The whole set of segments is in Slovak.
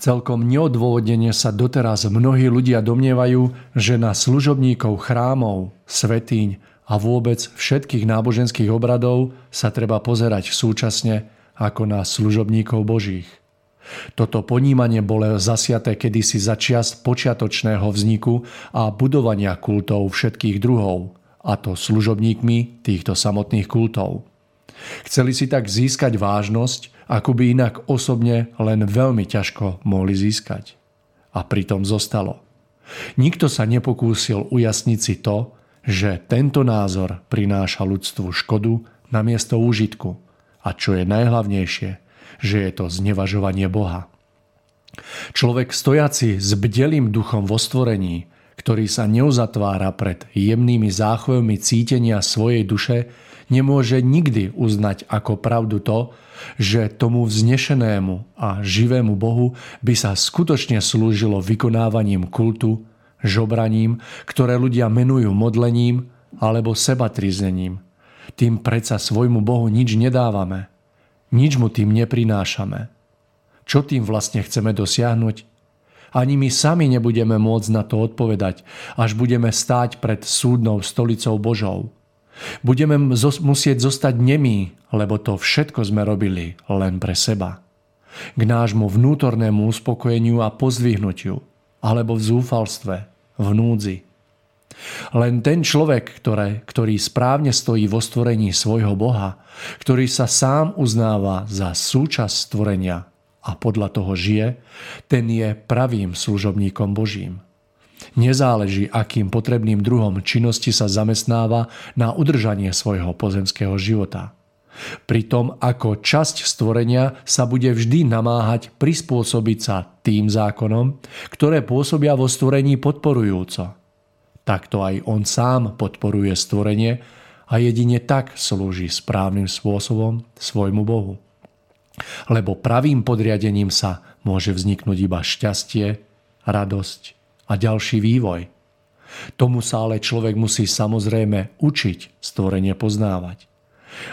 Celkom neodôvodnene sa doteraz mnohí ľudia domnievajú, že na služobníkov chrámov, svetíň a vôbec všetkých náboženských obradov sa treba pozerať súčasne ako na služobníkov božích. Toto ponímanie bolo zasiaté kedysi za čiast počiatočného vzniku a budovania kultov všetkých druhov, a to služobníkmi týchto samotných kultov. Chceli si tak získať vážnosť, ako by inak osobne len veľmi ťažko mohli získať. A pritom zostalo. Nikto sa nepokúsil ujasniť si to, že tento názor prináša ľudstvu škodu na miesto úžitku. A čo je najhlavnejšie, že je to znevažovanie Boha. Človek stojaci s bdelým duchom vo stvorení, ktorý sa neuzatvára pred jemnými záchvevmi cítenia svojej duše, nemôže nikdy uznať ako pravdu to, že tomu vznešenému a živému Bohu by sa skutočne slúžilo vykonávaním kultu, žobraním, ktoré ľudia menujú modlením alebo sebatrízením. Tým predsa svojmu Bohu nič nedávame. Nič mu tým neprinášame. Čo tým vlastne chceme dosiahnuť? Ani my sami nebudeme môcť na to odpovedať, až budeme stáť pred súdnou stolicou Božou. Budeme musieť zostať nemí, lebo to všetko sme robili len pre seba. K nášmu vnútornému uspokojeniu a pozdvihnutiu, alebo v zúfalstve, v núdzi. Len ten človek, ktoré, ktorý správne stojí vo stvorení svojho Boha, ktorý sa sám uznáva za súčasť stvorenia a podľa toho žije, ten je pravým služobníkom Božím. Nezáleží, akým potrebným druhom činnosti sa zamestnáva na udržanie svojho pozemského života. Pritom ako časť stvorenia sa bude vždy namáhať prispôsobiť sa tým zákonom, ktoré pôsobia vo stvorení podporujúco. Takto aj on sám podporuje stvorenie a jedine tak slúži správnym spôsobom svojmu Bohu lebo pravým podriadením sa môže vzniknúť iba šťastie, radosť a ďalší vývoj. Tomu sa ale človek musí samozrejme učiť stvorenie poznávať.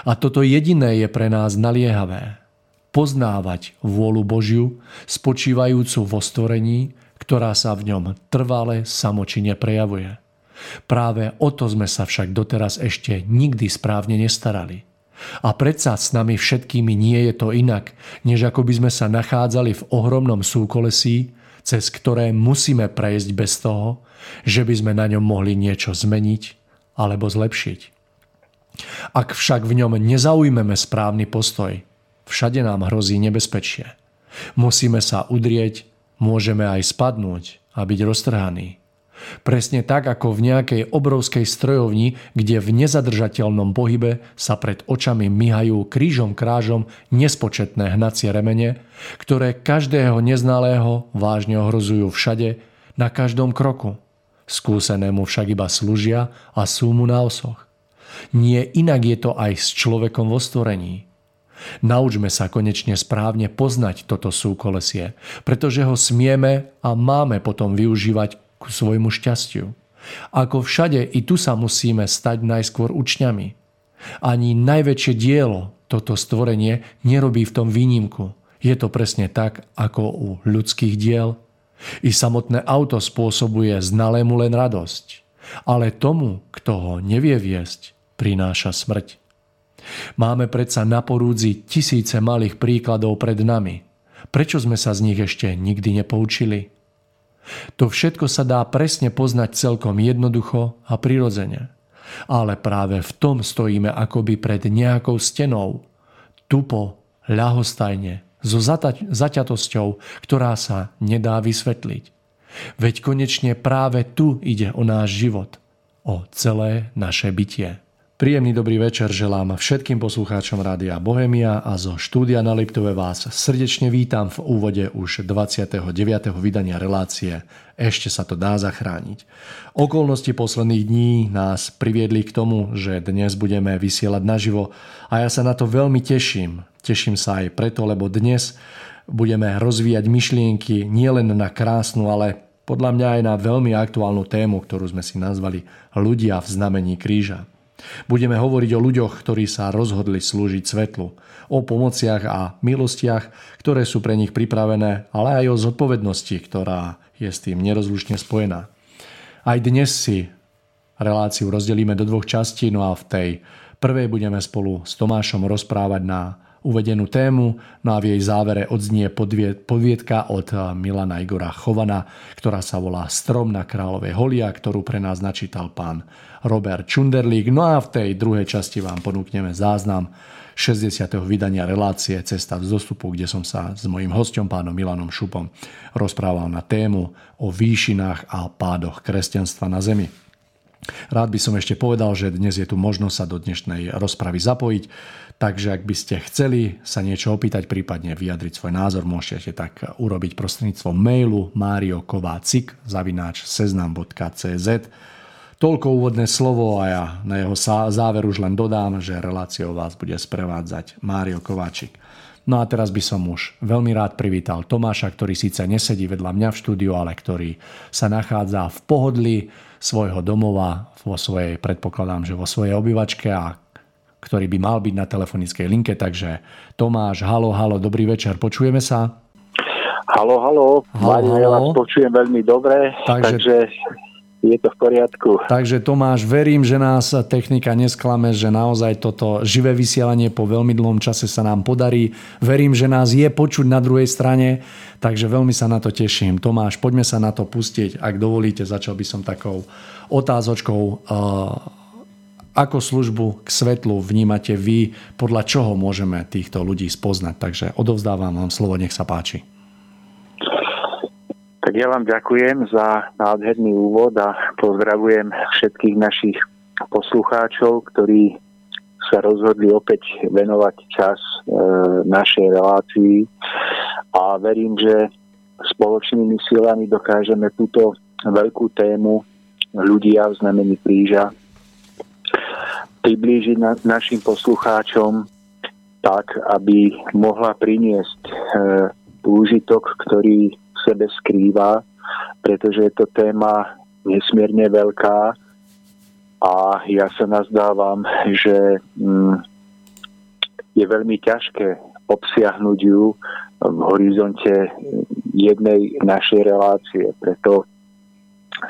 A toto jediné je pre nás naliehavé. Poznávať vôľu Božiu, spočívajúcu vo stvorení, ktorá sa v ňom trvale samočine prejavuje. Práve o to sme sa však doteraz ešte nikdy správne nestarali. A predsa s nami všetkými nie je to inak, než ako by sme sa nachádzali v ohromnom súkolesí, cez ktoré musíme prejsť bez toho, že by sme na ňom mohli niečo zmeniť alebo zlepšiť. Ak však v ňom nezaujmeme správny postoj, všade nám hrozí nebezpečie. Musíme sa udrieť, môžeme aj spadnúť a byť roztrhaní. Presne tak, ako v nejakej obrovskej strojovni, kde v nezadržateľnom pohybe sa pred očami myhajú krížom krážom nespočetné hnacie remene, ktoré každého neznalého vážne ohrozujú všade, na každom kroku. Skúsenému však iba slúžia a sú mu na osoch. Nie inak je to aj s človekom vo stvorení. Naučme sa konečne správne poznať toto súkolesie, pretože ho smieme a máme potom využívať ku svojmu šťastiu. Ako všade, i tu sa musíme stať najskôr učňami. Ani najväčšie dielo, toto stvorenie, nerobí v tom výnimku. Je to presne tak, ako u ľudských diel. I samotné auto spôsobuje znalému len radosť. Ale tomu, kto ho nevie viesť, prináša smrť. Máme predsa na porúdzi tisíce malých príkladov pred nami. Prečo sme sa z nich ešte nikdy nepoučili? To všetko sa dá presne poznať celkom jednoducho a prirodzene. Ale práve v tom stojíme akoby pred nejakou stenou. Tupo, ľahostajne, so zaťatosťou, ktorá sa nedá vysvetliť. Veď konečne práve tu ide o náš život, o celé naše bytie. Príjemný dobrý večer želám všetkým poslucháčom Rádia Bohemia a zo štúdia na Liptove vás srdečne vítam v úvode už 29. vydania relácie Ešte sa to dá zachrániť. Okolnosti posledných dní nás priviedli k tomu, že dnes budeme vysielať naživo a ja sa na to veľmi teším. Teším sa aj preto, lebo dnes budeme rozvíjať myšlienky nielen na krásnu, ale podľa mňa aj na veľmi aktuálnu tému, ktorú sme si nazvali Ľudia v znamení kríža. Budeme hovoriť o ľuďoch, ktorí sa rozhodli slúžiť svetlu, o pomociach a milostiach, ktoré sú pre nich pripravené, ale aj o zodpovednosti, ktorá je s tým nerozlučne spojená. Aj dnes si reláciu rozdelíme do dvoch častí, no a v tej prvej budeme spolu s Tomášom rozprávať na uvedenú tému, no a v jej závere odznie podviedka od Milana Igora Chovana, ktorá sa volá Strom na kráľovej holia, ktorú pre nás načítal pán Robert Čunderlík. No a v tej druhej časti vám ponúkneme záznam 60. vydania relácie Cesta z dostupu, kde som sa s mojím hostom, pánom Milanom Šupom, rozprával na tému o výšinách a pádoch kresťanstva na Zemi. Rád by som ešte povedal, že dnes je tu možnosť sa do dnešnej rozpravy zapojiť, takže ak by ste chceli sa niečo opýtať, prípadne vyjadriť svoj názor, môžete tak urobiť prostredníctvom mailu mariokovácik zavináč seznam.cz Toľko úvodné slovo a ja na jeho záver už len dodám, že reláciou vás bude sprevádzať Mário Kováčik. No a teraz by som už veľmi rád privítal Tomáša, ktorý síce nesedí vedľa mňa v štúdiu, ale ktorý sa nachádza v pohodli svojho domova, vo svojej, predpokladám, že vo svojej obývačke a ktorý by mal byť na telefonickej linke. Takže Tomáš, halo, halo, dobrý večer, počujeme sa? Halo, halo, halo, halo. ja vás počujem veľmi dobre, takže, takže je to v poriadku. Takže Tomáš, verím, že nás technika nesklame, že naozaj toto živé vysielanie po veľmi dlhom čase sa nám podarí. Verím, že nás je počuť na druhej strane, takže veľmi sa na to teším. Tomáš, poďme sa na to pustiť. Ak dovolíte, začal by som takou otázočkou. Ako službu k svetlu vnímate vy? Podľa čoho môžeme týchto ľudí spoznať? Takže odovzdávam vám slovo, nech sa páči. Tak ja vám ďakujem za nádherný úvod a pozdravujem všetkých našich poslucháčov, ktorí sa rozhodli opäť venovať čas e, našej relácii. A verím, že spoločnými silami dokážeme túto veľkú tému ľudia v znamení kríža priblížiť na, našim poslucháčom tak, aby mohla priniesť e, úžitok, ktorý sebe skrýva, pretože je to téma nesmierne veľká a ja sa nazdávam, že mm, je veľmi ťažké obsiahnuť ju v horizonte jednej našej relácie. Preto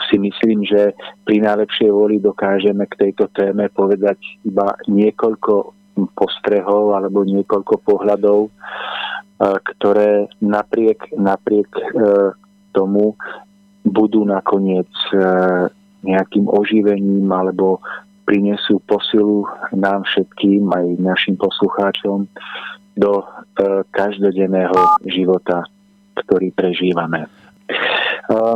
si myslím, že pri najlepšej voli dokážeme k tejto téme povedať iba niekoľko postrehov alebo niekoľko pohľadov ktoré napriek, napriek e, tomu budú nakoniec e, nejakým oživením alebo prinesú posilu nám všetkým, aj našim poslucháčom, do e, každodenného života, ktorý prežívame.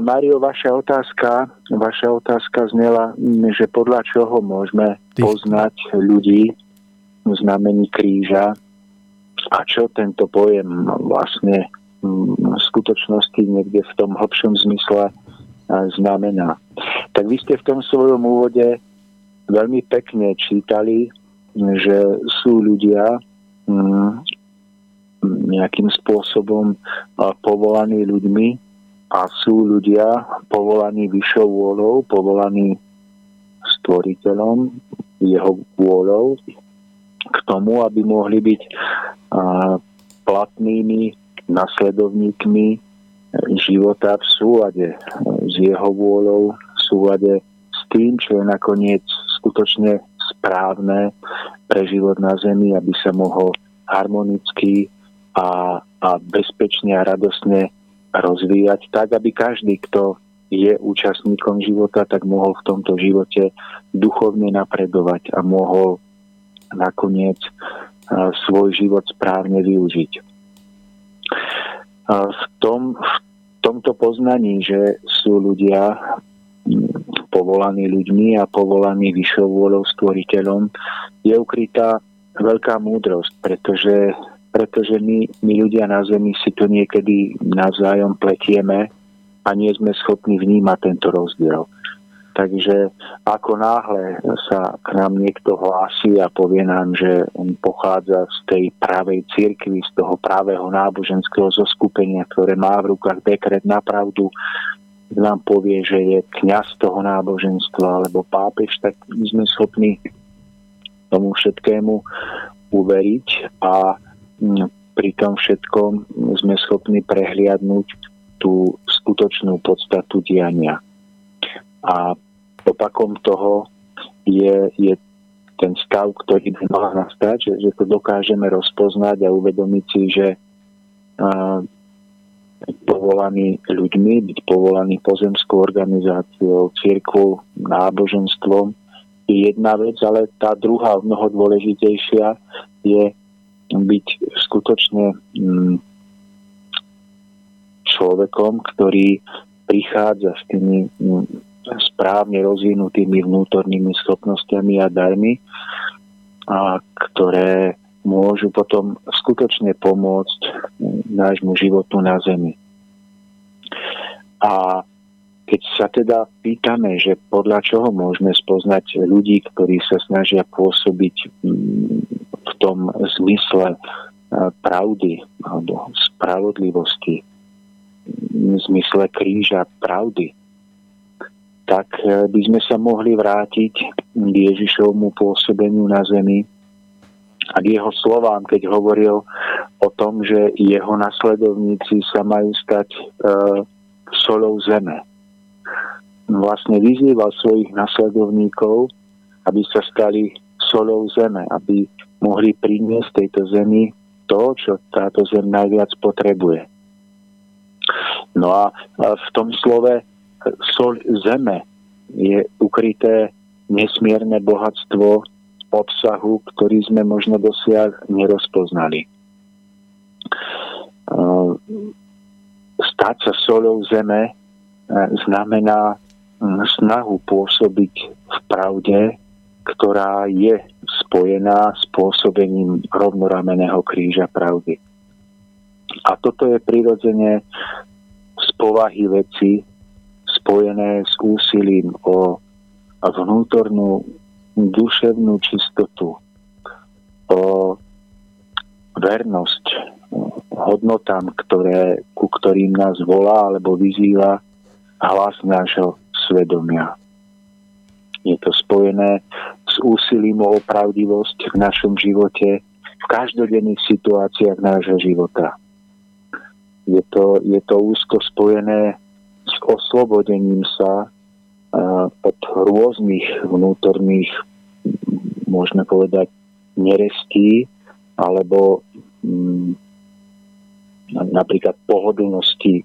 Mario, vaša otázka, vaša otázka znela, že podľa čoho môžeme poznať ľudí v znamení kríža a čo tento pojem vlastne v skutočnosti niekde v tom hlbšom zmysle znamená. Tak vy ste v tom svojom úvode veľmi pekne čítali, že sú ľudia nejakým spôsobom povolaní ľuďmi a sú ľudia povolaní vyššou vôľou, povolaní stvoriteľom, jeho vôľou k tomu, aby mohli byť platnými nasledovníkmi života v súlade s jeho vôľou, v súlade s tým, čo je nakoniec skutočne správne pre život na Zemi, aby sa mohol harmonicky a, a bezpečne a radosne rozvíjať tak, aby každý, kto je účastníkom života, tak mohol v tomto živote duchovne napredovať a mohol nakoniec svoj život správne využiť. V, tom, v tomto poznaní, že sú ľudia povolaní ľuďmi a povolaní vyššou vôľou stvoriteľom, je ukrytá veľká múdrosť, pretože, pretože my, my ľudia na Zemi si to niekedy navzájom pletieme a nie sme schopní vnímať tento rozdiel. Takže ako náhle sa k nám niekto hlási a povie nám, že on pochádza z tej pravej cirkvi, z toho pravého náboženského zoskupenia, ktoré má v rukách dekret na pravdu, nám povie, že je kňaz toho náboženstva alebo pápež, tak sme schopní tomu všetkému uveriť a mm, pri tom všetkom sme schopní prehliadnúť tú skutočnú podstatu diania. A opakom toho je, je ten stav, ktorý by mal nastať, že, že to dokážeme rozpoznať a uvedomiť si, že uh, povolaní ľuďmi, byť povolaný pozemskou organizáciou, církvou, náboženstvom je jedna vec, ale tá druhá, mnoho dôležitejšia, je byť skutočne mm, človekom, ktorý prichádza s tými mm, správne rozvinutými vnútornými schopnosťami a darmi, a ktoré môžu potom skutočne pomôcť nášmu životu na Zemi. A keď sa teda pýtame, že podľa čoho môžeme spoznať ľudí, ktorí sa snažia pôsobiť mm, v tom zmysle pravdy alebo spravodlivosti, v zmysle kríža pravdy, tak e, by sme sa mohli vrátiť k Ježišovmu pôsobeniu na zemi a k jeho slovám, keď hovoril o tom, že jeho nasledovníci sa majú stať e, solou zeme. Vlastne vyzýval svojich nasledovníkov, aby sa stali solou zeme, aby mohli priniesť tejto zemi to, čo táto zem najviac potrebuje. No a v tom slove sol zeme je ukryté nesmierne bohatstvo obsahu, ktorý sme možno dosiaľ nerozpoznali. Stať sa solou zeme znamená snahu pôsobiť v pravde, ktorá je spojená s pôsobením rovnorameného kríža pravdy. A toto je prirodzene z povahy veci spojené s úsilím o vnútornú duševnú čistotu, o vernosť hodnotám, ktoré, ku ktorým nás volá alebo vyzýva hlas nášho svedomia. Je to spojené s úsilím o opravdivosť v našom živote v každodenných situáciách nášho života. Je to, je to úzko spojené oslobodením sa od rôznych vnútorných, môžeme povedať, nerestí alebo mm, napríklad pohodlnosti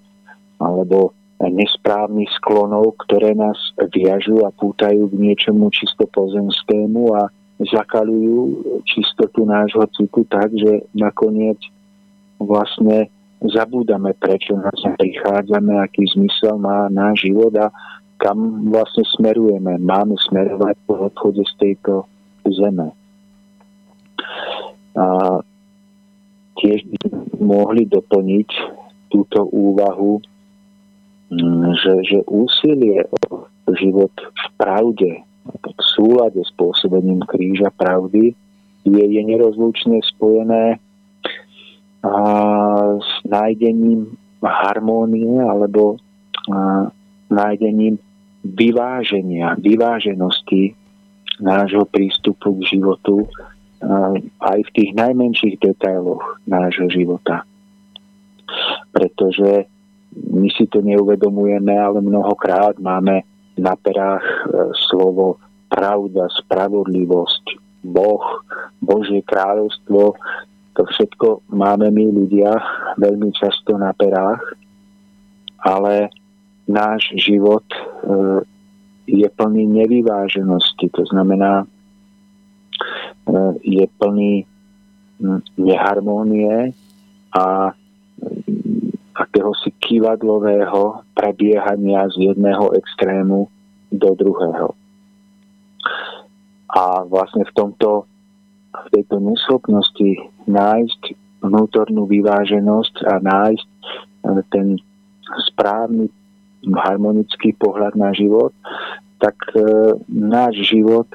alebo nesprávnych sklonov, ktoré nás viažú a pútajú k niečomu čisto pozemskému a zakalujú čistotu nášho citu tak, že nakoniec vlastne zabúdame, prečo sa prichádzame, aký zmysel má náš život a kam vlastne smerujeme. Máme smerovať po odchode z tejto zeme. A tiež by mohli doplniť túto úvahu, mm, že, že úsilie o život v pravde, v súlade s pôsobením kríža pravdy je, je nerozlučne spojené a s nájdením harmónie alebo a, nájdením vyváženia, vyváženosti nášho prístupu k životu aj v tých najmenších detailoch nášho života. Pretože my si to neuvedomujeme, ale mnohokrát máme na perách e, slovo pravda, spravodlivosť, Boh, Božie kráľovstvo to všetko máme my ľudia veľmi často na perách, ale náš život e, je plný nevyváženosti. To znamená, e, je plný neharmónie a akéhosi kývadlového prebiehania z jedného extrému do druhého. A vlastne v tomto v tejto neschopnosti nájsť vnútornú vyváženosť a nájsť e, ten správny harmonický pohľad na život, tak e, náš život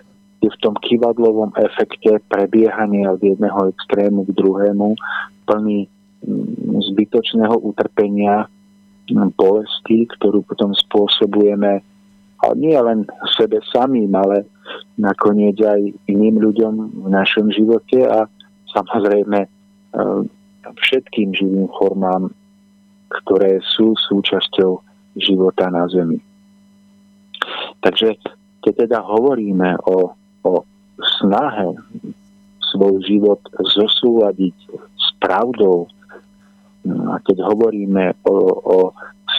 je v tom kivadlovom efekte prebiehania od jedného extrému k druhému plný zbytočného utrpenia, bolesti, ktorú potom spôsobujeme a nie len sebe samým, ale nakoniec aj iným ľuďom v našom živote. A samozrejme e, všetkým živým formám, ktoré sú súčasťou života na Zemi. Takže keď teda hovoríme o, o snahe svoj život zosúľadiť s pravdou, a keď hovoríme o, o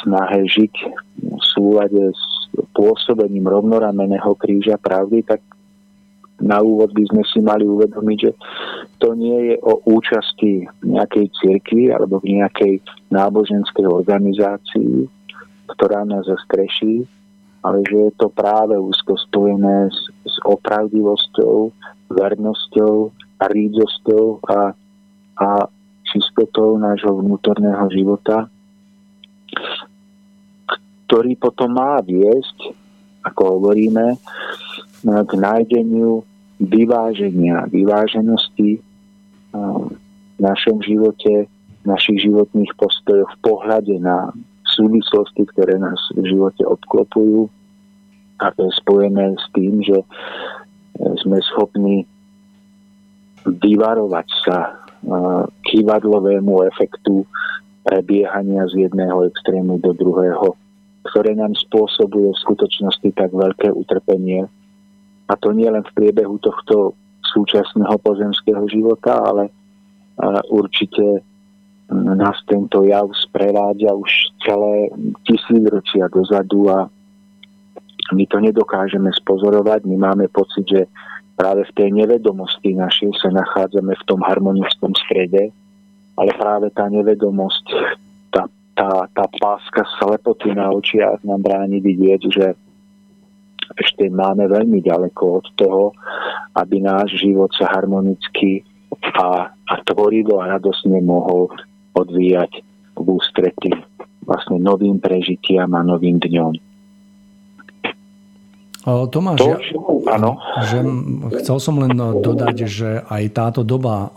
snahe žiť v súlade s pôsobením rovnorameného kríža pravdy, tak na úvod by sme si mali uvedomiť, že to nie je o účasti nejakej cirkvi alebo v nejakej náboženskej organizácii, ktorá nás zastreší, ale že je to práve úzko spojené s, s opravdivosťou, vernosťou a rídzosťou a, a čistotou nášho vnútorného života, ktorý potom má viesť, ako hovoríme, k nájdeniu vyváženia, vyváženosti v našom živote, v našich životných postojoch, v pohľade na súvislosti, ktoré nás v živote obklopujú. A to je spojené s tým, že sme schopní vyvarovať sa kývadlovému efektu prebiehania z jedného extrému do druhého, ktoré nám spôsobuje v skutočnosti tak veľké utrpenie. A to nie len v priebehu tohto súčasného pozemského života, ale určite nás tento jav sprevádza už celé tisícročia dozadu a my to nedokážeme spozorovať. My máme pocit, že práve v tej nevedomosti našej sa nachádzame v tom harmonickom strede, ale práve tá nevedomosť, tá, tá, tá páska slepoty na očiach nám bráni vidieť, že ešte máme veľmi ďaleko od toho, aby náš život sa harmonicky a, a tvorivo a radosne mohol odvíjať v ústrety vlastne novým prežitiam a novým dňom. Tomáš, to, ja, áno. Že chcel som len dodať, že aj táto doba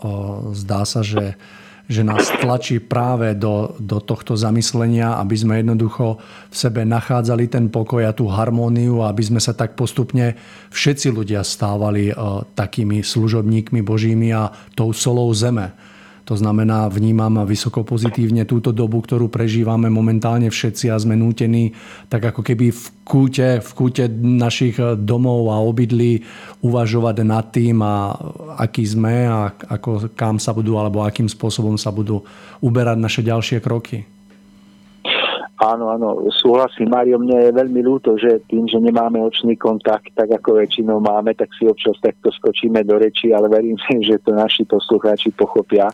zdá sa, že, že nás tlačí práve do, do tohto zamyslenia, aby sme jednoducho v sebe nachádzali ten pokoj a tú harmóniu, aby sme sa tak postupne všetci ľudia stávali takými služobníkmi božími a tou solou zeme to znamená, vnímam vysoko pozitívne túto dobu, ktorú prežívame momentálne všetci a sme nútení tak ako keby v kúte, v kúte našich domov a obydlí uvažovať nad tým, a aký sme a ako, kam sa budú alebo akým spôsobom sa budú uberať naše ďalšie kroky. Áno, áno, súhlasím, Mário, mne je veľmi ľúto, že tým, že nemáme očný kontakt, tak ako väčšinou máme, tak si občas takto skočíme do reči, ale verím, že to naši poslucháči pochopia.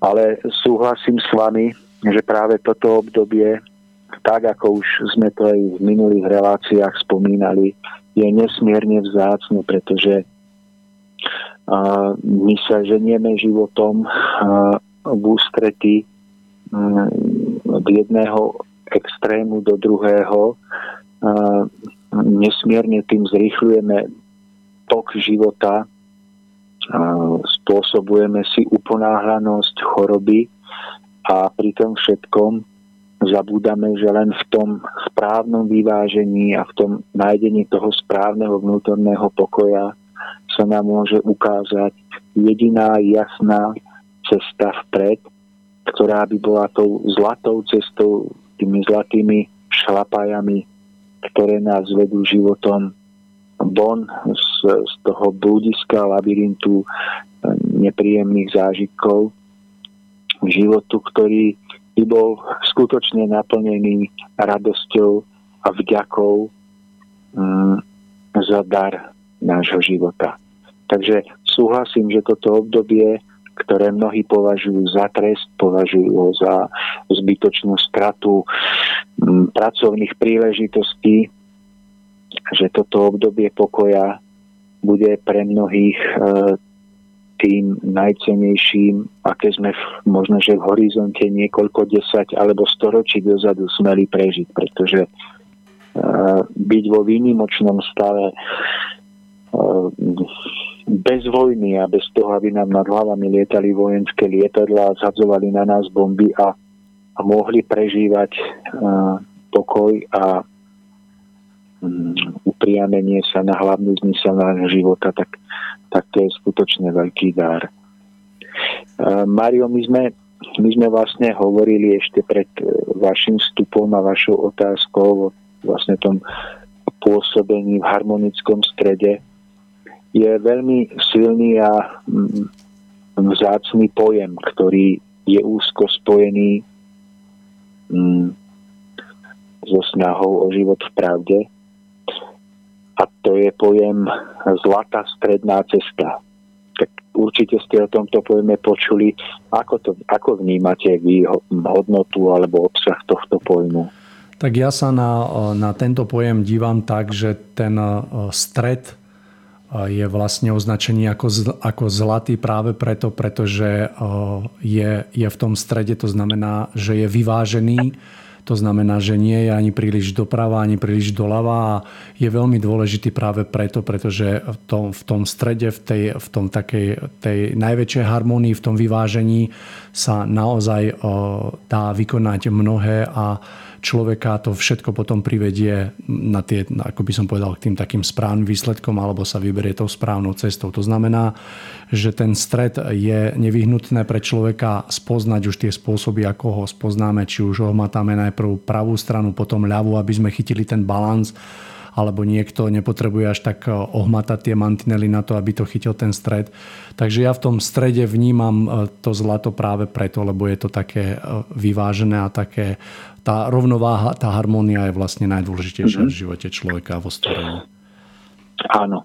Ale súhlasím s vami, že práve toto obdobie, tak ako už sme to aj v minulých reláciách spomínali, je nesmierne vzácne, pretože uh, my sa ženieme životom uh, v ústretí od jedného extrému do druhého. Nesmierne tým zrýchľujeme tok života, spôsobujeme si uponáhlanosť choroby a pri tom všetkom zabúdame, že len v tom správnom vyvážení a v tom nájdení toho správneho vnútorného pokoja sa nám môže ukázať jediná jasná cesta vpred, ktorá by bola tou zlatou cestou, tými zlatými šlapajami, ktoré nás vedú životom von z, z toho blúdiska, labyrintu eh, nepríjemných zážitkov životu, ktorý by bol skutočne naplnený radosťou a vďakou mm, za dar nášho života. Takže súhlasím, že toto obdobie ktoré mnohí považujú za trest, považujú ho za zbytočnú stratu mm, pracovných príležitostí, že toto obdobie pokoja bude pre mnohých e, tým najcenejším, aké sme v, možno, že v horizonte niekoľko desať alebo storočí dozadu smeli prežiť, pretože uh, byť vo výnimočnom stave uh, bez vojny a bez toho, aby nám nad hlavami lietali vojenské lietadla zhadzovali na nás bomby a, a mohli prežívať uh, pokoj a um, upriamenie sa na hlavnú zmysel nášho života, tak, tak to je skutočne veľký dar. Uh, Mario, my sme, my sme vlastne hovorili ešte pred vašim vstupom a vašou otázkou o vlastne tom pôsobení v harmonickom strede je veľmi silný a mm, vzácný pojem, ktorý je úzko spojený mm, so snahou o život v pravde. A to je pojem zlatá stredná cesta. Tak určite ste o tomto pojme počuli. Ako, to, ako vnímate vy hodnotu alebo obsah tohto pojmu? Tak ja sa na, na tento pojem dívam tak, že ten stred je vlastne označený ako, ako zlatý práve preto, pretože je, je v tom strede, to znamená, že je vyvážený. To znamená, že nie je ani príliš doprava, ani príliš doľava a je veľmi dôležitý práve preto, pretože v tom, v tom strede, v, tej, v tom takej tej najväčšej harmonii, v tom vyvážení sa naozaj dá vykonať mnohé a človeka to všetko potom privedie na tie, ako by som povedal, k tým takým správnym výsledkom alebo sa vyberie tou správnou cestou. To znamená, že ten stred je nevyhnutné pre človeka spoznať už tie spôsoby, ako ho spoznáme, či už ho matáme najprv pravú stranu, potom ľavú, aby sme chytili ten balans alebo niekto nepotrebuje až tak eh, ohmatať tie mantinely na to, aby to chytil ten stred. Takže ja v tom strede vnímam eh, to zlato práve preto, lebo je to také eh, vyvážené a také tá rovnováha, tá harmónia je vlastne najdôležitejšia mm-hmm. v živote človeka vo stvorení. Áno.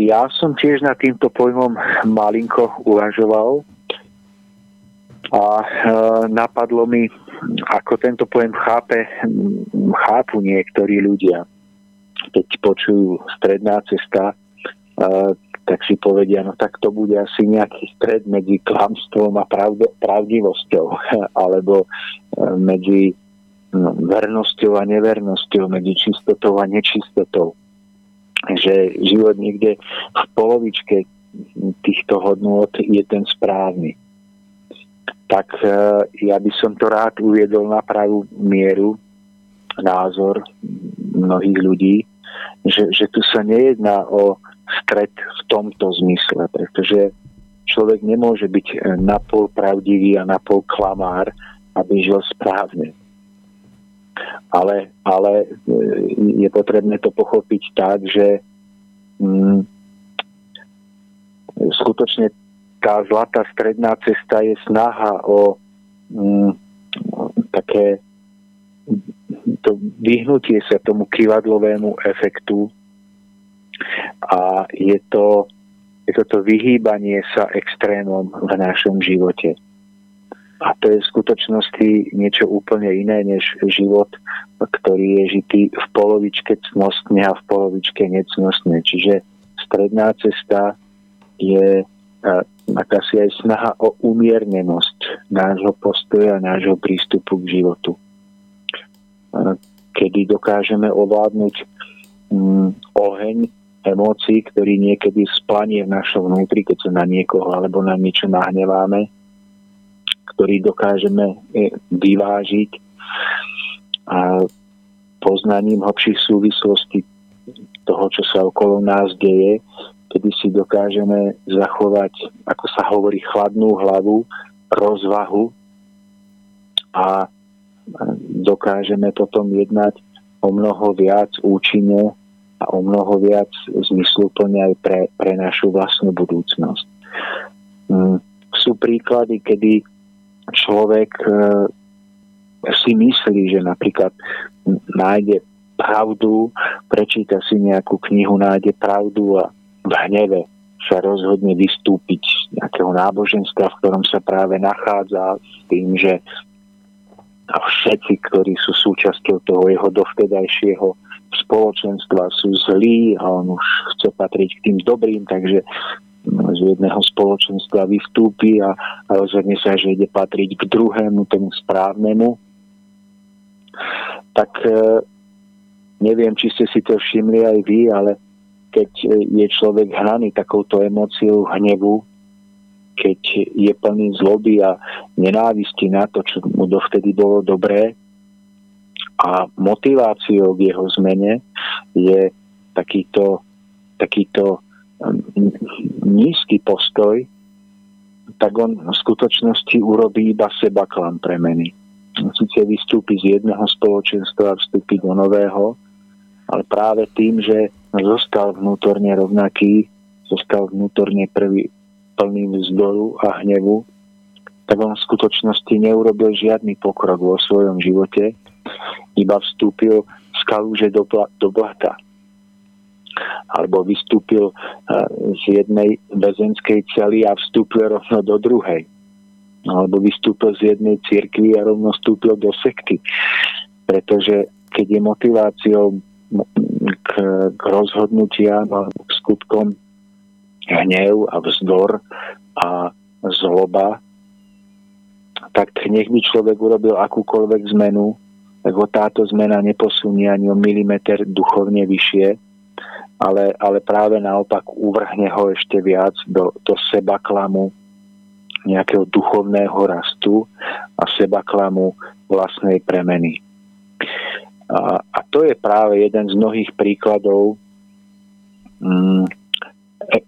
Ja som tiež nad týmto pojmom malinko uvažoval a napadlo mi, ako tento pojem chápe, chápu niektorí ľudia. Keď počujú stredná cesta, tak si povedia, no tak to bude asi nejaký stred medzi klamstvom a pravdivosťou, alebo medzi No, vernosťou a nevernosťou, medzi čistotou a nečistotou. Že život niekde v polovičke týchto hodnôt je ten správny. Tak e, ja by som to rád uviedol na pravú mieru, názor mnohých ľudí, že, že tu sa nejedná o stred v tomto zmysle, pretože človek nemôže byť napol pravdivý a napol klamár, aby žil správne. Ale, ale e, je potrebné to pochopiť tak, že mm, skutočne tá zlatá stredná cesta je snaha o mm, také to vyhnutie sa tomu kivadlovému efektu a je to, je to to vyhýbanie sa extrémom v našom živote. A to je v skutočnosti niečo úplne iné než život, ktorý je žitý v polovičke cnostne a v polovičke necnostne. Čiže stredná cesta je akási aj snaha o umiernenosť nášho postoja, nášho prístupu k životu. Kedy dokážeme ovládnuť mm, oheň emócií, ktorý niekedy splanie v našom vnútri, keď sa na niekoho alebo na niečo nahneváme, ktorý dokážeme e, vyvážiť. A poznaním hlbších súvislostí toho, čo sa okolo nás deje, kedy si dokážeme zachovať, ako sa hovorí, chladnú hlavu, rozvahu a dokážeme potom jednať o mnoho viac účinne a o mnoho viac zmysluplne aj pre, pre našu vlastnú budúcnosť. Mm, sú príklady, kedy človek e, si myslí, že napríklad nájde pravdu, prečíta si nejakú knihu, nájde pravdu a v hneve sa rozhodne vystúpiť z nejakého náboženstva, v ktorom sa práve nachádza s tým, že a všetci, ktorí sú súčasťou toho jeho dovtedajšieho spoločenstva sú zlí a on už chce patriť k tým dobrým, takže z jedného spoločenstva vystúpi a, rozhodne sa, že ide patriť k druhému, tomu správnemu, tak e, neviem, či ste si to všimli aj vy, ale keď je človek hnaný takouto emóciou hnevu, keď je plný zloby a nenávisti na to, čo mu dovtedy bolo dobré a motiváciou k jeho zmene je takýto, takýto nízky postoj, tak on v skutočnosti urobí iba seba klam premeny. Sice vystúpi z jedného spoločenstva a vstúpi do nového, ale práve tým, že zostal vnútorne rovnaký, zostal vnútorne prvý, plný vzdoru a hnevu, tak on v skutočnosti neurobil žiadny pokrok vo svojom živote, iba vstúpil z kalúže do, do blata alebo vystúpil eh, z jednej väzenskej cely a vstúpil rovno do druhej. Alebo vystúpil z jednej cirkvi a rovno vstúpil do sekty. Pretože keď je motiváciou k, k rozhodnutiam a skutkom hnev a vzdor a zloba, tak nech by človek urobil akúkoľvek zmenu, ho táto zmena neposunie ani o milimeter duchovne vyššie, ale, ale práve naopak uvrhne ho ešte viac do, do seba klamu, nejakého duchovného rastu a seba klamu vlastnej premeny. A, a to je práve jeden z mnohých príkladov mm,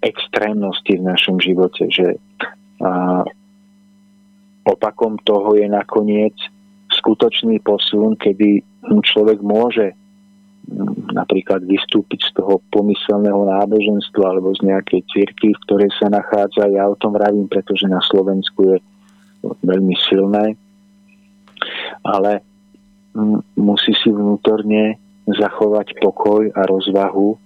extrémnosti v našom živote, že a, opakom toho je nakoniec skutočný posun, kedy človek môže napríklad vystúpiť z toho pomyselného náboženstva alebo z nejakej cirkvi, v ktorej sa nachádza. Ja o tom vravím, pretože na Slovensku je veľmi silné. Ale musí si vnútorne zachovať pokoj a rozvahu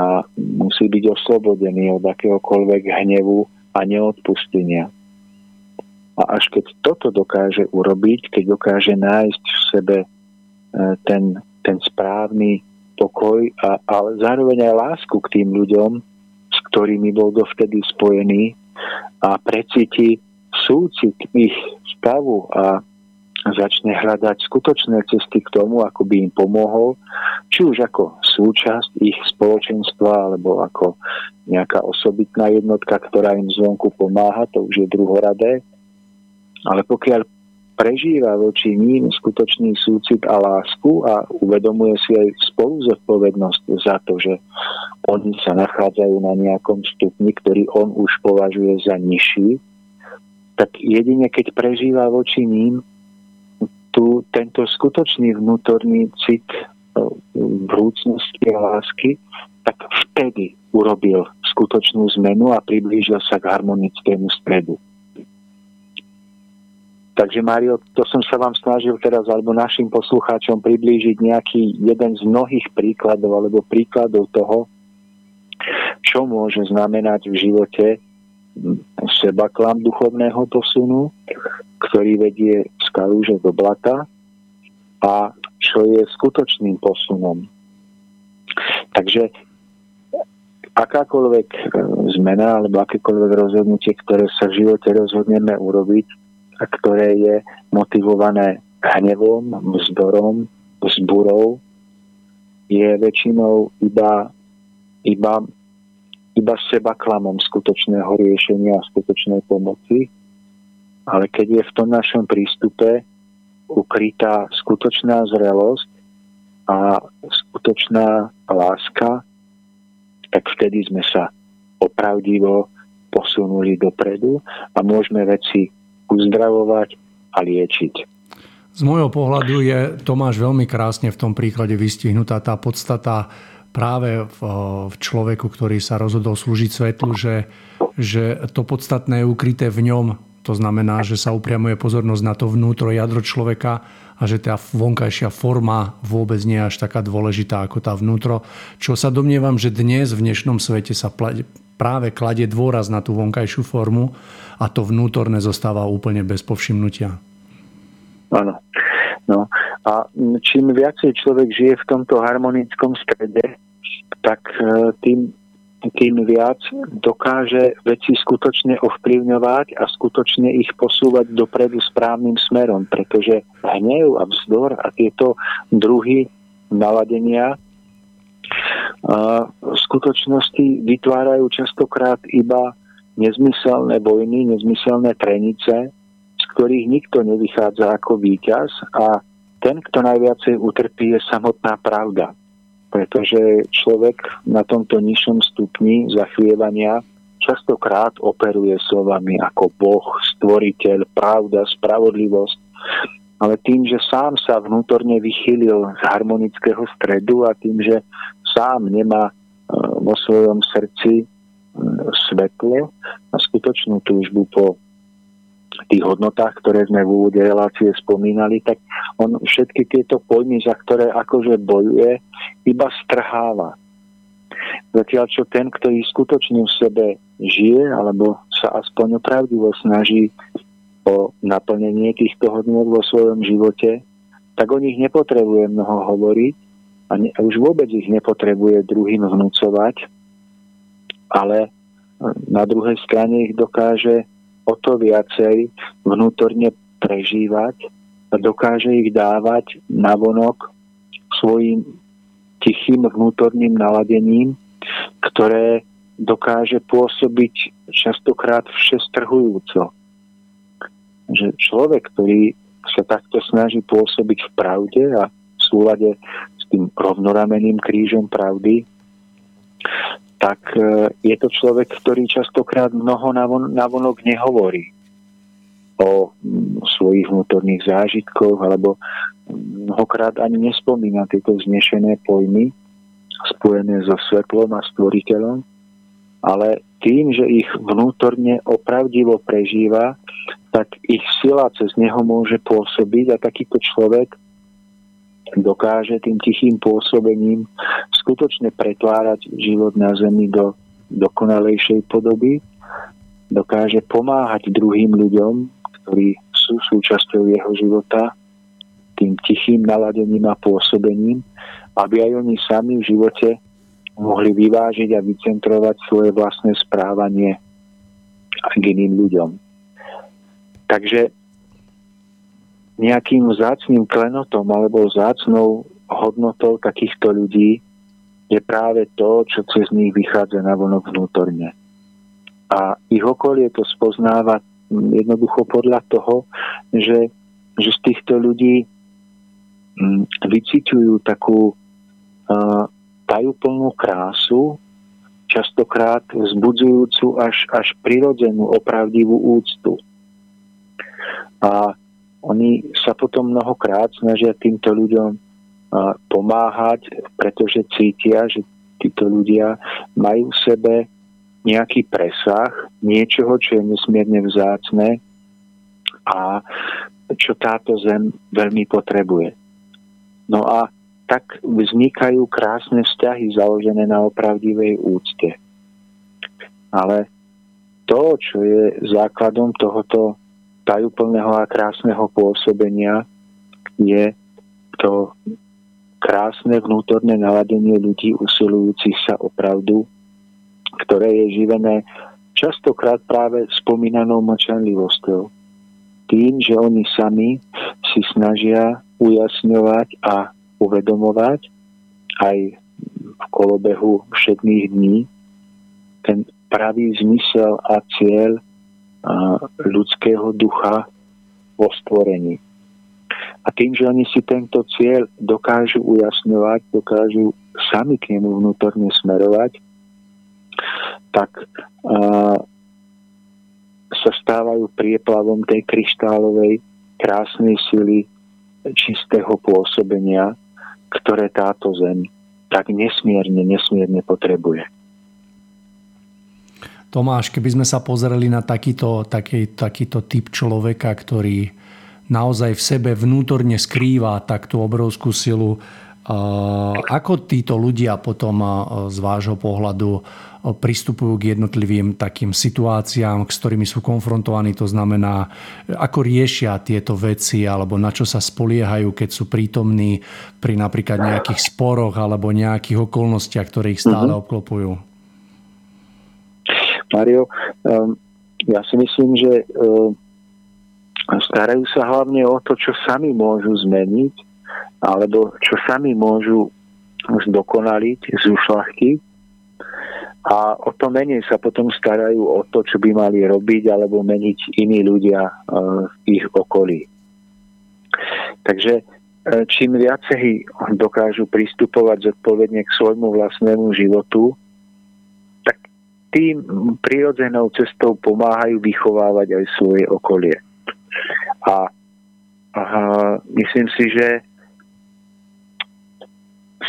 a musí byť oslobodený od akéhokoľvek hnevu a neodpustenia. A až keď toto dokáže urobiť, keď dokáže nájsť v sebe e, ten, ten správny pokoj, a, ale zároveň aj lásku k tým ľuďom, s ktorými bol dovtedy spojený a precíti súcit ich stavu a začne hľadať skutočné cesty k tomu, ako by im pomohol, či už ako súčasť ich spoločenstva, alebo ako nejaká osobitná jednotka, ktorá im zvonku pomáha, to už je druhoradé. Ale pokiaľ prežíva voči ním skutočný súcit a lásku a uvedomuje si aj spolu zodpovednosť za to, že oni sa nachádzajú na nejakom stupni, ktorý on už považuje za nižší, tak jedine keď prežíva voči ním tu tento skutočný vnútorný cit e, vrúcnosti a lásky, tak vtedy urobil skutočnú zmenu a priblížil sa k harmonickému stredu. Takže Mario, to som sa vám snažil teraz alebo našim poslucháčom priblížiť nejaký jeden z mnohých príkladov alebo príkladov toho, čo môže znamenať v živote seba klam duchovného posunu, ktorý vedie z kalúže do blata a čo je skutočným posunom. Takže akákoľvek e, zmena alebo akékoľvek rozhodnutie, ktoré sa v živote rozhodneme urobiť a ktoré je motivované hnevom, vzdorom, vzburou, je väčšinou iba, iba, iba seba klamom skutočného riešenia a skutočnej pomoci ale keď je v tom našom prístupe ukrytá skutočná zrelosť a skutočná láska, tak vtedy sme sa opravdivo posunuli dopredu a môžeme veci uzdravovať a liečiť. Z môjho pohľadu je Tomáš veľmi krásne v tom príklade vystihnutá tá podstata práve v, v človeku, ktorý sa rozhodol slúžiť svetlu, že, že to podstatné je ukryté v ňom, to znamená, že sa upriamuje pozornosť na to vnútro jadro človeka a že tá vonkajšia forma vôbec nie je až taká dôležitá ako tá vnútro. Čo sa domnievam, že dnes v dnešnom svete sa práve kladie dôraz na tú vonkajšiu formu a to vnútorné zostáva úplne bez povšimnutia. Áno. No. A čím viacej človek žije v tomto harmonickom strede, tak e, tým tým viac dokáže veci skutočne ovplyvňovať a skutočne ich posúvať dopredu správnym smerom, pretože hnev a vzdor a tieto druhy naladenia v skutočnosti vytvárajú častokrát iba nezmyselné vojny, nezmyselné trenice, z ktorých nikto nevychádza ako víťaz a ten, kto najviacej utrpí, je samotná pravda. Pretože človek na tomto nižšom stupni zachvievania častokrát operuje slovami ako Boh, stvoriteľ, pravda, spravodlivosť, ale tým, že sám sa vnútorne vychýlil z harmonického stredu a tým, že sám nemá e, vo svojom srdci svetlo a skutočnú túžbu po tých hodnotách, ktoré sme v úvode relácie spomínali, tak on všetky tieto pojmy, za ktoré akože bojuje, iba strháva. Zatiaľ čo ten, ktorý skutočne v sebe žije, alebo sa aspoň opravdivo snaží o naplnenie týchto hodnot vo svojom živote, tak o nich nepotrebuje mnoho hovoriť a, ne, a už vôbec ich nepotrebuje druhým vnúcovať, ale na druhej strane ich dokáže o to viacej vnútorne prežívať a dokáže ich dávať na vonok svojim tichým vnútorným naladením, ktoré dokáže pôsobiť častokrát všestrhujúco. Že človek, ktorý sa takto snaží pôsobiť v pravde a v súlade s tým rovnorameným krížom pravdy, tak e, je to človek, ktorý častokrát mnoho navonok nehovorí o svojich vnútorných zážitkoch alebo mnohokrát ani nespomína tieto znešené pojmy spojené so svetlom a stvoriteľom, ale tým, že ich vnútorne opravdivo prežíva, tak ich sila cez neho môže pôsobiť a takýto človek dokáže tým tichým pôsobením skutočne pretvárať život na Zemi do dokonalejšej podoby, dokáže pomáhať druhým ľuďom, ktorí sú súčasťou jeho života, tým tichým naladením a pôsobením, aby aj oni sami v živote mohli vyvážiť a vycentrovať svoje vlastné správanie k iným ľuďom. Takže nejakým vzácným klenotom alebo vzácnou hodnotou takýchto ľudí je práve to, čo cez nich vychádza na vonok vnútorne. A ich okolie to spoznáva jednoducho podľa toho, že, že z týchto ľudí mm, vyciťujú takú uh, tajúplnú krásu, častokrát vzbudzujúcu až, až prirodzenú, opravdivú úctu. A oni sa potom mnohokrát snažia týmto ľuďom pomáhať, pretože cítia, že títo ľudia majú v sebe nejaký presah niečoho, čo je nesmierne vzácne a čo táto zem veľmi potrebuje. No a tak vznikajú krásne vzťahy založené na opravdivej úcte. Ale to, čo je základom tohoto tajúplného a krásneho pôsobenia je to krásne vnútorné naladenie ľudí usilujúcich sa o pravdu, ktoré je živené častokrát práve spomínanou mlčanlivosťou. Tým, že oni sami si snažia ujasňovať a uvedomovať aj v kolobehu všetných dní ten pravý zmysel a cieľ ľudského ducha vo stvorení. A tým, že oni si tento cieľ dokážu ujasňovať, dokážu sami k nemu vnútorne smerovať, tak a, sa stávajú prieplavom tej kryštálovej krásnej sily čistého pôsobenia, ktoré táto zem tak nesmierne, nesmierne potrebuje. Tomáš, keby sme sa pozreli na takýto, taký, takýto typ človeka, ktorý naozaj v sebe vnútorne skrýva takú obrovskú silu, ako títo ľudia potom z vášho pohľadu pristupujú k jednotlivým takým situáciám, s ktorými sú konfrontovaní, to znamená, ako riešia tieto veci alebo na čo sa spoliehajú, keď sú prítomní pri napríklad nejakých sporoch alebo nejakých okolnostiach, ktoré ich stále uh-huh. obklopujú? Mario, um, ja si myslím, že um, starajú sa hlavne o to, čo sami môžu zmeniť, alebo čo sami môžu zdokonaliť, zušľachtiť a o to menej sa potom starajú o to, čo by mali robiť alebo meniť iní ľudia uh, v ich okolí. Takže čím viacej dokážu pristupovať zodpovedne k svojmu vlastnému životu, tým prirodzenou cestou pomáhajú vychovávať aj svoje okolie. A, a myslím si, že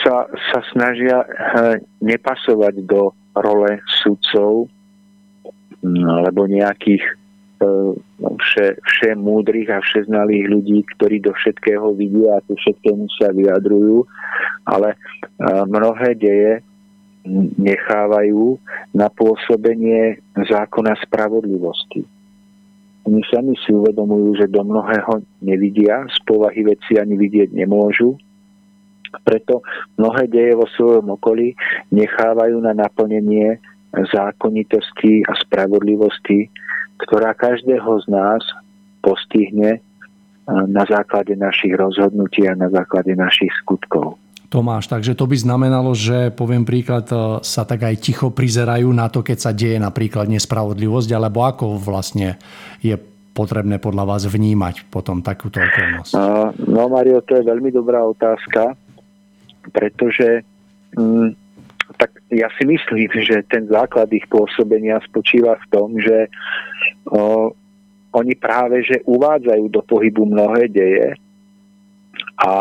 sa, sa snažia eh, nepasovať do role sudcov mm, alebo nejakých eh, vše, vše múdrych a všeznalých ľudí, ktorí do všetkého vidia a ku všetkému sa vyjadrujú, ale eh, mnohé deje nechávajú na pôsobenie zákona spravodlivosti. oni sami si uvedomujú, že do mnohého nevidia, z povahy veci ani vidieť nemôžu. Preto mnohé deje vo svojom okolí nechávajú na naplnenie zákonitosti a spravodlivosti, ktorá každého z nás postihne na základe našich rozhodnutí a na základe našich skutkov. Tomáš, takže to by znamenalo, že poviem príklad, e, sa tak aj ticho prizerajú na to, keď sa deje napríklad nespravodlivosť, alebo ako vlastne je potrebné podľa vás vnímať potom takúto okolnosť? No Mario, to je veľmi dobrá otázka, pretože hm, tak ja si myslím, že ten základ ich pôsobenia spočíva v tom, že o, oni práve že uvádzajú do pohybu mnohé deje a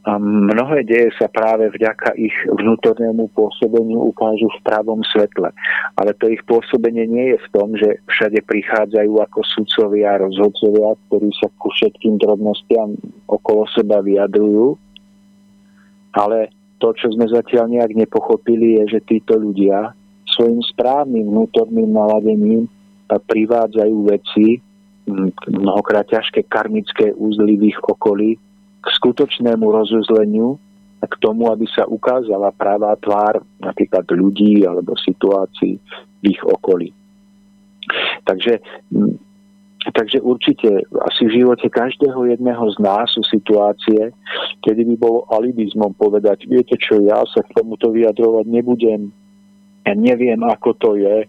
a mnohé deje sa práve vďaka ich vnútornému pôsobeniu ukážu v pravom svetle. Ale to ich pôsobenie nie je v tom, že všade prichádzajú ako sudcovia a rozhodcovia, ktorí sa ku všetkým drobnostiam okolo seba vyjadrujú. Ale to, čo sme zatiaľ nejak nepochopili, je, že títo ľudia svojim správnym vnútorným naladením privádzajú veci, mnohokrát ťažké karmické úzly v ich okolí, k skutočnému rozuzleniu a k tomu, aby sa ukázala práva tvár napríklad ľudí alebo situácií v ich okolí. Takže, takže určite asi v živote každého jedného z nás sú situácie, kedy by bolo alibizmom povedať, viete čo, ja sa k tomuto vyjadrovať nebudem, ja neviem, ako to je, e,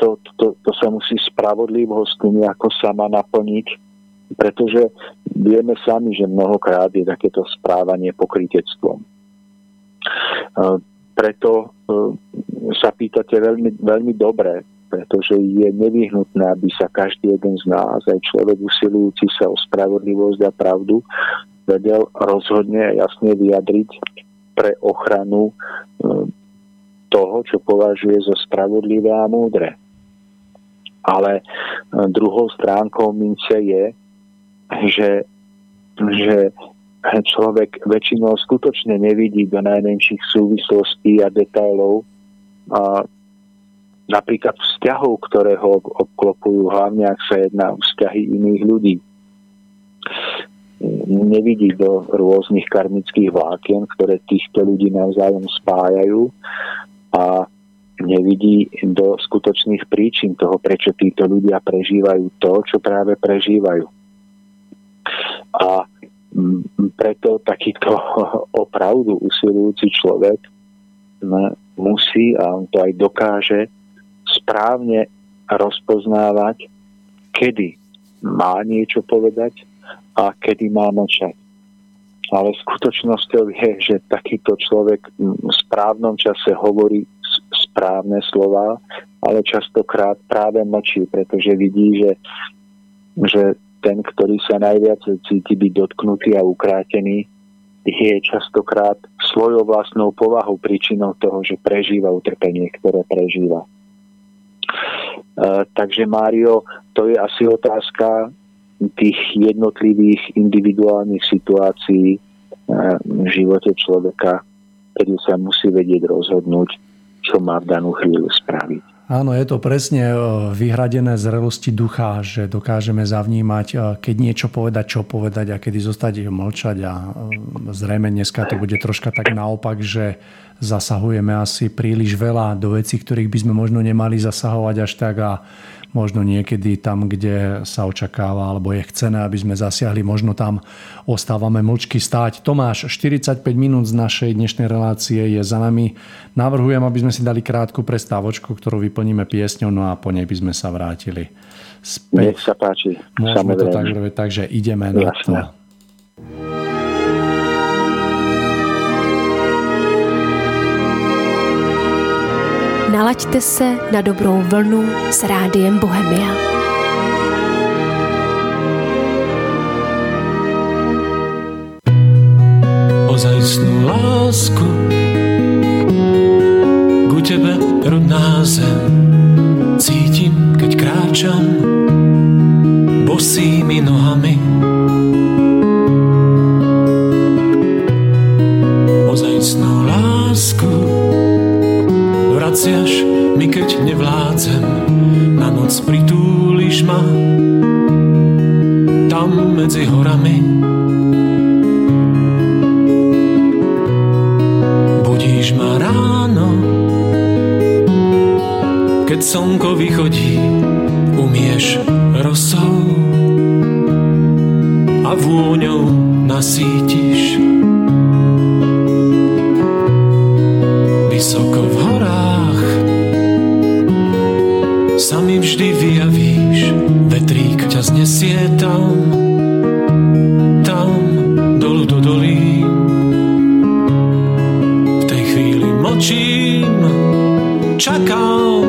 to, to, to sa musí spravodlivosť nejako sama naplniť pretože vieme sami, že mnohokrát je takéto správanie pokrytectvom. E, preto e, sa pýtate veľmi, veľmi dobre, pretože je nevyhnutné, aby sa každý jeden z nás, aj človek usilujúci sa o spravodlivosť a pravdu, vedel rozhodne a jasne vyjadriť pre ochranu e, toho, čo považuje za spravodlivé a múdre. Ale druhou stránkou mince je, že, že človek väčšinou skutočne nevidí do najmenších súvislostí a detailov a napríklad vzťahov, ktoré ho obklopujú, hlavne ak sa jedná o vzťahy iných ľudí. Nevidí do rôznych karmických vlákien, ktoré týchto ľudí navzájom spájajú a nevidí do skutočných príčin toho, prečo títo ľudia prežívajú to, čo práve prežívajú a preto takýto opravdu usilujúci človek musí, a on to aj dokáže, správne rozpoznávať, kedy má niečo povedať a kedy má mlčať. Ale skutočnosťou je, že takýto človek v správnom čase hovorí správne slova, ale častokrát práve mlčí, pretože vidí, že, že ten, ktorý sa najviac cíti byť dotknutý a ukrátený, je častokrát svojou vlastnou povahou príčinou toho, že prežíva utrpenie, ktoré prežíva. E, takže Mário, to je asi otázka tých jednotlivých individuálnych situácií e, v živote človeka, kedy sa musí vedieť rozhodnúť, čo má v danú chvíľu spraviť. Áno, je to presne e, vyhradené zrelosti ducha, že dokážeme zavnímať, e, keď niečo povedať, čo povedať a kedy zostať mlčať a e, zrejme dneska to bude troška tak naopak, že zasahujeme asi príliš veľa do vecí, ktorých by sme možno nemali zasahovať až tak a možno niekedy tam, kde sa očakáva alebo je chcené, aby sme zasiahli, možno tam ostávame mlčky stáť. Tomáš, 45 minút z našej dnešnej relácie je za nami. Navrhujem, aby sme si dali krátku prestávočku, ktorú vyplníme piesňou, no a po nej by sme sa vrátili späť. Nech sa páči. Môžeme to tak robiť, takže ideme na to. Nalaďte se na dobrou vlnu s rádiem Bohemia. Ozajstnú lásku ku tebe rodná zem cítim, keď kráčam bosými nohami. Medzi horami. Budíš ma ráno, keď slnko vychodí, umieš rosou a vôňou nasítiš. Vysoko v horách sa mi vždy vyjavíš, vetrík ťa znesie tam, chvíli mlčím, čakám,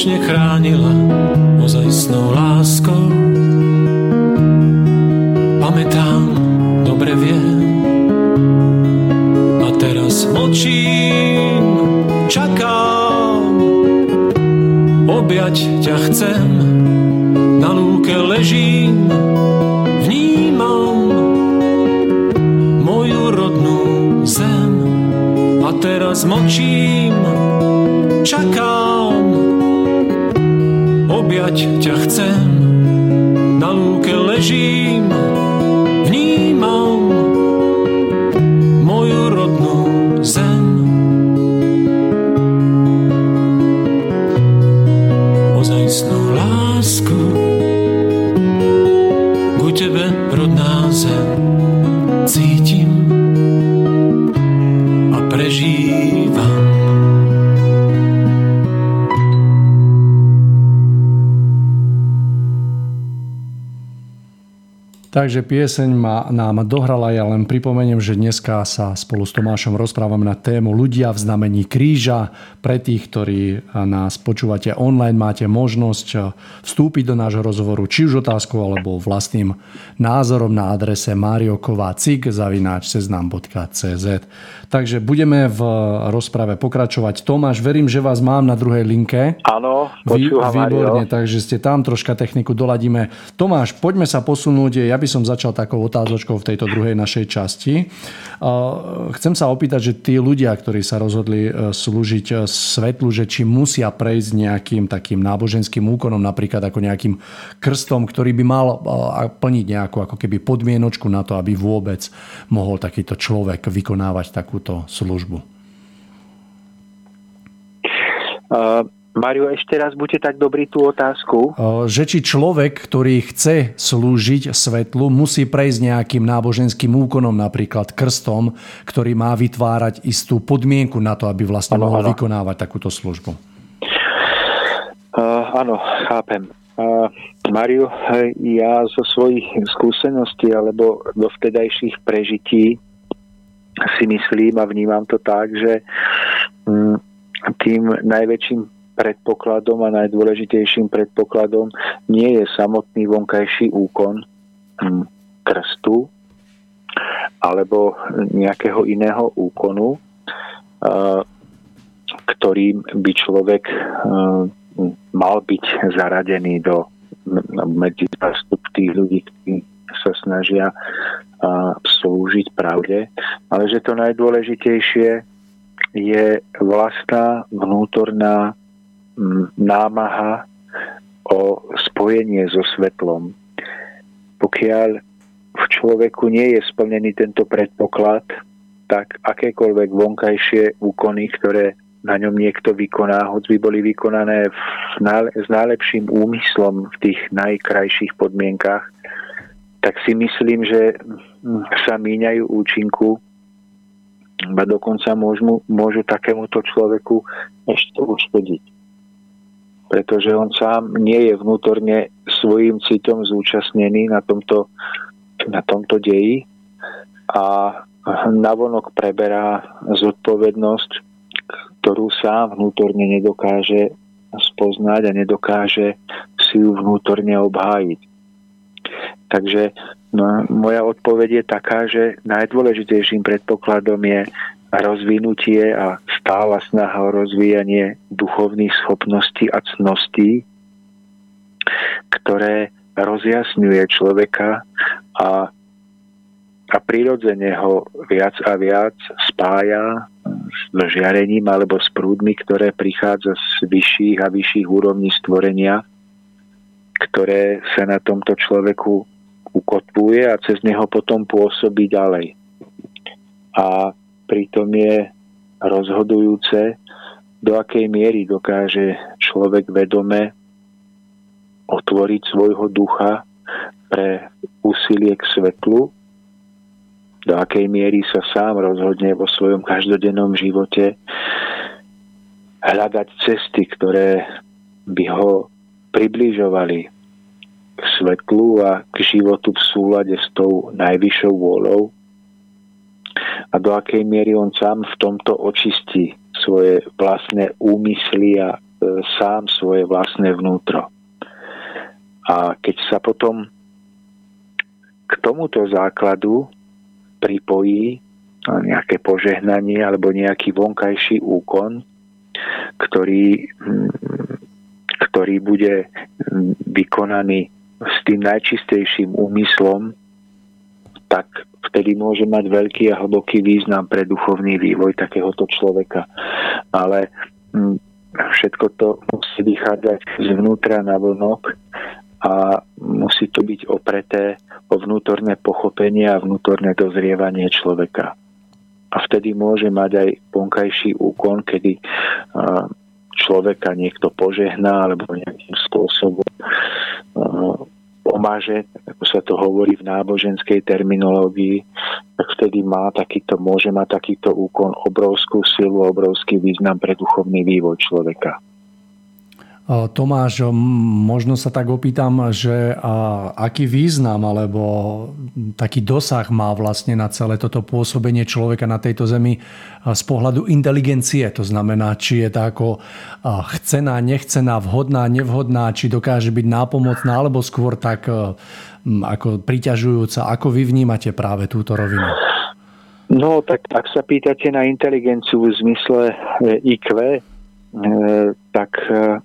bezpečne chránila ozajstnou láskou. Pamätám, dobre viem, a teraz mlčím, čakám, objať ťa chcem, na lúke ležím, vnímam moju rodnú zem. A teraz mlčím, čakám, objať ťa chcem, na lúke ležím, Takže pieseň ma, nám dohrala, ja len pripomeniem, že dneska sa spolu s Tomášom rozprávame na tému ľudia v znamení kríža. Pre tých, ktorí nás počúvate online, máte možnosť vstúpiť do nášho rozhovoru či už otázkou alebo vlastným názorom na adrese mariokovácik zavináč seznam.cz Takže budeme v rozprave pokračovať. Tomáš, verím, že vás mám na druhej linke. Áno, Vy, počúvam výborne, Mario. takže ste tam, troška techniku doladíme. Tomáš, poďme sa posunúť. Ja by som začal takou otázočkou v tejto druhej našej časti. Chcem sa opýtať, že tí ľudia, ktorí sa rozhodli uh, slúžiť uh, svetlu, že či musia prejsť nejakým takým náboženským úkonom, napríklad ako nejakým krstom, ktorý by mal uh, plniť nejakú ako keby podmienočku na to, aby vôbec mohol takýto človek vykonávať takúto službu. Uh, Mario, ešte raz buďte tak dobrý tú otázku. že či človek, ktorý chce slúžiť svetlu, musí prejsť nejakým náboženským úkonom, napríklad krstom, ktorý má vytvárať istú podmienku na to, aby vlastne Áno, mohol áno. vykonávať takúto službu. Uh, áno, chápem. Uh, Mario, ja zo svojich skúseností alebo do vtedajších prežití si myslím a vnímam to tak, že mm, tým najväčším predpokladom a najdôležitejším predpokladom nie je samotný vonkajší úkon mm, krstu alebo nejakého iného úkonu, uh, ktorým by človek uh, mal byť zaradený do medzi zástup tých ľudí, ktorí sa snažia uh, slúžiť pravde, ale že to najdôležitejšie je vlastná vnútorná námaha o spojenie so svetlom. Pokiaľ v človeku nie je splnený tento predpoklad, tak akékoľvek vonkajšie úkony, ktoré na ňom niekto vykoná, hoď by boli vykonané v, s najlepším úmyslom v tých najkrajších podmienkach, tak si myslím, že sa míňajú účinku a dokonca môžu, môžu takémuto človeku ešte uškodiť. Pretože on sám nie je vnútorne svojim citom zúčastnený na tomto, na tomto deji a navonok preberá zodpovednosť, ktorú sám vnútorne nedokáže spoznať a nedokáže si ju vnútorne obhájiť. Takže no, moja odpoveď je taká, že najdôležitejším predpokladom je rozvinutie a stála snaha o rozvíjanie duchovných schopností a cností, ktoré rozjasňuje človeka a, a prirodzene ho viac a viac spája s žiarením alebo s prúdmi, ktoré prichádza z vyšších a vyšších úrovní stvorenia, ktoré sa na tomto človeku ukotvuje a cez neho potom pôsobí ďalej. A pritom je rozhodujúce, do akej miery dokáže človek vedome otvoriť svojho ducha pre úsilie k svetlu, do akej miery sa sám rozhodne vo svojom každodennom živote hľadať cesty, ktoré by ho približovali k svetlu a k životu v súlade s tou najvyššou vôľou a do akej miery on sám v tomto očistí svoje vlastné úmysly a e, sám svoje vlastné vnútro. A keď sa potom k tomuto základu pripojí nejaké požehnanie alebo nejaký vonkajší úkon, ktorý, ktorý bude vykonaný s tým najčistejším úmyslom, tak vtedy môže mať veľký a hlboký význam pre duchovný vývoj takéhoto človeka. Ale mm, všetko to musí vychádzať zvnútra na vlnok a musí to byť opreté o vnútorné pochopenie a vnútorné dozrievanie človeka. A vtedy môže mať aj vonkajší úkon, kedy človeka niekto požehná alebo nejakým spôsobom pomáže, ako sa to hovorí v náboženskej terminológii, tak vtedy má takýto, môže mať takýto úkon obrovskú silu, obrovský význam pre duchovný vývoj človeka. Tomáš, možno sa tak opýtam, že aký význam alebo taký dosah má vlastne na celé toto pôsobenie človeka na tejto zemi z pohľadu inteligencie. To znamená, či je tá ako chcená, nechcená, vhodná, nevhodná, či dokáže byť nápomocná, alebo skôr tak ako priťažujúca. Ako vy vnímate práve túto rovinu? No, tak ak sa pýtate na inteligenciu v zmysle e, IQ, e, tak e,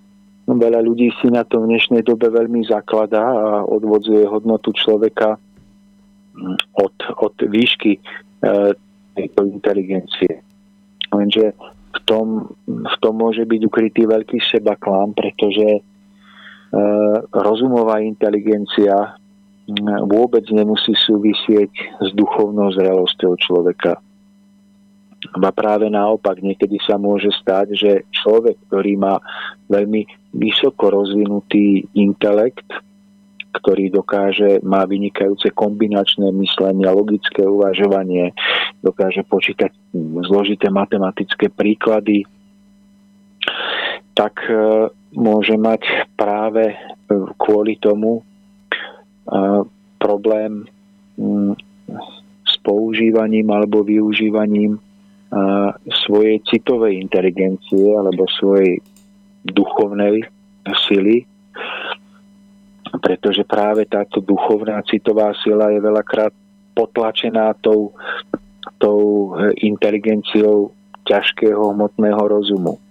veľa ľudí si na to v dnešnej dobe veľmi zakladá a odvodzuje hodnotu človeka mm, od, od výšky e, tejto inteligencie. Lenže v tom, v tom môže byť ukrytý veľký seba klám, pretože e, rozumová inteligencia mm, vôbec nemusí súvisieť s duchovnou zrelosťou človeka. A práve naopak, niekedy sa môže stať, že človek, ktorý má veľmi vysoko rozvinutý intelekt, ktorý dokáže, má vynikajúce kombinačné myslenie, logické uvažovanie, dokáže počítať zložité matematické príklady, tak e, môže mať práve e, kvôli tomu e, problém s používaním alebo využívaním svojej citovej inteligencie alebo svojej duchovnej sily, pretože práve táto duchovná citová sila je veľakrát potlačená tou, tou inteligenciou ťažkého hmotného rozumu.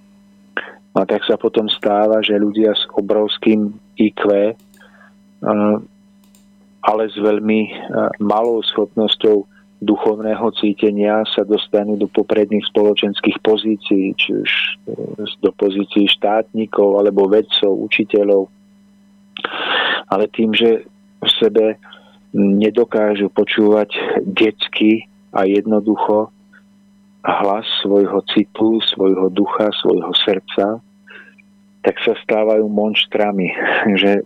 A tak sa potom stáva, že ľudia s obrovským IQ, ale s veľmi malou schopnosťou duchovného cítenia sa dostanú do popredných spoločenských pozícií, či už e, do pozícií štátnikov alebo vedcov, učiteľov. Ale tým, že v sebe nedokážu počúvať detsky a jednoducho hlas svojho citu, svojho ducha, svojho srdca, tak sa stávajú monštrami, že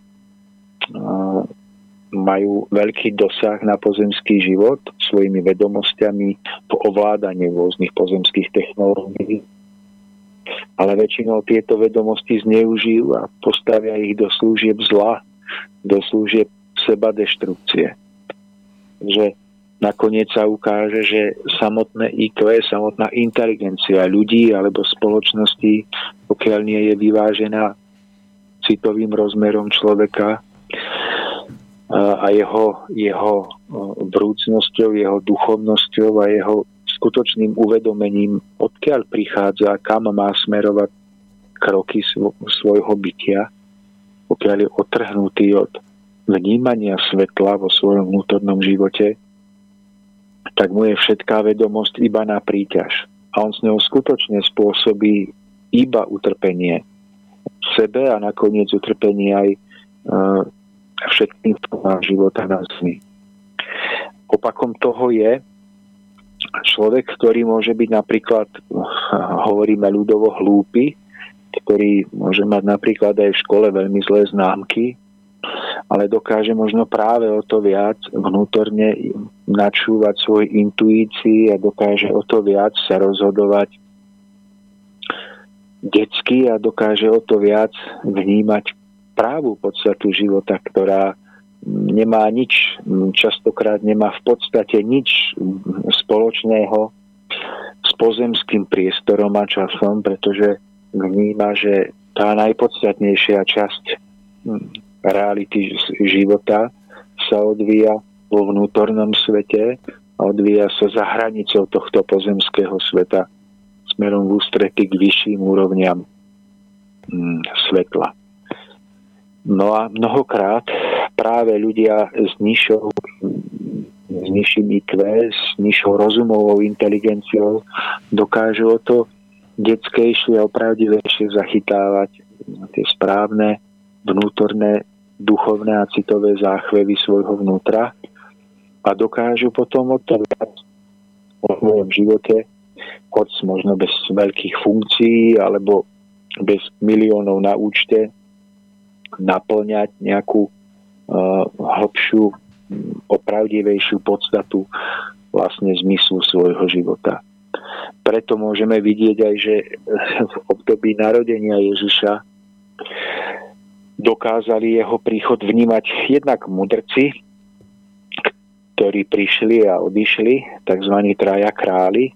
majú veľký dosah na pozemský život svojimi vedomosťami v ovládaní rôznych pozemských technológií. Ale väčšinou tieto vedomosti zneužijú a postavia ich do služieb zla, do služieb seba deštrukcie. Takže nakoniec sa ukáže, že samotné IQ, samotná inteligencia ľudí alebo spoločnosti, pokiaľ nie je vyvážená citovým rozmerom človeka a jeho, jeho vrúcnosťou, jeho duchovnosťou a jeho skutočným uvedomením, odkiaľ prichádza, kam má smerovať kroky svojho bytia, pokiaľ je otrhnutý od vnímania svetla vo svojom vnútornom živote, tak mu je všetká vedomosť iba na príťaž. A on s ňou skutočne spôsobí iba utrpenie sebe a nakoniec utrpenie aj všetkým života na zemi. Opakom toho je človek, ktorý môže byť napríklad, hovoríme ľudovo, hlúpy, ktorý môže mať napríklad aj v škole veľmi zlé známky, ale dokáže možno práve o to viac vnútorne načúvať svoj intuícii a dokáže o to viac sa rozhodovať detsky a dokáže o to viac vnímať právu podstatu života, ktorá nemá nič, častokrát nemá v podstate nič spoločného s pozemským priestorom a časom, pretože vníma, že tá najpodstatnejšia časť reality života sa odvíja vo vnútornom svete a odvíja sa za hranicou tohto pozemského sveta smerom v ústrety k vyšším úrovniam mm, svetla. No a mnohokrát práve ľudia s nižšou s nižším IQ, s nižšou rozumovou inteligenciou dokážu o to detskejšie a opravdivejšie zachytávať tie správne vnútorné duchovné a citové záchvevy svojho vnútra a dokážu potom o to viac o svojom živote, hoď možno bez veľkých funkcií alebo bez miliónov na účte, naplňať nejakú uh, hlbšiu, opravdivejšiu podstatu vlastne zmyslu svojho života. Preto môžeme vidieť aj, že v období narodenia Ježiša dokázali jeho príchod vnímať jednak mudrci, ktorí prišli a odišli, tzv. traja králi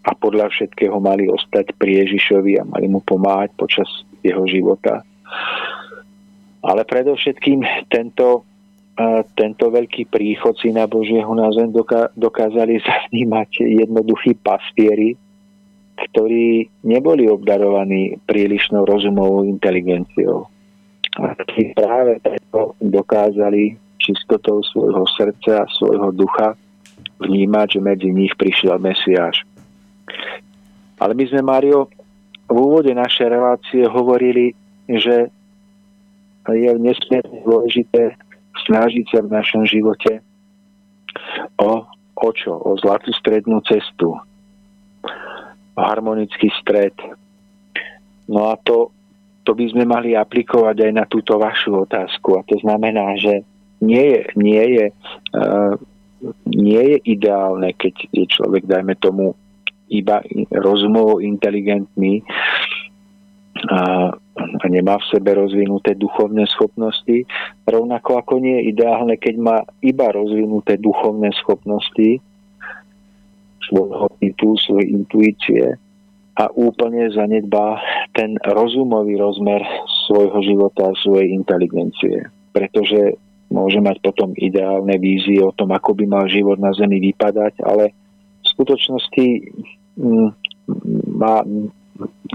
a podľa všetkého mali ostať pri Ježišovi a mali mu pomáhať počas jeho života. Ale predovšetkým tento, tento veľký príchod Syna Božieho na zem dokázali zavnímať jednoduchí pastieri, ktorí neboli obdarovaní prílišnou rozumovou inteligenciou a práve preto dokázali čistotou svojho srdca a svojho ducha vnímať, že medzi nich prišiel Mesiáš. Ale my sme, Mario, v úvode našej relácie hovorili, že je nesmierne dôležité snažiť sa v našom živote o, o čo? O zlatú strednú cestu. O harmonický stred. No a to to by sme mali aplikovať aj na túto vašu otázku. A to znamená, že nie je, nie je, uh, nie je ideálne, keď je človek, dajme tomu, iba rozumovo inteligentný a, a nemá v sebe rozvinuté duchovné schopnosti, rovnako ako nie je ideálne, keď má iba rozvinuté duchovné schopnosti svojho typu, svojej intuície, a úplne zanedbá ten rozumový rozmer svojho života, svojej inteligencie. Pretože môže mať potom ideálne vízie o tom, ako by mal život na Zemi vypadať, ale v skutočnosti mm, má,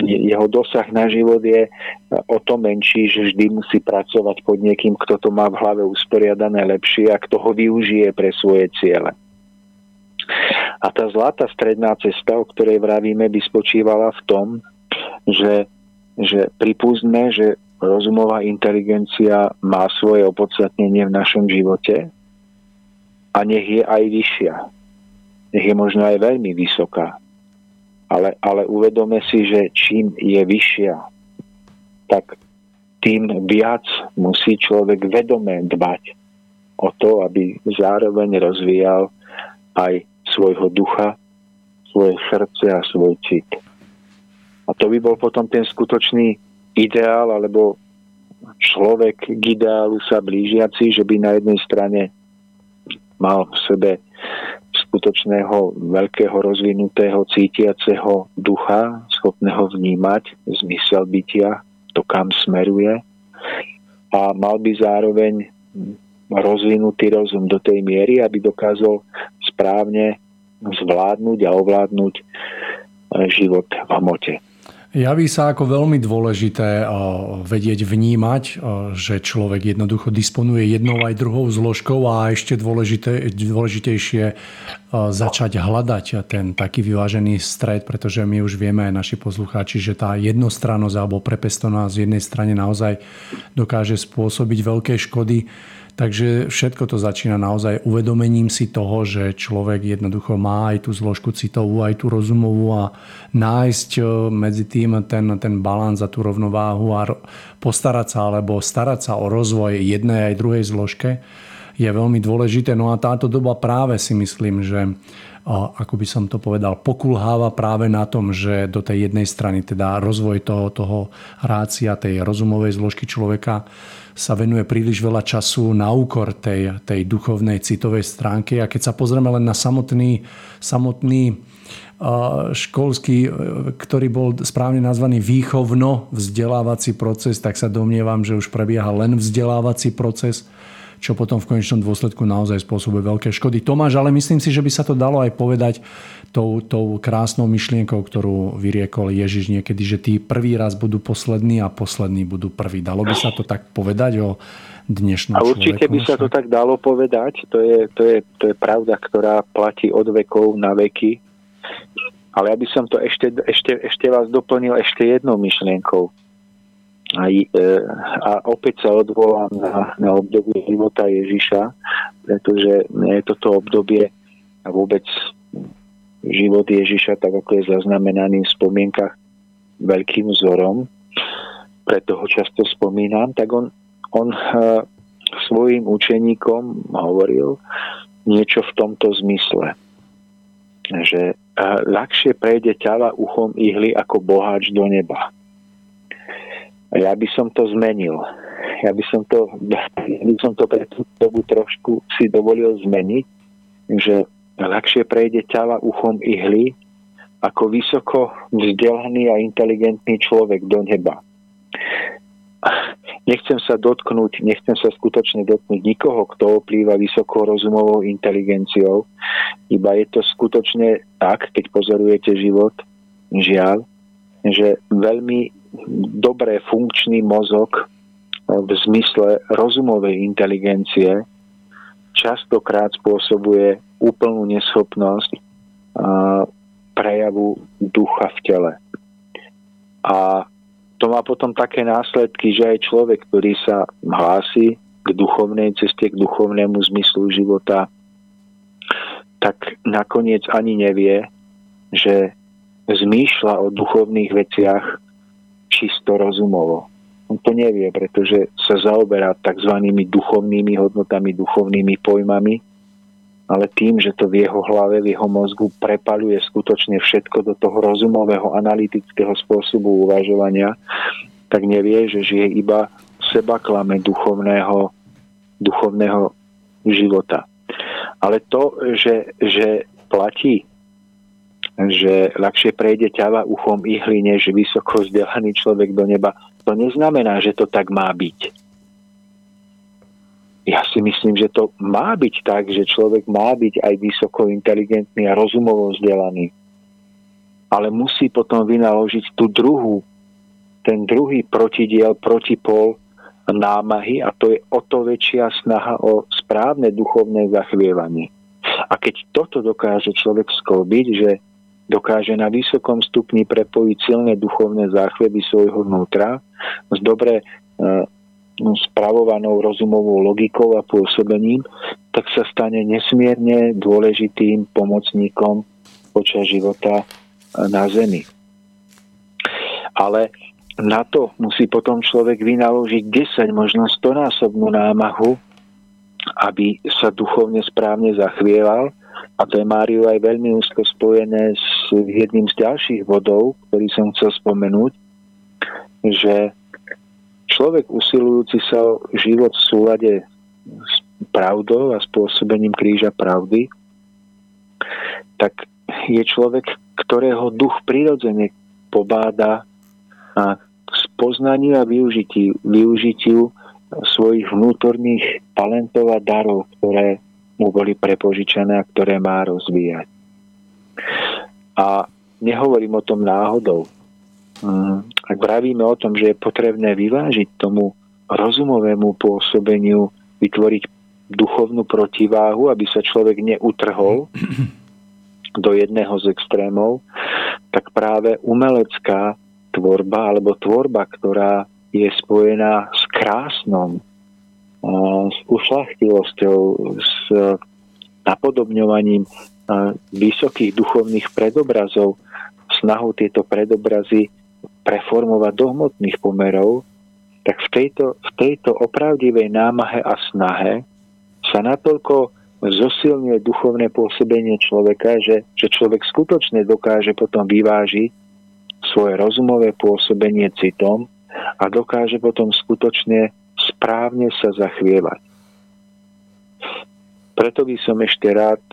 jeho dosah na život je o to menší, že vždy musí pracovať pod niekým, kto to má v hlave usporiadané lepšie a kto ho využije pre svoje ciele. A tá zlatá stredná cesta, o ktorej vravíme, by spočívala v tom, že, že pripúzme, že rozumová inteligencia má svoje opodstatnenie v našom živote a nech je aj vyššia. Nech je možno aj veľmi vysoká. Ale, ale uvedome si, že čím je vyššia, tak tým viac musí človek vedome dbať o to, aby zároveň rozvíjal aj svojho ducha, svoje srdce a svoj cit. A to by bol potom ten skutočný ideál, alebo človek k ideálu sa blížiaci, že by na jednej strane mal v sebe skutočného veľkého rozvinutého cítiaceho ducha, schopného vnímať zmysel bytia, to kam smeruje a mal by zároveň rozvinutý rozum do tej miery, aby dokázal správne zvládnuť a ovládnuť e, život v hmote. Javí sa ako veľmi dôležité vedieť vnímať, že človek jednoducho disponuje jednou aj druhou zložkou a ešte dôležité, dôležitejšie začať hľadať ten taký vyvážený stred, pretože my už vieme aj naši poslucháči, že tá jednostrannosť alebo prepestovaná z jednej strane naozaj dokáže spôsobiť veľké škody Takže všetko to začína naozaj uvedomením si toho, že človek jednoducho má aj tú zložku citovú, aj tú rozumovú a nájsť e, medzi tým ten, ten balans a tú rovnováhu a postarať sa alebo starať sa o rozvoj jednej aj druhej zložke je veľmi dôležité. No a táto doba práve si myslím, že ako by som to povedal, pokulháva práve na tom, že do tej jednej strany teda rozvoj toho, toho rácia, tej rozumovej zložky človeka sa venuje príliš veľa času na úkor tej, tej duchovnej citovej stránky. A keď sa pozrieme len na samotný, samotný školský, ktorý bol správne nazvaný výchovno vzdelávací proces, tak sa domnievam, že už prebieha len vzdelávací proces čo potom v konečnom dôsledku naozaj spôsobuje veľké škody. Tomáš, ale myslím si, že by sa to dalo aj povedať tou, tou krásnou myšlienkou, ktorú vyriekol Ježiš niekedy, že tí prvý raz budú poslední a poslední budú prvý. Dalo by sa to tak povedať o dnešnom A určite človeku? by sa to tak dalo povedať. To je, to, je, to je pravda, ktorá platí od vekov na veky. Ale ja by som to ešte, ešte, ešte vás doplnil ešte jednou myšlienkou aj, e, a opäť sa odvolám na, na obdobie života Ježiša, pretože je toto obdobie a vôbec život Ježiša, tak ako je zaznamenaný v spomienkach veľkým vzorom, preto ho často spomínam, tak on, on e, svojim učeníkom hovoril niečo v tomto zmysle, že e, ľahšie prejde ťava uchom ihly ako boháč do neba. Ja by som to zmenil. Ja by som to, ja by som to pre tú dobu trošku si dovolil zmeniť, že ľahšie prejde ťava uchom ihly ako vysoko vzdelaný a inteligentný človek do neba. Nechcem sa dotknúť, nechcem sa skutočne dotknúť nikoho, kto oplýva vysokou rozumovou inteligenciou, iba je to skutočne tak, keď pozorujete život, žiaľ, že veľmi dobre funkčný mozog v zmysle rozumovej inteligencie častokrát spôsobuje úplnú neschopnosť prejavu ducha v tele. A to má potom také následky, že aj človek, ktorý sa hlási k duchovnej ceste, k duchovnému zmyslu života, tak nakoniec ani nevie, že zmýšľa o duchovných veciach čisto rozumovo. On to nevie, pretože sa zaoberá tzv. duchovnými hodnotami, duchovnými pojmami, ale tým, že to v jeho hlave, v jeho mozgu prepaluje skutočne všetko do toho rozumového, analytického spôsobu uvažovania, tak nevie, že žije iba seba klame duchovného, duchovného života. Ale to, že, že platí že ľahšie prejde ťava uchom ihly, než vysoko vzdelaný človek do neba. To neznamená, že to tak má byť. Ja si myslím, že to má byť tak, že človek má byť aj vysoko inteligentný a rozumovo vzdelaný. Ale musí potom vynaložiť tú druhú, ten druhý protidiel, protipol námahy a to je o to väčšia snaha o správne duchovné zachvievanie. A keď toto dokáže človek sklbiť, že dokáže na vysokom stupni prepojiť silné duchovné záchveby svojho vnútra s dobre e, spravovanou rozumovou logikou a pôsobením, tak sa stane nesmierne dôležitým pomocníkom počas života e, na Zemi. Ale na to musí potom človek vynaložiť 10, možno 100 násobnú námahu, aby sa duchovne správne zachvieval a to je Máriu aj veľmi úzko spojené s jedným z ďalších bodov, ktorý som chcel spomenúť, že človek usilujúci sa o život v súlade s pravdou a spôsobením kríža pravdy tak je človek, ktorého duch prirodzene pobáda a spoznaniu a využitiu, využitiu svojich vnútorných talentov a darov, ktoré mu boli prepožičané a ktoré má rozvíjať. A nehovorím o tom náhodou. Mm, ak vravíme o tom, že je potrebné vyvážiť tomu rozumovému pôsobeniu, vytvoriť duchovnú protiváhu, aby sa človek neutrhol do jedného z extrémov, tak práve umelecká tvorba alebo tvorba, ktorá je spojená s krásnom, s ušlachtilosťou, s napodobňovaním vysokých duchovných predobrazov, snahu tieto predobrazy preformovať do hmotných pomerov, tak v tejto, v tejto opravdivej námahe a snahe sa natoľko zosilňuje duchovné pôsobenie človeka, že, že človek skutočne dokáže potom vyvážiť svoje rozumové pôsobenie citom a dokáže potom skutočne správne sa zachvievať. Preto by som ešte rád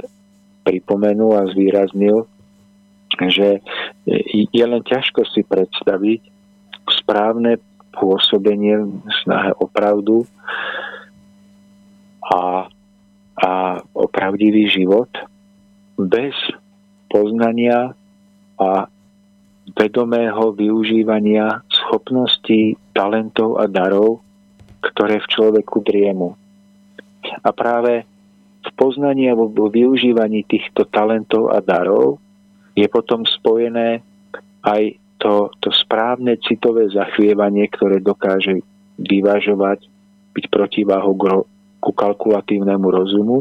pripomenul a zvýraznil, že je len ťažko si predstaviť správne pôsobenie snahe o pravdu a, a o život bez poznania a vedomého využívania schopností, talentov a darov, ktoré v človeku driemu. A práve v poznaní alebo vo využívaní týchto talentov a darov je potom spojené aj to, to správne citové zachvievanie, ktoré dokáže vyvažovať, byť protiváhou ku kalkulatívnemu rozumu.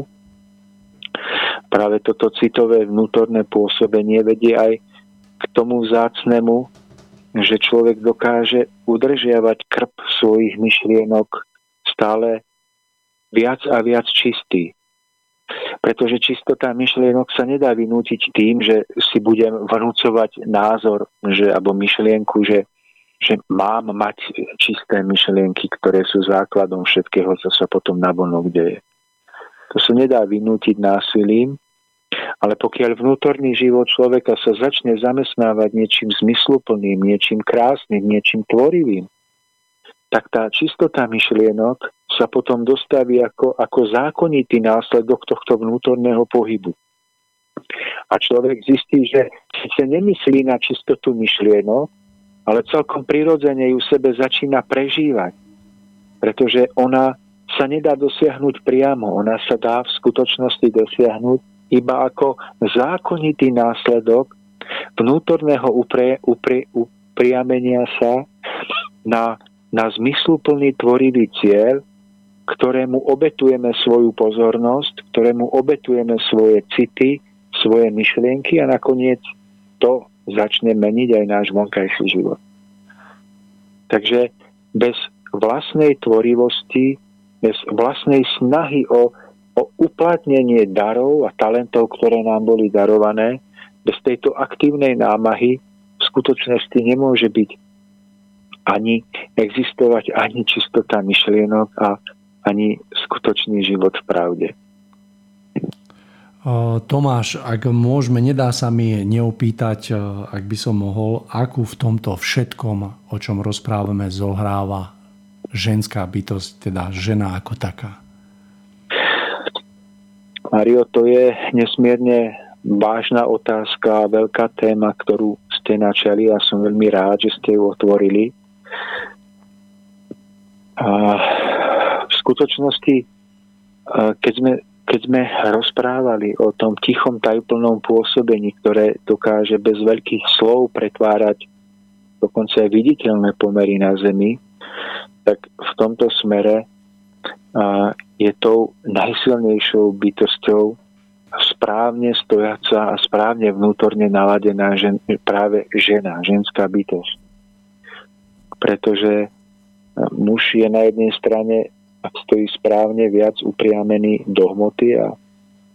Práve toto citové vnútorné pôsobenie vedie aj k tomu vzácnemu, že človek dokáže udržiavať krp svojich myšlienok stále viac a viac čistý. Pretože čistota myšlienok sa nedá vynútiť tým, že si budem vnúcovať názor že, alebo myšlienku, že, že mám mať čisté myšlienky, ktoré sú základom všetkého, čo sa potom navonok deje. To sa nedá vynútiť násilím, ale pokiaľ vnútorný život človeka sa začne zamestnávať niečím zmysluplným, niečím krásnym, niečím tvorivým, tak tá čistota myšlienok sa potom dostaví ako, ako zákonitý následok tohto vnútorného pohybu. A človek zistí, že síce nemyslí na čistotu myšlienok, ale celkom prirodzene ju sebe začína prežívať. Pretože ona sa nedá dosiahnuť priamo, ona sa dá v skutočnosti dosiahnuť iba ako zákonitý následok vnútorného upre, upre, upriamenia sa na na zmysluplný tvorivý cieľ, ktorému obetujeme svoju pozornosť, ktorému obetujeme svoje city, svoje myšlienky a nakoniec to začne meniť aj náš vonkajší život. Takže bez vlastnej tvorivosti, bez vlastnej snahy o, o uplatnenie darov a talentov, ktoré nám boli darované, bez tejto aktívnej námahy v skutočnosti nemôže byť ani existovať ani čistota myšlienok a ani skutočný život v pravde. Tomáš, ak môžeme, nedá sa mi neopýtať, ak by som mohol, akú v tomto všetkom, o čom rozprávame, zohráva ženská bytosť, teda žena ako taká? Mario, to je nesmierne vážna otázka, veľká téma, ktorú ste načali a som veľmi rád, že ste ju otvorili. A v skutočnosti, keď sme, keď sme rozprávali o tom tichom tajplnom pôsobení, ktoré dokáže bez veľkých slov pretvárať dokonca aj viditeľné pomery na Zemi, tak v tomto smere je tou najsilnejšou bytosťou správne stojaca a správne vnútorne naladená žen, práve žena, ženská bytosť pretože muž je na jednej strane, ak stojí správne, viac upriamený do hmoty a,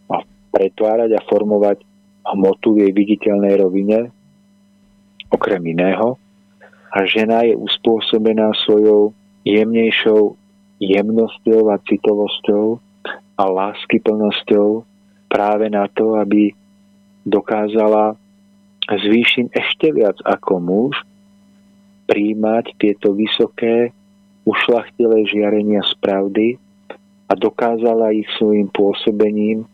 a pretvárať a formovať hmotu v jej viditeľnej rovine, okrem iného. A žena je uspôsobená svojou jemnejšou jemnosťou a citovosťou a láskyplnosťou práve na to, aby dokázala zvýšim ešte viac ako muž príjmať tieto vysoké ušlachtilé žiarenia z pravdy a dokázala ich svojim pôsobením,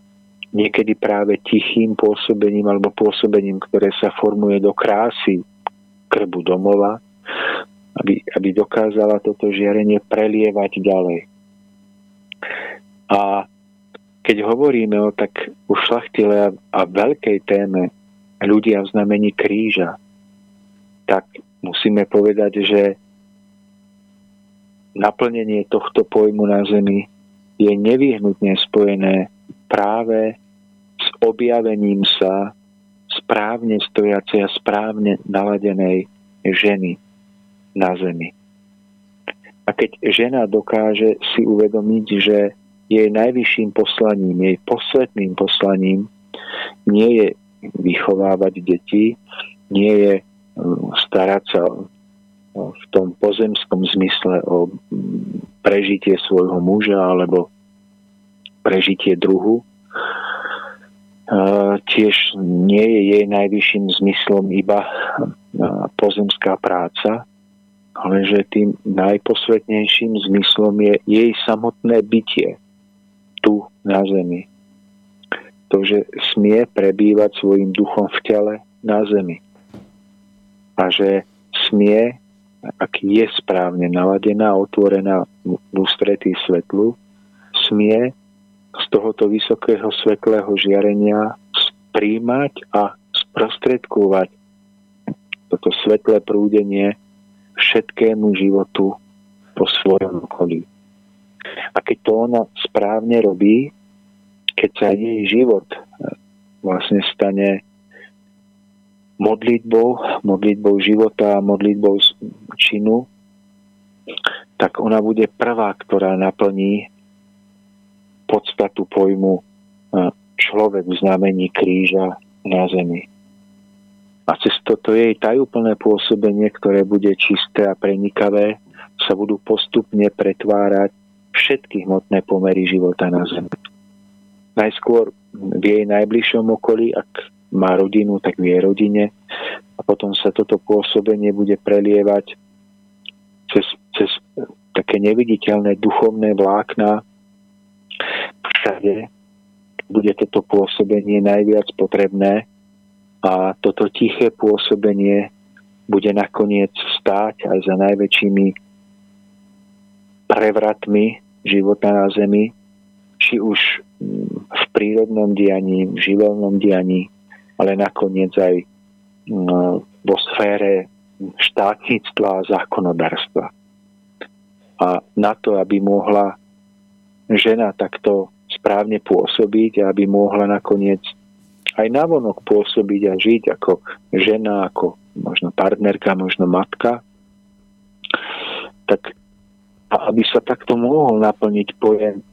niekedy práve tichým pôsobením alebo pôsobením, ktoré sa formuje do krásy krbu domova, aby, aby dokázala toto žiarenie prelievať ďalej. A keď hovoríme o tak ušlachtilé a veľkej téme ľudia v znamení kríža, tak musíme povedať, že naplnenie tohto pojmu na Zemi je nevyhnutne spojené práve s objavením sa správne stojacej a správne naladenej ženy na Zemi. A keď žena dokáže si uvedomiť, že jej najvyšším poslaním, jej posvetným poslaním nie je vychovávať deti, nie je um, starať sa v tom pozemskom zmysle o prežitie svojho muža alebo prežitie druhu. Tiež nie je jej najvyšším zmyslom iba pozemská práca, ale že tým najposvetnejším zmyslom je jej samotné bytie tu na zemi. To, že smie prebývať svojim duchom v tele na zemi. A že smie, ak je správne naladená, otvorená v ústretí svetlu, smie z tohoto vysokého svetlého žiarenia príjmať a sprostredkovať toto svetlé prúdenie všetkému životu po svojom okolí. A keď to ona správne robí, keď sa jej život e, vlastne stane modlitbou, modlitbou života a modlitbou činu, tak ona bude prvá, ktorá naplní podstatu pojmu e, človek v znamení kríža na zemi. A cez toto jej tajúplné pôsobenie, ktoré bude čisté a prenikavé, sa budú postupne pretvárať všetky hmotné pomery života na Zemi. Najskôr v jej najbližšom okolí, ak má rodinu, tak v jej rodine. A potom sa toto pôsobenie bude prelievať cez, cez také neviditeľné duchovné vlákna. Všade bude toto pôsobenie najviac potrebné a toto tiché pôsobenie bude nakoniec stáť aj za najväčšími prevratmi života na Zemi, či už mm, v prírodnom dianí, v živelnom dianí, ale nakoniec aj mm, vo sfére štátnictva a zákonodárstva. A na to, aby mohla žena takto správne pôsobiť a aby mohla nakoniec aj navonok pôsobiť a žiť ako žena, ako možno partnerka, možno matka, tak aby sa takto mohol naplniť pojem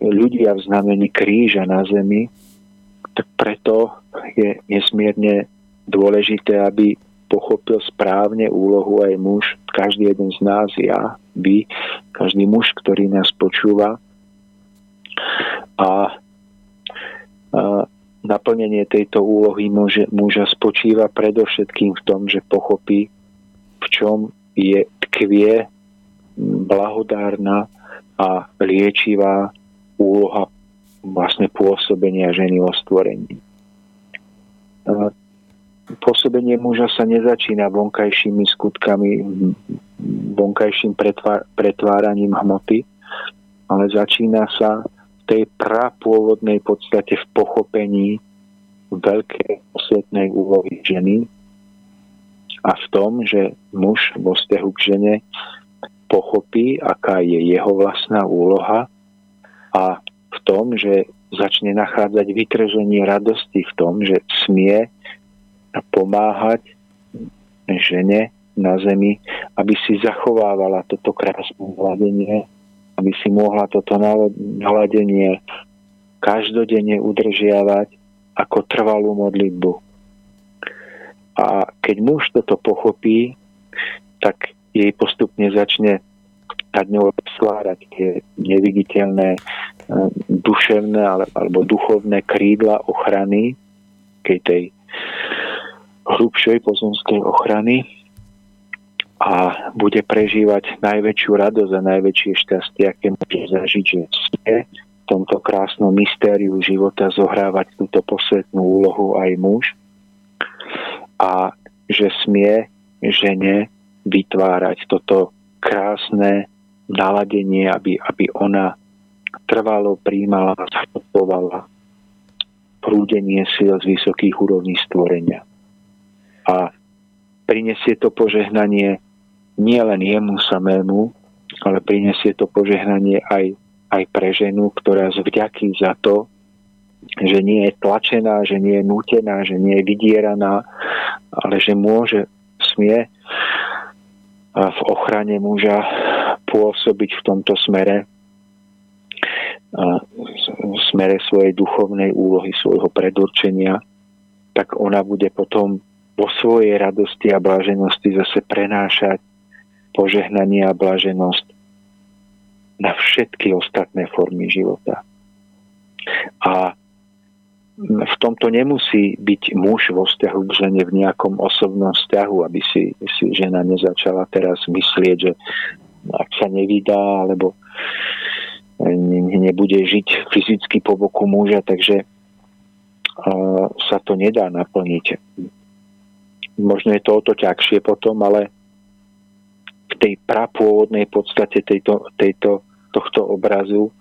ľudia v znamení kríža na zemi, tak preto je nesmierne dôležité, aby pochopil správne úlohu aj muž, každý jeden z nás, ja, vy, každý muž, ktorý nás počúva. A, a naplnenie tejto úlohy muže, muža spočíva predovšetkým v tom, že pochopí, v čom je tkvie blahodárna a liečivá úloha vlastne pôsobenia ženy o stvorení. Pôsobenie muža sa nezačína vonkajšími skutkami, vonkajším pretváraním hmoty, ale začína sa tej prapôvodnej podstate v pochopení veľkej osvetnej úlohy ženy a v tom, že muž vo vzťahu k žene pochopí, aká je jeho vlastná úloha a v tom, že začne nachádzať vytrženie radosti v tom, že smie pomáhať žene na zemi, aby si zachovávala toto krásne hladenie, aby si mohla toto naladenie každodenne udržiavať ako trvalú modlitbu. A keď muž toto pochopí, tak jej postupne začne nad ňou stvárať tie neviditeľné e, duševné alebo duchovné krídla ochrany nejakej tej hrubšej pozemskej ochrany a bude prežívať najväčšiu radosť a najväčšie šťastie, aké môže zažiť, že smie v tomto krásnom mystériu života zohrávať túto posvetnú úlohu aj muž a že smie žene vytvárať toto krásne naladenie, aby, aby ona trvalo príjmala a zachopovala prúdenie síl z vysokých úrovní stvorenia. A prinesie to požehnanie nie len jemu samému, ale prinesie to požehnanie aj, aj pre ženu, ktorá z za to, že nie je tlačená, že nie je nútená, že nie je vydieraná, ale že môže, smie v ochrane muža pôsobiť v tomto smere v smere svojej duchovnej úlohy, svojho predurčenia, tak ona bude potom vo svojej radosti a bláženosti zase prenášať požehnanie a bláženosť na všetky ostatné formy života. A v tomto nemusí byť muž vo vzťahu k žene v nejakom osobnom vzťahu, aby si, si žena nezačala teraz myslieť, že ak sa nevydá, alebo nebude žiť fyzicky po boku muža, takže sa to nedá naplniť. Možno je to o to ťažšie potom, ale v tej prapôvodnej podstate tejto, tejto, tohto obrazu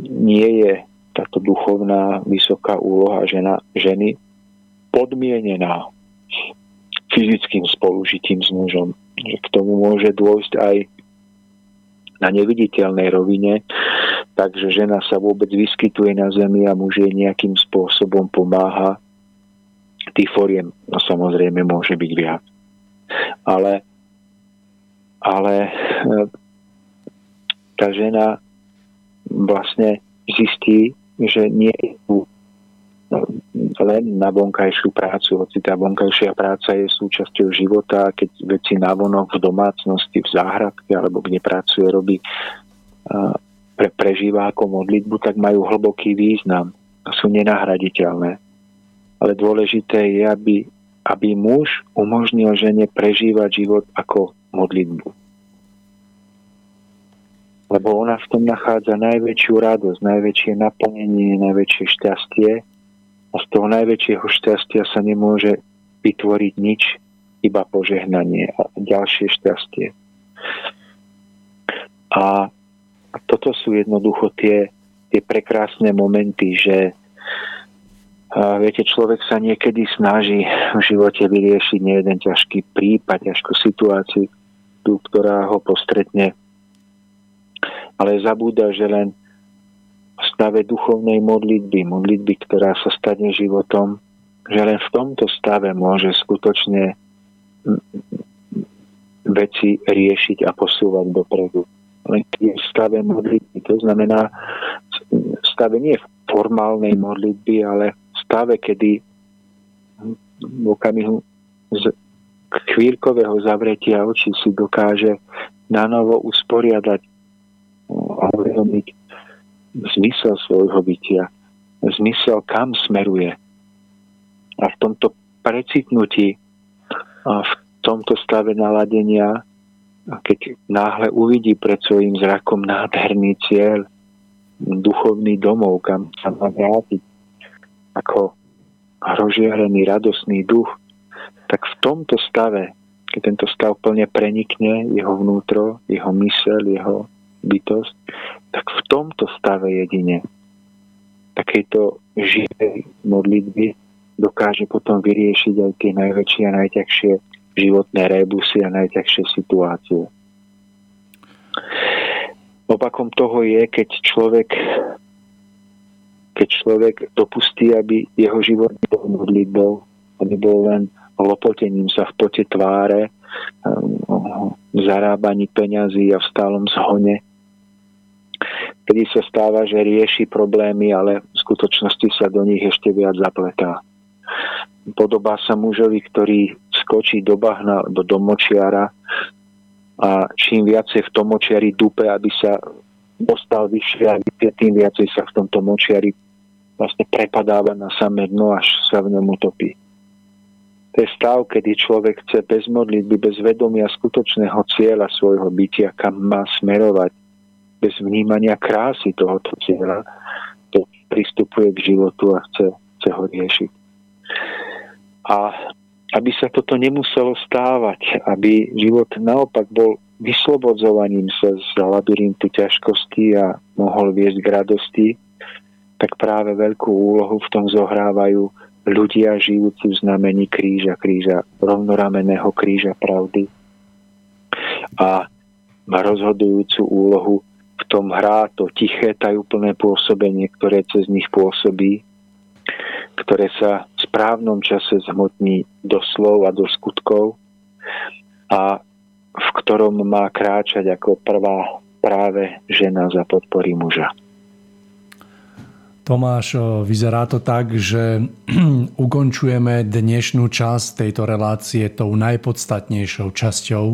nie je táto duchovná vysoká úloha žena, ženy podmienená fyzickým spolužitím s mužom. Že k tomu môže dôjsť aj na neviditeľnej rovine, takže žena sa vôbec vyskytuje na zemi a muž jej nejakým spôsobom pomáha. Tých foriem no, samozrejme môže byť viac. Ale, ale e, tá žena vlastne zistí, že nie je tu len na vonkajšiu prácu, hoci tá vonkajšia práca je súčasťou života, keď veci navonok v domácnosti, v záhradke alebo kde pracuje, robí pre, prežíva ako modlitbu, tak majú hlboký význam a sú nenahraditeľné. Ale dôležité je, aby, aby muž umožnil žene prežívať život ako modlitbu. Lebo ona v tom nachádza najväčšiu radosť, najväčšie naplnenie, najväčšie šťastie a z toho najväčšieho šťastia sa nemôže vytvoriť nič, iba požehnanie a ďalšie šťastie. A toto sú jednoducho tie, tie prekrásne momenty, že a viete, človek sa niekedy snaží v živote vyriešiť nie jeden ťažký prípad, ťažkú situáciu, ktorá ho postretne. Ale zabúda, že len v stave duchovnej modlitby, modlitby, ktorá sa stane životom, že len v tomto stave môže skutočne veci riešiť a posúvať dopredu. Len v stave modlitby, to znamená v stave nie formálnej modlitby, ale stave, kedy v okamihu z chvíľkového zavretia očí si dokáže na novo usporiadať a uvedomiť zmysel svojho bytia, zmysel, kam smeruje. A v tomto precitnutí, a v tomto stave naladenia, keď náhle uvidí pred svojim zrakom nádherný cieľ, duchovný domov, kam sa má vrátiť, ako rozžiarený, radosný duch, tak v tomto stave, keď tento stav plne prenikne jeho vnútro, jeho mysel, jeho bytosť, tak v tomto stave jedine takéto živej modlitby dokáže potom vyriešiť aj tie najväčšie a najťažšie životné rebusy a najťažšie situácie. Opakom toho je, keď človek keď človek dopustí, aby jeho život bol modlitbou, aby bol len lopotením sa v pote tváre, v zarábaní peňazí a v stálom zhone, kedy sa stáva, že rieši problémy, ale v skutočnosti sa do nich ešte viac zapletá. Podobá sa mužovi, ktorý skočí do bahna, do domočiara a čím viacej v tom močiari dupe, aby sa dostal vyššie a vyššie, tým viacej sa v tomto močiari vlastne prepadáva na samé dno, až sa v ňom utopí. To je stav, kedy človek chce bez modlitby, bez vedomia skutočného cieľa svojho bytia, kam má smerovať, bez vnímania krásy tohoto cieľa, to pristupuje k životu a chce, chce ho riešiť. A aby sa toto nemuselo stávať, aby život naopak bol vyslobodzovaním sa z labyrintu ťažkosti a mohol viesť k radosti, tak práve veľkú úlohu v tom zohrávajú ľudia žijúci v znamení kríža, kríža, rovnorameného kríža pravdy. A rozhodujúcu úlohu v tom hrá to tiché, tajúplné pôsobenie, ktoré cez nich pôsobí, ktoré sa v správnom čase zhmotní do slov a do skutkov a v ktorom má kráčať ako prvá práve žena za podpory muža. Tomáš, vyzerá to tak, že ukončujeme dnešnú časť tejto relácie tou najpodstatnejšou časťou.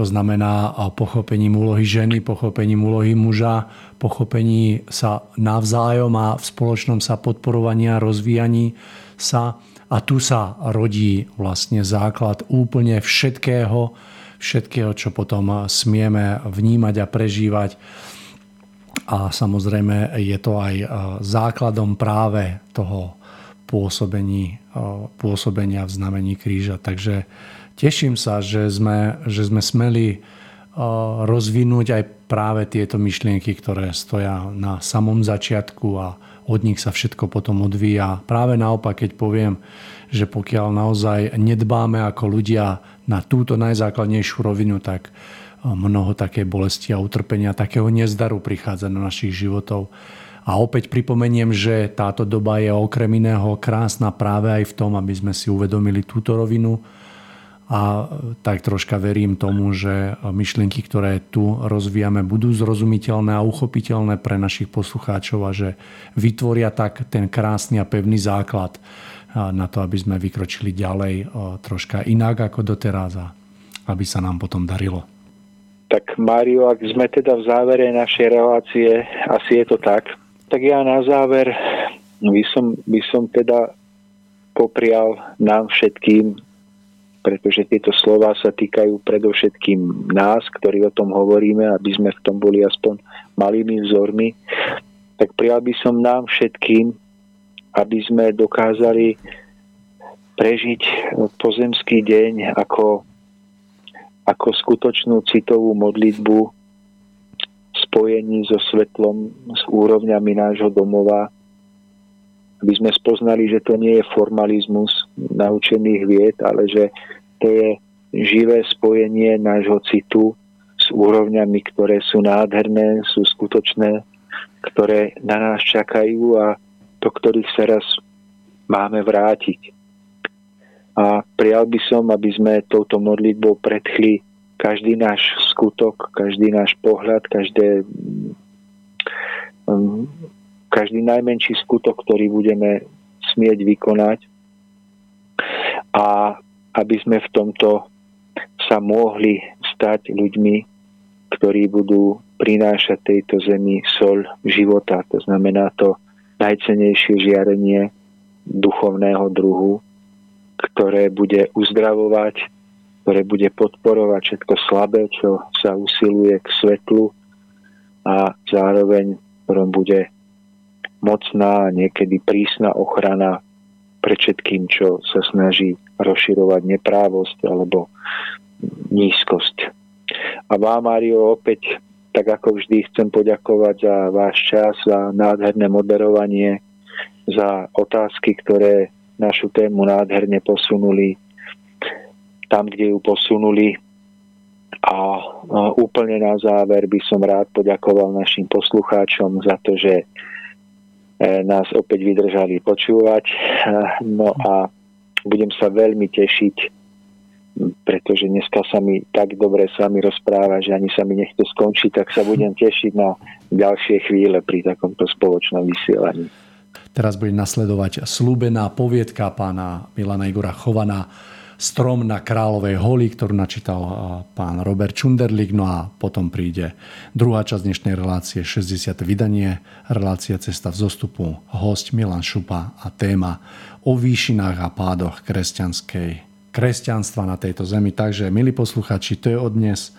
To znamená pochopením úlohy ženy, pochopením úlohy muža, pochopení sa navzájom a v spoločnom sa podporovaní a rozvíjaní sa. A tu sa rodí vlastne základ úplne všetkého, všetkého, čo potom smieme vnímať a prežívať a samozrejme je to aj e, základom práve toho pôsobení, e, pôsobenia v znamení kríža. Takže teším sa, že sme, že sme smeli e, rozvinúť aj práve tieto myšlienky, ktoré stoja na samom začiatku a od nich sa všetko potom odvíja. Práve naopak, keď poviem, že pokiaľ naozaj nedbáme ako ľudia na túto najzákladnejšiu rovinu, tak mnoho také bolesti a utrpenia, takého nezdaru prichádza do našich životov. A opäť pripomeniem, že táto doba je okrem iného krásna práve aj v tom, aby sme si uvedomili túto rovinu a tak troška verím tomu, že myšlienky, ktoré tu rozvíjame, budú zrozumiteľné a uchopiteľné pre našich poslucháčov a že vytvoria tak ten krásny a pevný základ na to, aby sme vykročili ďalej troška inak ako doteraz a aby sa nám potom darilo. Tak Mário, ak sme teda v závere našej relácie, asi je to tak, tak ja na záver by som, by som teda poprial nám všetkým, pretože tieto slova sa týkajú predovšetkým nás, ktorí o tom hovoríme, aby sme v tom boli aspoň malými vzormi, tak prijal by som nám všetkým, aby sme dokázali prežiť pozemský deň ako ako skutočnú citovú modlitbu v spojení so svetlom, s úrovňami nášho domova, aby sme spoznali, že to nie je formalizmus naučených vied, ale že to je živé spojenie nášho citu s úrovňami, ktoré sú nádherné, sú skutočné, ktoré na nás čakajú a do ktorých sa raz máme vrátiť. A prijal by som, aby sme touto modlitbou predchli každý náš skutok, každý náš pohľad, každé, um, každý najmenší skutok, ktorý budeme smieť vykonať a aby sme v tomto sa mohli stať ľuďmi, ktorí budú prinášať tejto zemi sol života. To znamená to najcenejšie žiarenie duchovného druhu, ktoré bude uzdravovať, ktoré bude podporovať všetko slabé, čo sa usiluje k svetlu a zároveň ktorom bude mocná a niekedy prísna ochrana pre všetkým, čo sa snaží rozširovať neprávosť alebo nízkosť. A vám, Mário, opäť, tak ako vždy, chcem poďakovať za váš čas, za nádherné moderovanie, za otázky, ktoré našu tému nádherne posunuli tam, kde ju posunuli. A úplne na záver by som rád poďakoval našim poslucháčom za to, že e, nás opäť vydržali počúvať. No a budem sa veľmi tešiť, pretože dneska sa mi tak dobre s vami rozpráva, že ani sa mi nechce skončiť, tak sa budem tešiť na ďalšie chvíle pri takomto spoločnom vysielaní. Teraz bude nasledovať slúbená poviedka pána Milana Igora Chovana Strom na Kráľovej holi, ktorú načítal pán Robert Čunderlik. No a potom príde druhá časť dnešnej relácie, 60. vydanie, relácia Cesta v zostupu, host Milan Šupa a téma o výšinách a pádoch kresťanskej kresťanstva na tejto zemi. Takže, milí posluchači, to je od dnes.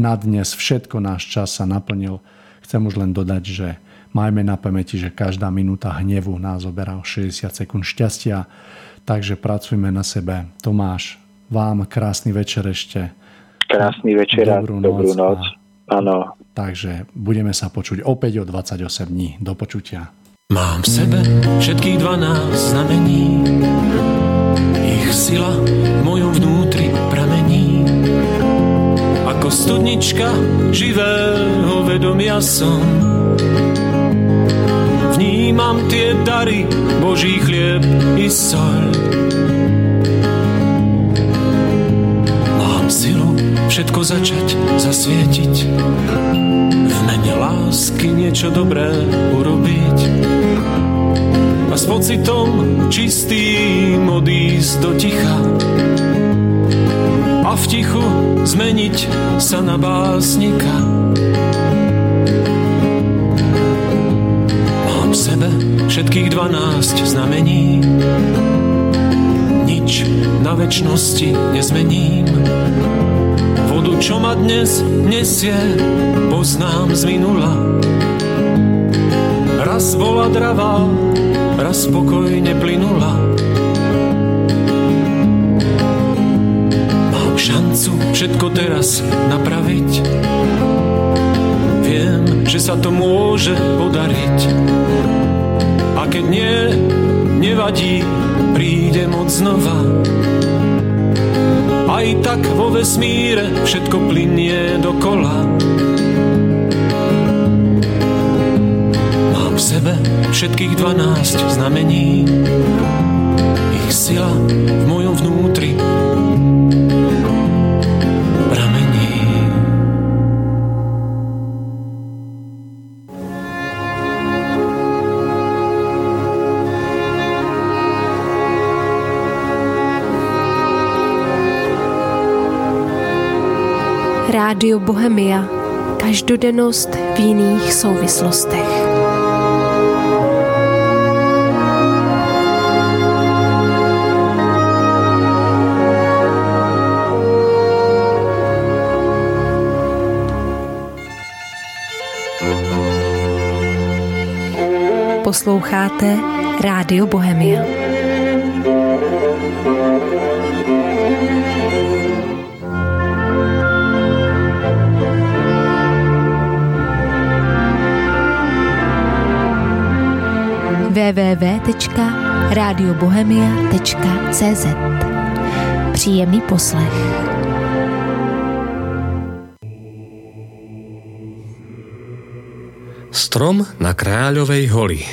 Na dnes všetko náš čas sa naplnil. Chcem už len dodať, že majme na pamäti, že každá minúta hnevu nás oberá 60 sekúnd šťastia Takže pracujme na sebe. Tomáš, vám krásny večer ešte. Krásny večer a. Dobrú noc. Áno. Takže budeme sa počuť opäť o 28 dní. Do počutia. Mám v sebe všetkých 12 znamení, ich sila v mojom vnútri pramení. Ako studnička živého vedomia som, vnímam tie dary, Boží chlieb i sol. Mám silu všetko začať zasvietiť, v mene lásky niečo dobré urobiť a s pocitom čistým odísť do ticha a v tichu zmeniť sa na básnika. Sebe všetkých dvanáct znamení. Nič na väčšnosti nezmením. Vodu, čo ma dnes nesie, poznám z minula. Raz bola dravá, raz spokojne plynula. Mám šancu všetko teraz napraviť. Že sa to môže podariť keď nie, nevadí, príde moc znova. Aj tak vo vesmíre všetko plinie dokola. Mám v sebe všetkých dvanáct znamení, ich sila v mojom vnútri Rádio Bohemia. Každodennost v jiných souvislostech. Posloucháte Rádio Bohemia. www.radiobohemia.cz Příjemný poslech. Strom na Kráľovej holi.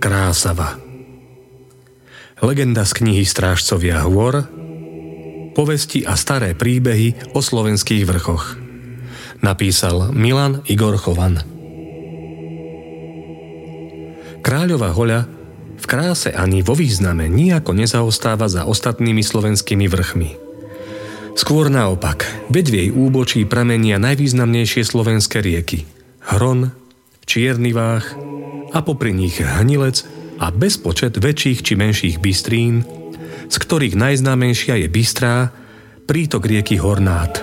Krásava. Legenda z knihy Strážcovia hôr, povesti a staré príbehy o slovenských vrchoch. Napísal Milan Igor Chovan. Kráľová hoľa kráse ani vo význame nijako nezaostáva za ostatnými slovenskými vrchmi. Skôr naopak, veď v jej úbočí pramenia najvýznamnejšie slovenské rieky. Hron, Čierny váh a popri nich Hnilec a bezpočet väčších či menších bystrín, z ktorých najznámejšia je Bystrá, prítok rieky Hornát.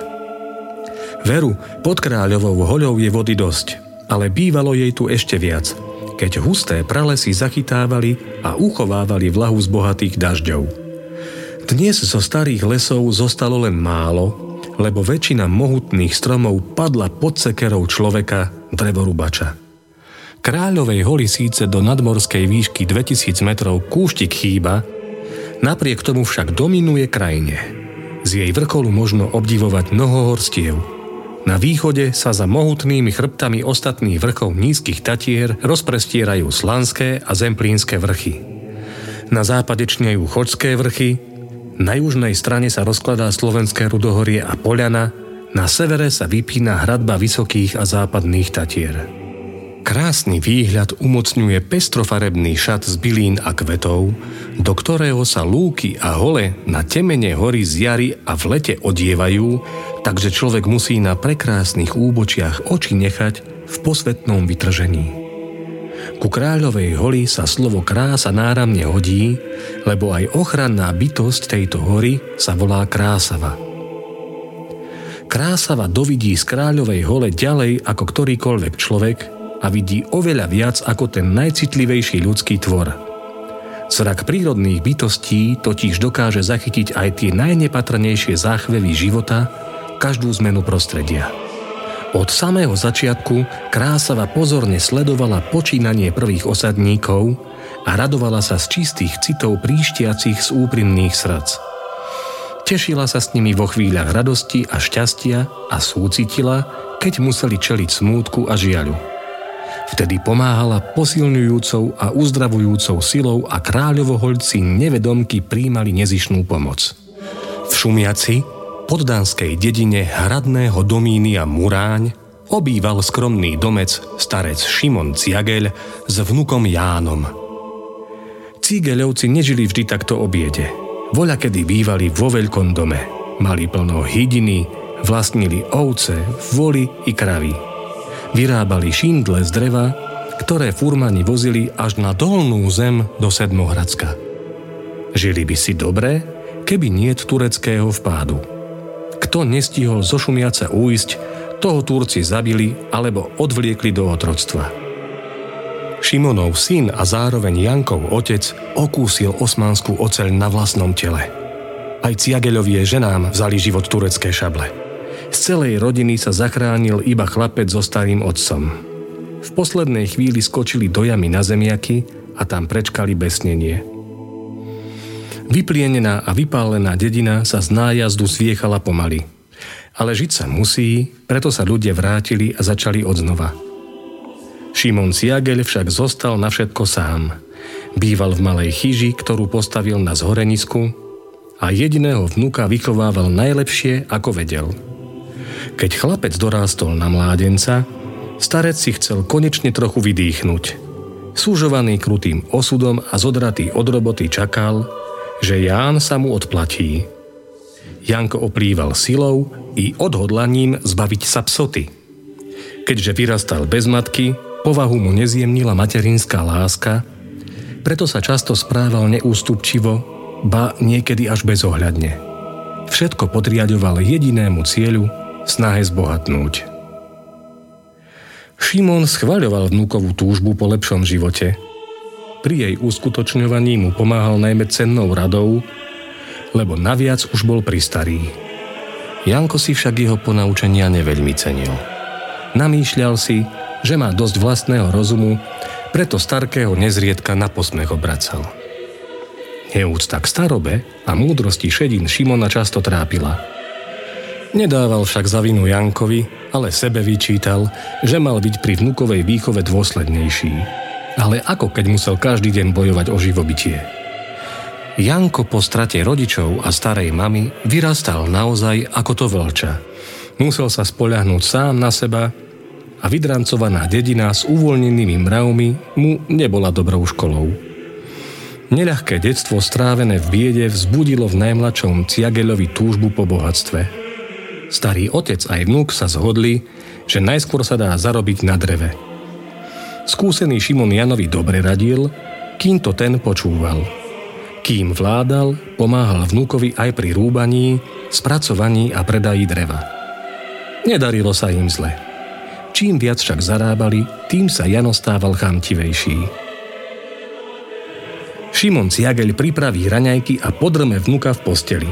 Veru, pod kráľovou hoľou je vody dosť, ale bývalo jej tu ešte viac – keď husté pralesy zachytávali a uchovávali vlahu z bohatých dažďov. Dnes zo starých lesov zostalo len málo, lebo väčšina mohutných stromov padla pod sekerou človeka, drevorubača. Kráľovej holi síce do nadmorskej výšky 2000 metrov kúštik chýba, napriek tomu však dominuje krajine. Z jej vrcholu možno obdivovať mnoho horstiev – na východe sa za mohutnými chrbtami ostatných vrchov nízkych Tatier rozprestierajú Slanské a Zemplínske vrchy. Na západe čnejú Choďské vrchy, na južnej strane sa rozkladá Slovenské rudohorie a Poliana, na severe sa vypína hradba Vysokých a Západných Tatier. Krásny výhľad umocňuje pestrofarebný šat z bylín a kvetov, do ktorého sa lúky a hole na temene hory z jary a v lete odievajú, takže človek musí na prekrásnych úbočiach oči nechať v posvetnom vytržení. Ku kráľovej holi sa slovo krása náramne hodí, lebo aj ochranná bytosť tejto hory sa volá krásava. Krásava dovidí z kráľovej hole ďalej ako ktorýkoľvek človek – a vidí oveľa viac ako ten najcitlivejší ľudský tvor. Zrak prírodných bytostí totiž dokáže zachytiť aj tie najnepatrnejšie záchvevy života, každú zmenu prostredia. Od samého začiatku Krásava pozorne sledovala počínanie prvých osadníkov a radovala sa z čistých citov príštiacich z úprimných srdc. Tešila sa s nimi vo chvíľach radosti a šťastia a súcitila, keď museli čeliť smútku a žiaľu. Vtedy pomáhala posilňujúcou a uzdravujúcou silou a kráľovohoľci nevedomky príjmali nezišnú pomoc. V Šumiaci, poddánskej dedine hradného domínia Muráň, obýval skromný domec starec Šimon Ciageľ s vnukom Jánom. Cigeľovci nežili vždy takto obiede. Voľa kedy bývali vo veľkom dome. Mali plno hydiny, vlastnili ovce, voli i kravy vyrábali šindle z dreva, ktoré furmani vozili až na dolnú zem do Sedmohradska. Žili by si dobre, keby niet tureckého vpádu. Kto nestihol zo Šumiaca újsť, toho Turci zabili alebo odvliekli do otroctva. Šimonov syn a zároveň Jankov otec okúsil osmanskú oceľ na vlastnom tele. Aj Ciageľovie ženám vzali život turecké šable. Z celej rodiny sa zachránil iba chlapec so starým otcom. V poslednej chvíli skočili do jamy na zemiaky a tam prečkali besnenie. Vyplienená a vypálená dedina sa z nájazdu zviechala pomaly. Ale žiť sa musí, preto sa ľudia vrátili a začali odznova. Šimon Siagel však zostal na všetko sám. Býval v malej chyži, ktorú postavil na zhorenisku a jediného vnuka vychovával najlepšie, ako vedel – keď chlapec dorástol na mládenca, starec si chcel konečne trochu vydýchnuť. Súžovaný krutým osudom a zodratý od roboty čakal, že Ján sa mu odplatí. Janko oplýval silou i odhodlaním zbaviť sa psoty. Keďže vyrastal bez matky, povahu mu nezjemnila materinská láska, preto sa často správal neústupčivo, ba niekedy až bezohľadne. Všetko podriadoval jedinému cieľu snahe zbohatnúť. Šimon schvaľoval vnúkovú túžbu po lepšom živote. Pri jej uskutočňovaní mu pomáhal najmä cennou radou, lebo naviac už bol pristarý. Janko si však jeho ponaučenia neveľmi cenil. Namýšľal si, že má dosť vlastného rozumu, preto starkého nezriedka na posmech obracal. Neúcta k starobe a múdrosti šedín Šimona často trápila – Nedával však za vinu Jankovi, ale sebe vyčítal, že mal byť pri vnukovej výchove dôslednejší. Ale ako keď musel každý deň bojovať o živobytie? Janko po strate rodičov a starej mamy vyrastal naozaj ako to vlča. Musel sa spoľahnúť sám na seba a vydrancovaná dedina s uvoľnenými mravmi mu nebola dobrou školou. Neľahké detstvo strávené v biede vzbudilo v najmladšom Ciageľovi túžbu po bohatstve – Starý otec aj vnúk sa zhodli, že najskôr sa dá zarobiť na dreve. Skúsený Šimon Janovi dobre radil, kým to ten počúval. Kým vládal, pomáhal vnúkovi aj pri rúbaní, spracovaní a predají dreva. Nedarilo sa im zle. Čím viac však zarábali, tým sa Jano stával chamtivejší. Šimon Ciageľ pripraví raňajky a podrme vnuka v posteli.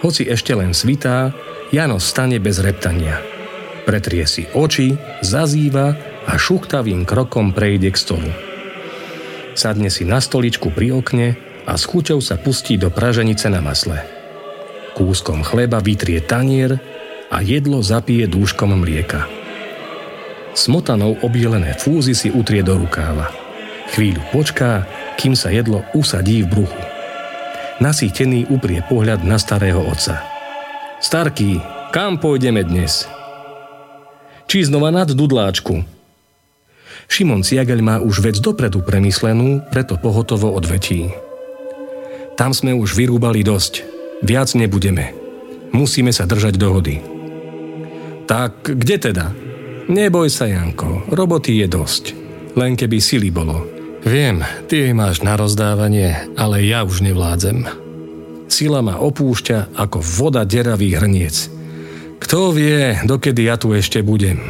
Hoci ešte len svitá, Jano stane bez reptania. Pretrie si oči, zazýva a šuchtavým krokom prejde k stolu. Sadne si na stoličku pri okne a s chuťou sa pustí do praženice na masle. Kúskom chleba vytrie tanier a jedlo zapije dúškom mlieka. Smotanou obielené fúzy si utrie do rukáva. Chvíľu počká, kým sa jedlo usadí v bruchu. Nasýtený uprie pohľad na starého otca – Starký, kam pôjdeme dnes? Či znova nad Dudláčku? Šimon Ciageľ má už vec dopredu premyslenú, preto pohotovo odvetí. Tam sme už vyrúbali dosť. Viac nebudeme. Musíme sa držať dohody. Tak kde teda? Neboj sa, Janko, roboty je dosť. Len keby sily bolo. Viem, ty máš na rozdávanie, ale ja už nevládzem. Sila ma opúšťa ako voda deravý hrniec. Kto vie, dokedy ja tu ešte budem.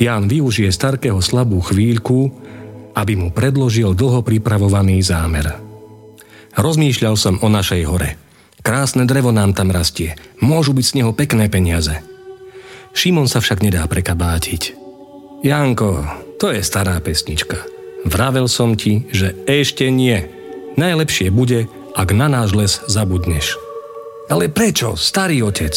Ján využije Starkého slabú chvíľku, aby mu predložil dlho pripravovaný zámer. Rozmýšľal som o našej hore. Krásne drevo nám tam rastie. Môžu byť z neho pekné peniaze. Šimon sa však nedá prekabátiť. Janko, to je stará pesnička. Vravel som ti, že ešte nie. Najlepšie bude, ak na náš les zabudneš. Ale prečo, starý otec?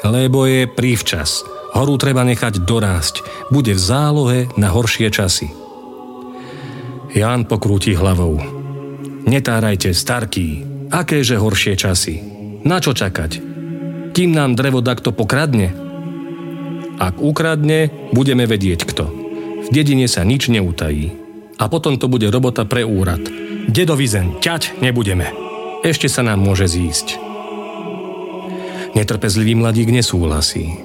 Lebo je prívčas. Horu treba nechať dorásť. Bude v zálohe na horšie časy. Ján pokrúti hlavou. Netárajte, starký. Akéže horšie časy? Na čo čakať? Kým nám drevo takto pokradne? Ak ukradne, budeme vedieť kto. V dedine sa nič neutají. A potom to bude robota pre úrad. Dedovizen, ťať nebudeme. Ešte sa nám môže zísť. Netrpezlivý mladík nesúhlasí.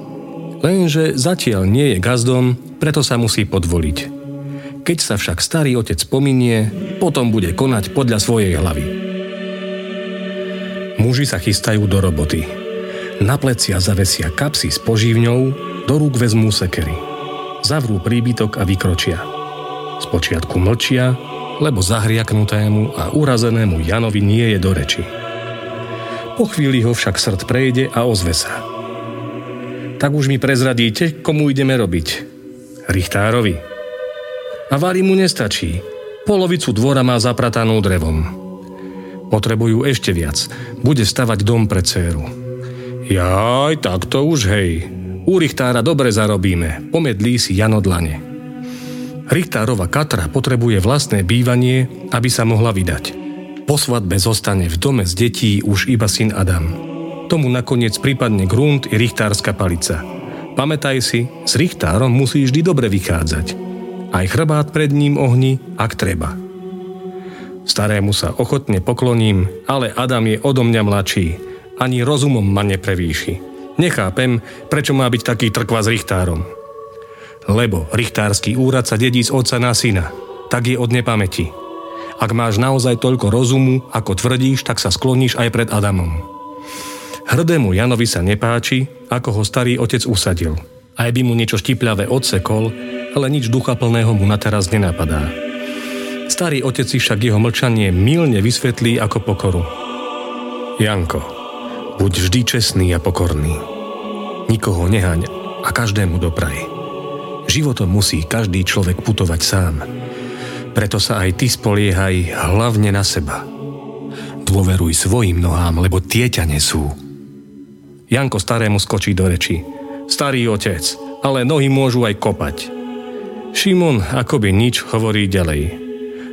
Lenže zatiaľ nie je gazdom, preto sa musí podvoliť. Keď sa však starý otec pominie, potom bude konať podľa svojej hlavy. Muži sa chystajú do roboty. Na plecia zavesia kapsy s požívňou, do rúk vezmú sekery. Zavrú príbytok a vykročia. Spočiatku mlčia, lebo zahriaknutému a urazenému Janovi nie je do reči. Po chvíli ho však srd prejde a ozve sa – tak už mi prezradíte, komu ideme robiť. Richtárovi. A Vári mu nestačí. Polovicu dvora má zapratanú drevom. Potrebujú ešte viac. Bude stavať dom pre dceru. Jaj, tak to už hej. U Richtára dobre zarobíme. Pomedlí si Janodlane. Richtárova Katra potrebuje vlastné bývanie, aby sa mohla vydať. Po svadbe zostane v dome z detí už iba syn Adam tomu nakoniec prípadne grunt i richtárska palica. Pamätaj si, s richtárom musí vždy dobre vychádzať. Aj chrbát pred ním ohni, ak treba. Starému sa ochotne pokloním, ale Adam je odo mňa mladší. Ani rozumom ma neprevýši. Nechápem, prečo má byť taký trkva s richtárom. Lebo richtársky úrad sa dedí z otca na syna. Tak je od nepamäti. Ak máš naozaj toľko rozumu, ako tvrdíš, tak sa skloníš aj pred Adamom. Hrdému Janovi sa nepáči, ako ho starý otec usadil. Aj by mu niečo štipľavé odsekol, ale nič ducha plného mu na teraz nenapadá. Starý otec si však jeho mlčanie milne vysvetlí ako pokoru. Janko, buď vždy čestný a pokorný. Nikoho nehaň a každému dopraj. Životom musí každý človek putovať sám. Preto sa aj ty spoliehaj hlavne na seba. Dôveruj svojim nohám, lebo tie ťa nesú. Janko starému skočí do reči. Starý otec, ale nohy môžu aj kopať. Šimon akoby nič hovorí ďalej.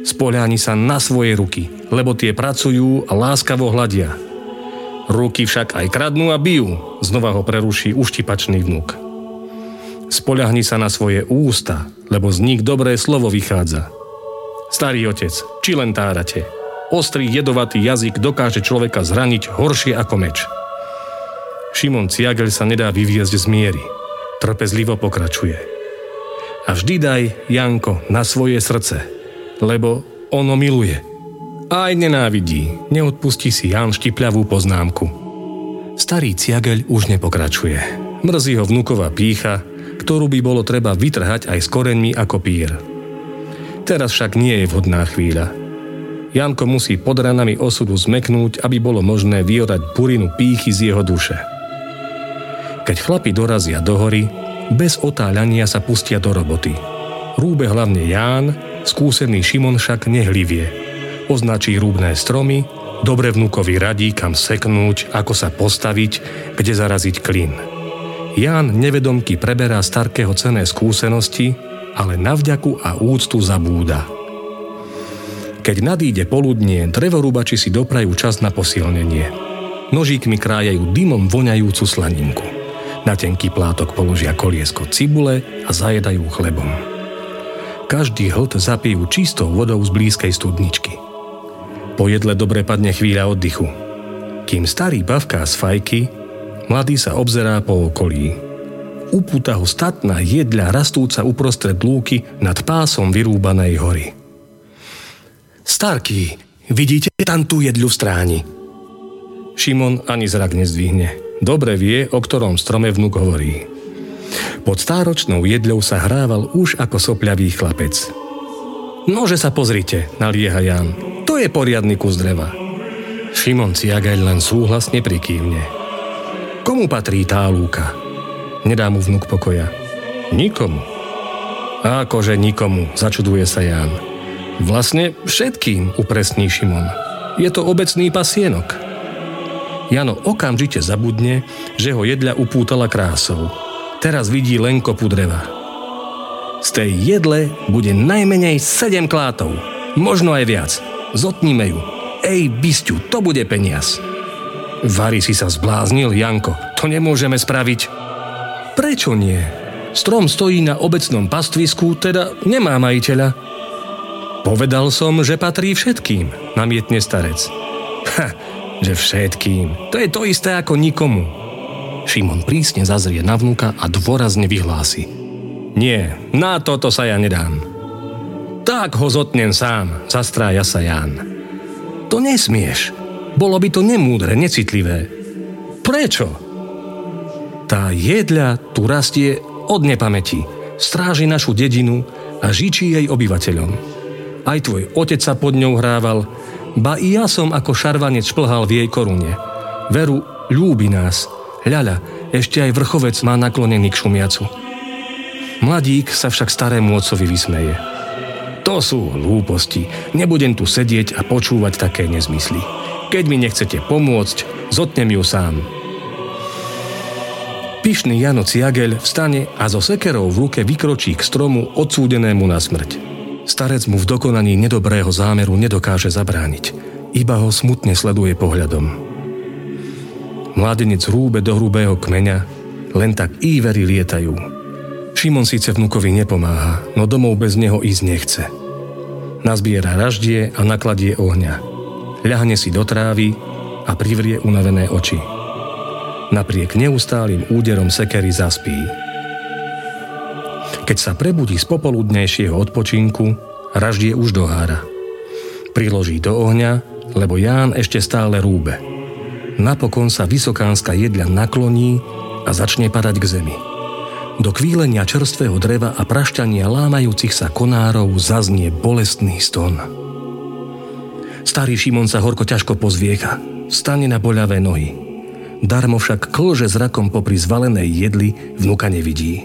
Spoľáni sa na svoje ruky, lebo tie pracujú a láskavo hľadia. Ruky však aj kradnú a bijú, znova ho preruší uštipačný vnúk. Spoľahni sa na svoje ústa, lebo z nich dobré slovo vychádza. Starý otec, či len tárate. Ostrý jedovatý jazyk dokáže človeka zraniť horšie ako meč. Šimon Ciagel sa nedá vyviezť z miery. Trpezlivo pokračuje. A vždy daj, Janko, na svoje srdce, lebo ono miluje. Aj nenávidí, neodpustí si Jan štipľavú poznámku. Starý Ciagel už nepokračuje. Mrzí ho vnúková pícha, ktorú by bolo treba vytrhať aj s koreňmi ako pír. Teraz však nie je vhodná chvíľa. Janko musí pod ranami osudu zmeknúť, aby bolo možné vyorať burinu pýchy z jeho duše. Keď chlapi dorazia do hory, bez otáľania sa pustia do roboty. Rúbe hlavne Ján, skúsený Šimon však nehlivie. Označí rúbné stromy, dobre vnúkovi radí, kam seknúť, ako sa postaviť, kde zaraziť klin. Ján nevedomky preberá starkého cené skúsenosti, ale na a úctu zabúda. Keď nadíde poludnie, drevorúbači si doprajú čas na posilnenie. Nožíkmi krájajú dymom voňajúcu slaninku. Na tenký plátok položia koliesko cibule a zajedajú chlebom. Každý hlт zapijú čistou vodou z blízkej studničky. Po jedle dobre padne chvíľa oddychu. Kým starý bavká z fajky, mladý sa obzerá po okolí. Upúta ho statná jedľa rastúca uprostred lúky nad pásom vyrúbanej hory. Starky, vidíte tam tú jedľu v stráni? Šimon ani zrak nezdvihne. Dobre vie, o ktorom strome vnúk hovorí. Pod stáročnou jedľou sa hrával už ako sopľavý chlapec. Nože sa pozrite, nalieha Jan. To je poriadny kus dreva. Šimon Ciagaj len súhlasne prikývne. Komu patrí tá lúka? Nedá mu vnúk pokoja. Nikomu. Akože nikomu, začuduje sa Jan. Vlastne všetkým, upresní Šimon. Je to obecný pasienok. Jano okamžite zabudne, že ho jedľa upútala krásou. Teraz vidí len kopu dreva. Z tej jedle bude najmenej 7 klátov. Možno aj viac. Zotníme ju. Ej, bysťu, to bude peniaz. Vary si sa zbláznil, Janko. To nemôžeme spraviť. Prečo nie? Strom stojí na obecnom pastvisku, teda nemá majiteľa. Povedal som, že patrí všetkým, namietne starec. Ha, že všetkým. To je to isté ako nikomu. Šimon prísne zazrie na vnúka a dôrazne vyhlási. Nie, na toto sa ja nedám. Tak ho zotnem sám, zastrája sa Jan. To nesmieš. Bolo by to nemúdre, necitlivé. Prečo? Tá jedľa tu rastie od nepamäti. Stráži našu dedinu a žičí jej obyvateľom. Aj tvoj otec sa pod ňou hrával, Ba i ja som ako šarvanec šplhal v jej korune. Veru, ľúbi nás. Ľaľa, ešte aj vrchovec má naklonený k šumiacu. Mladík sa však starému otcovi vysmeje. To sú hlúposti. Nebudem tu sedieť a počúvať také nezmysly. Keď mi nechcete pomôcť, zotnem ju sám. Pyšný Jano Ciagel vstane a so sekerou v ruke vykročí k stromu odsúdenému na smrť. Starec mu v dokonaní nedobrého zámeru nedokáže zabrániť. Iba ho smutne sleduje pohľadom. Mladenec rúbe do hrubého kmeňa, len tak ívery lietajú. Šimon síce vnukovi nepomáha, no domov bez neho ísť nechce. Nazbiera raždie a nakladie ohňa. Ľahne si do trávy a privrie unavené oči. Napriek neustálým úderom sekery zaspí. Keď sa prebudí z popoludnejšieho odpočinku, raždie už dohára. Priloží do ohňa, lebo Ján ešte stále rúbe. Napokon sa vysokánska jedľa nakloní a začne padať k zemi. Do kvílenia čerstvého dreva a prašťania lámajúcich sa konárov zaznie bolestný ston. Starý Šimon sa horko ťažko pozviecha, stane na boľavé nohy. Darmo však klže zrakom popri zvalenej jedli, vnuka nevidí.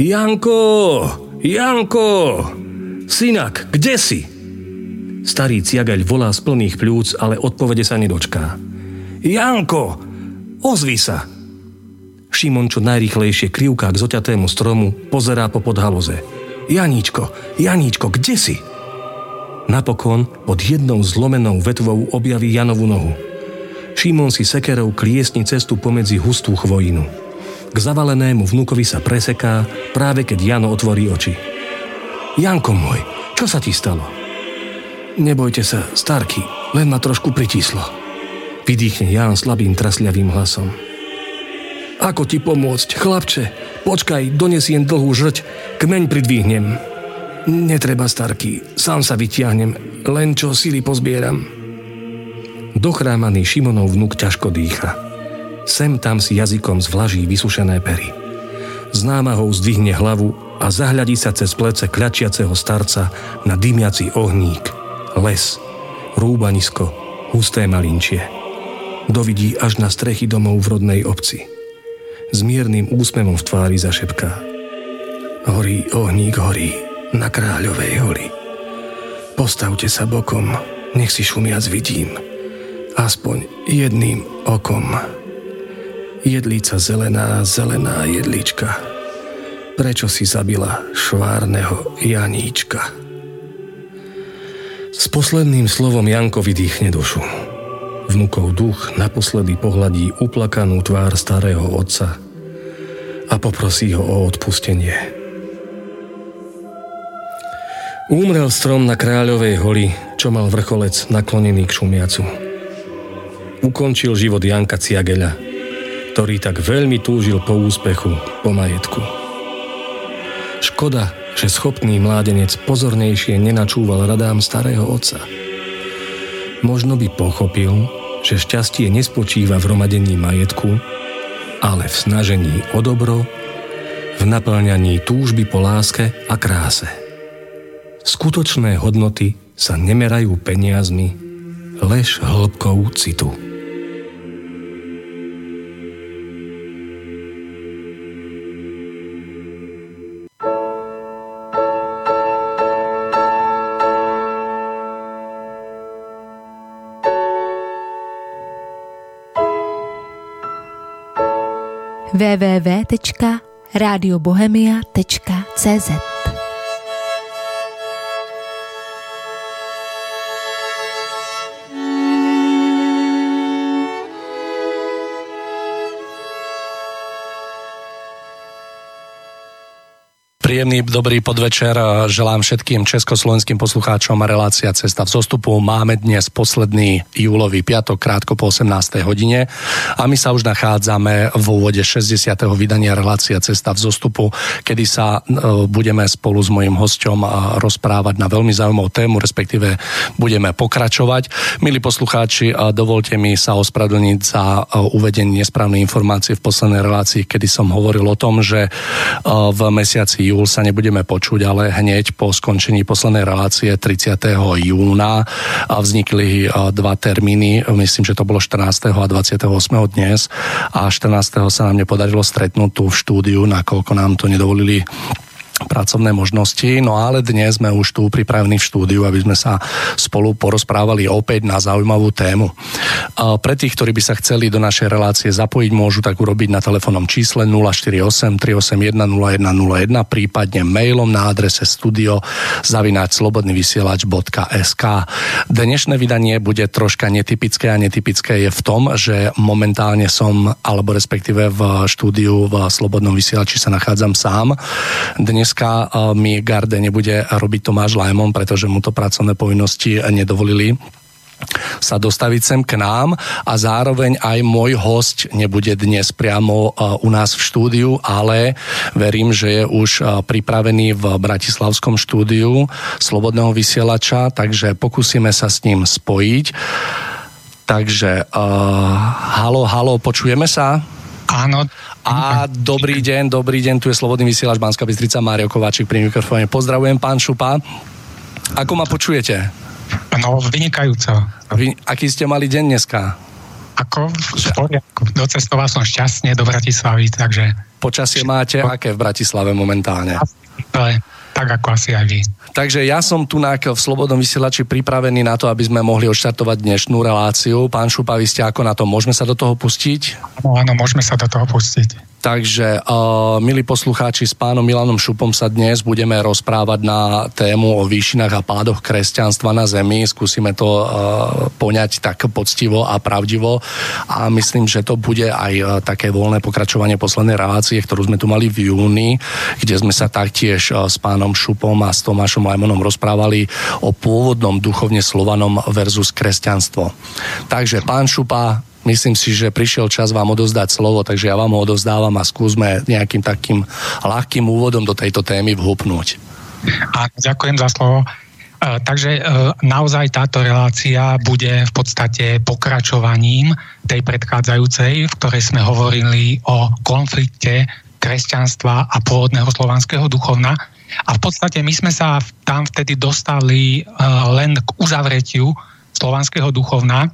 Janko! Janko! Synak, kde si? Starý ciagaľ volá z plných pľúc, ale odpovede sa nedočká. Janko! Ozvi sa! Šimon čo najrýchlejšie krivká k zoťatému stromu, pozerá po podhaloze. Janíčko, Janíčko, kde si? Napokon pod jednou zlomenou vetvou objaví Janovu nohu. Šimon si sekerou kliesni cestu pomedzi hustú chvojinu. K zavalenému vnúkovi sa preseká, práve keď Jano otvorí oči. Janko môj, čo sa ti stalo? Nebojte sa, starky, len ma trošku pritíslo. Vydýchne Jan slabým trasľavým hlasom. Ako ti pomôcť, chlapče? Počkaj, donesiem dlhú žrť, kmeň pridvihnem. Netreba, starky, sám sa vytiahnem, len čo sily pozbieram. Dochrámaný Šimonov vnúk ťažko dýcha. Sem tam si jazykom zvlaží vysušené pery. S námahou zdvihne hlavu a zahľadí sa cez plece kľačiaceho starca na dymiaci ohník, les, rúbanisko, husté malinčie. Dovidí až na strechy domov v rodnej obci. S miernym úsmevom v tvári zašepká. Horí ohník horí na kráľovej holi. Postavte sa bokom, nech si šumiac vidím. Aspoň jedným okom. Jedlica zelená, zelená jedlička. Prečo si zabila švárneho Janíčka? S posledným slovom Janko vydýchne dušu. Vnukov duch naposledy pohľadí uplakanú tvár starého otca a poprosí ho o odpustenie. Úmrel strom na Kráľovej holi, čo mal vrcholec naklonený k šumiacu. Ukončil život Janka Ciageľa, ktorý tak veľmi túžil po úspechu, po majetku. Škoda, že schopný mládenec pozornejšie nenačúval radám starého otca. Možno by pochopil, že šťastie nespočíva v romadení majetku, ale v snažení o dobro, v naplňaní túžby po láske a kráse. Skutočné hodnoty sa nemerajú peniazmi, lež hĺbkou citu. www.radiobohemia.cz Príjemný, dobrý podvečer želám všetkým československým poslucháčom relácia Cesta v zostupu. Máme dnes posledný júlový piatok, krátko po 18. hodine a my sa už nachádzame v úvode 60. vydania relácia Cesta v zostupu, kedy sa e, budeme spolu s mojim hosťom rozprávať na veľmi zaujímavú tému, respektíve budeme pokračovať. Milí poslucháči, dovolte mi sa ospravedlniť za e, uvedenie nesprávnej informácie v poslednej relácii, kedy som hovoril o tom, že e, v mesiaci júl sa nebudeme počuť, ale hneď po skončení poslednej relácie 30. júna vznikli dva termíny, myslím, že to bolo 14. a 28. dnes a 14. sa nám nepodarilo stretnúť tu v štúdiu, nakoľko nám to nedovolili pracovné možnosti. No ale dnes sme už tu pripravení v štúdiu, aby sme sa spolu porozprávali opäť na zaujímavú tému. Pre tých, ktorí by sa chceli do našej relácie zapojiť, môžu tak urobiť na telefónnom čísle 048 381 0101, prípadne mailom na adrese studio zavináč slobodnyvysielač.sk. Dnešné vydanie bude troška netypické a netypické je v tom, že momentálne som, alebo respektíve v štúdiu v Slobodnom vysielači sa nachádzam sám. Dnes dneska mi Garde nebude robiť Tomáš Lajmon, pretože mu to pracovné povinnosti nedovolili sa dostaviť sem k nám a zároveň aj môj host nebude dnes priamo u nás v štúdiu, ale verím, že je už pripravený v Bratislavskom štúdiu Slobodného vysielača, takže pokúsime sa s ním spojiť. Takže uh, halo, halo, počujeme sa? Áno. A dobrý deň, dobrý deň, tu je Slobodný vysielač Banská Bystrica, Mário Kováčik pri mikrofóne. Pozdravujem, pán Šupa. Ako ma počujete? No, vynikajúco. Vy, aký ste mali deň dneska? Ako v poriadku. Docestoval som šťastne do Bratislavy, takže... Počasie máte aké v Bratislave momentálne? Tak ako asi aj vy. Takže ja som tu v Slobodnom vysielači pripravený na to, aby sme mohli odštartovať dnešnú reláciu. Pán Šupa, vy ste ako na to? Môžeme sa do toho pustiť? No áno, môžeme sa do toho pustiť. Takže, uh, milí poslucháči, s pánom Milanom Šupom sa dnes budeme rozprávať na tému o výšinách a pádoch kresťanstva na Zemi. Skúsime to uh, poňať tak poctivo a pravdivo a myslím, že to bude aj uh, také voľné pokračovanie poslednej relácie, ktorú sme tu mali v júni, kde sme sa taktiež uh, s pánom Šupom a s Tomášom Lajmonom rozprávali o pôvodnom duchovne slovanom versus kresťanstvo. Takže, pán Šupa, myslím si, že prišiel čas vám odozdať slovo, takže ja vám ho odozdávam a skúsme nejakým takým ľahkým úvodom do tejto témy vhupnúť. A ďakujem za slovo. E, takže e, naozaj táto relácia bude v podstate pokračovaním tej predchádzajúcej, v ktorej sme hovorili o konflikte kresťanstva a pôvodného slovanského duchovna. A v podstate my sme sa tam vtedy dostali e, len k uzavretiu slovanského duchovna,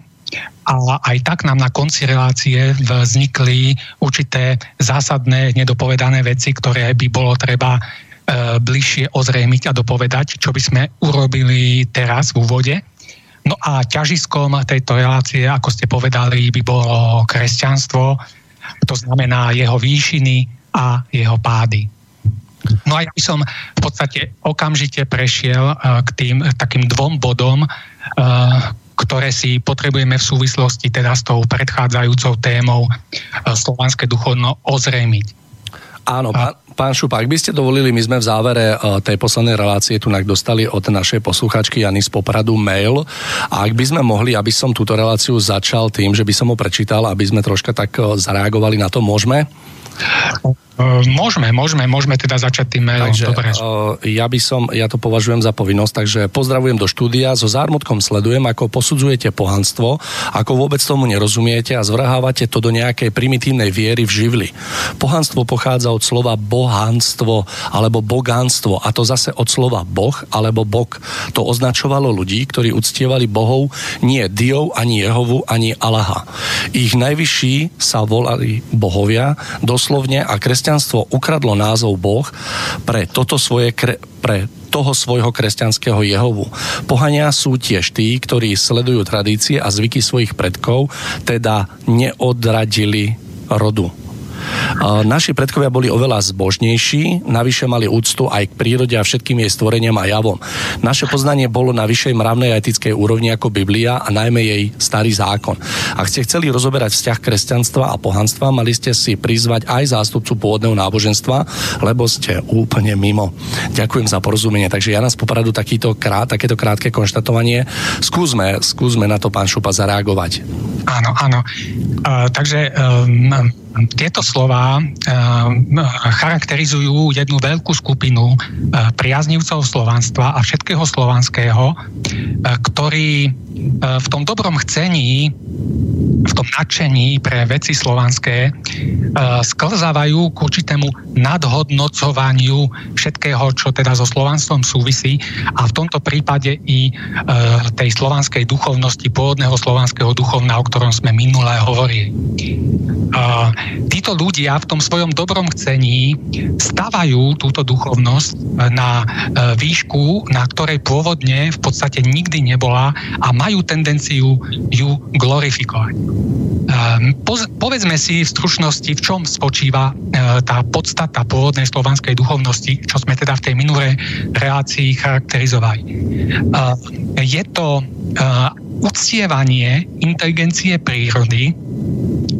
a aj tak nám na konci relácie vznikli určité zásadné nedopovedané veci, ktoré by bolo treba e, bližšie ozrejmiť a dopovedať, čo by sme urobili teraz v úvode. No a ťažiskom tejto relácie, ako ste povedali, by bolo kresťanstvo, to znamená jeho výšiny a jeho pády. No a ja by som v podstate okamžite prešiel e, k tým takým dvom bodom, e, ktoré si potrebujeme v súvislosti teda s tou predchádzajúcou témou e, slovanské duchovno ozrejmiť. Áno, pán, Pán Šupa, ak by ste dovolili, my sme v závere e, tej poslednej relácie tu dostali od našej posluchačky Jany z Popradu mail a ak by sme mohli, aby som túto reláciu začal tým, že by som ho prečítal, aby sme troška tak e, zareagovali na to, môžeme? Ehm, môžeme, môžeme, môžeme teda začať tým mailom. Takže, Dobre. ja by som, ja to považujem za povinnosť, takže pozdravujem do štúdia, so zármutkom sledujem, ako posudzujete pohanstvo, ako vôbec tomu nerozumiete a zvrhávate to do nejakej primitívnej viery v živli. Pohanstvo pochádza od slova bohanstvo alebo bogánstvo a to zase od slova boh alebo bok. To označovalo ľudí, ktorí uctievali bohov nie Diov, ani Jehovu, ani Allaha. Ich najvyšší sa volali bohovia, doslovne a kresťania kresťanstvo ukradlo názov Boh pre toto svoje pre toho svojho kresťanského Jehovu. Pohania sú tiež tí, ktorí sledujú tradície a zvyky svojich predkov, teda neodradili rodu. Naši predkovia boli oveľa zbožnejší, navyše mali úctu aj k prírode a všetkým jej stvoreniam a javom. Naše poznanie bolo na vyššej mravnej a etickej úrovni ako Biblia a najmä jej starý zákon. Ak ste chceli rozoberať vzťah kresťanstva a pohanstva, mali ste si prizvať aj zástupcu pôvodného náboženstva, lebo ste úplne mimo. Ďakujem za porozumenie. Takže ja nás popradu takýto krát, takéto krátke konštatovanie. Skúsme, skúsme na to, pán Šupa, zareagovať. Áno, áno. Uh, takže um, tieto slova uh, charakterizujú jednu veľkú skupinu uh, priaznivcov slovanstva a všetkého slovanského, uh, ktorí v tom dobrom chcení, v tom nadšení pre veci slovanské sklzávajú k určitému nadhodnocovaniu všetkého, čo teda so slovanstvom súvisí a v tomto prípade i tej slovanskej duchovnosti, pôvodného slovanského duchovna, o ktorom sme minulé hovorili títo ľudia v tom svojom dobrom chcení stavajú túto duchovnosť na e, výšku, na ktorej pôvodne v podstate nikdy nebola a majú tendenciu ju glorifikovať. Ehm, povedzme si v stručnosti, v čom spočíva e, tá podstata pôvodnej slovanskej duchovnosti, čo sme teda v tej minulej relácii charakterizovali. Je to e, uctievanie inteligencie prírody,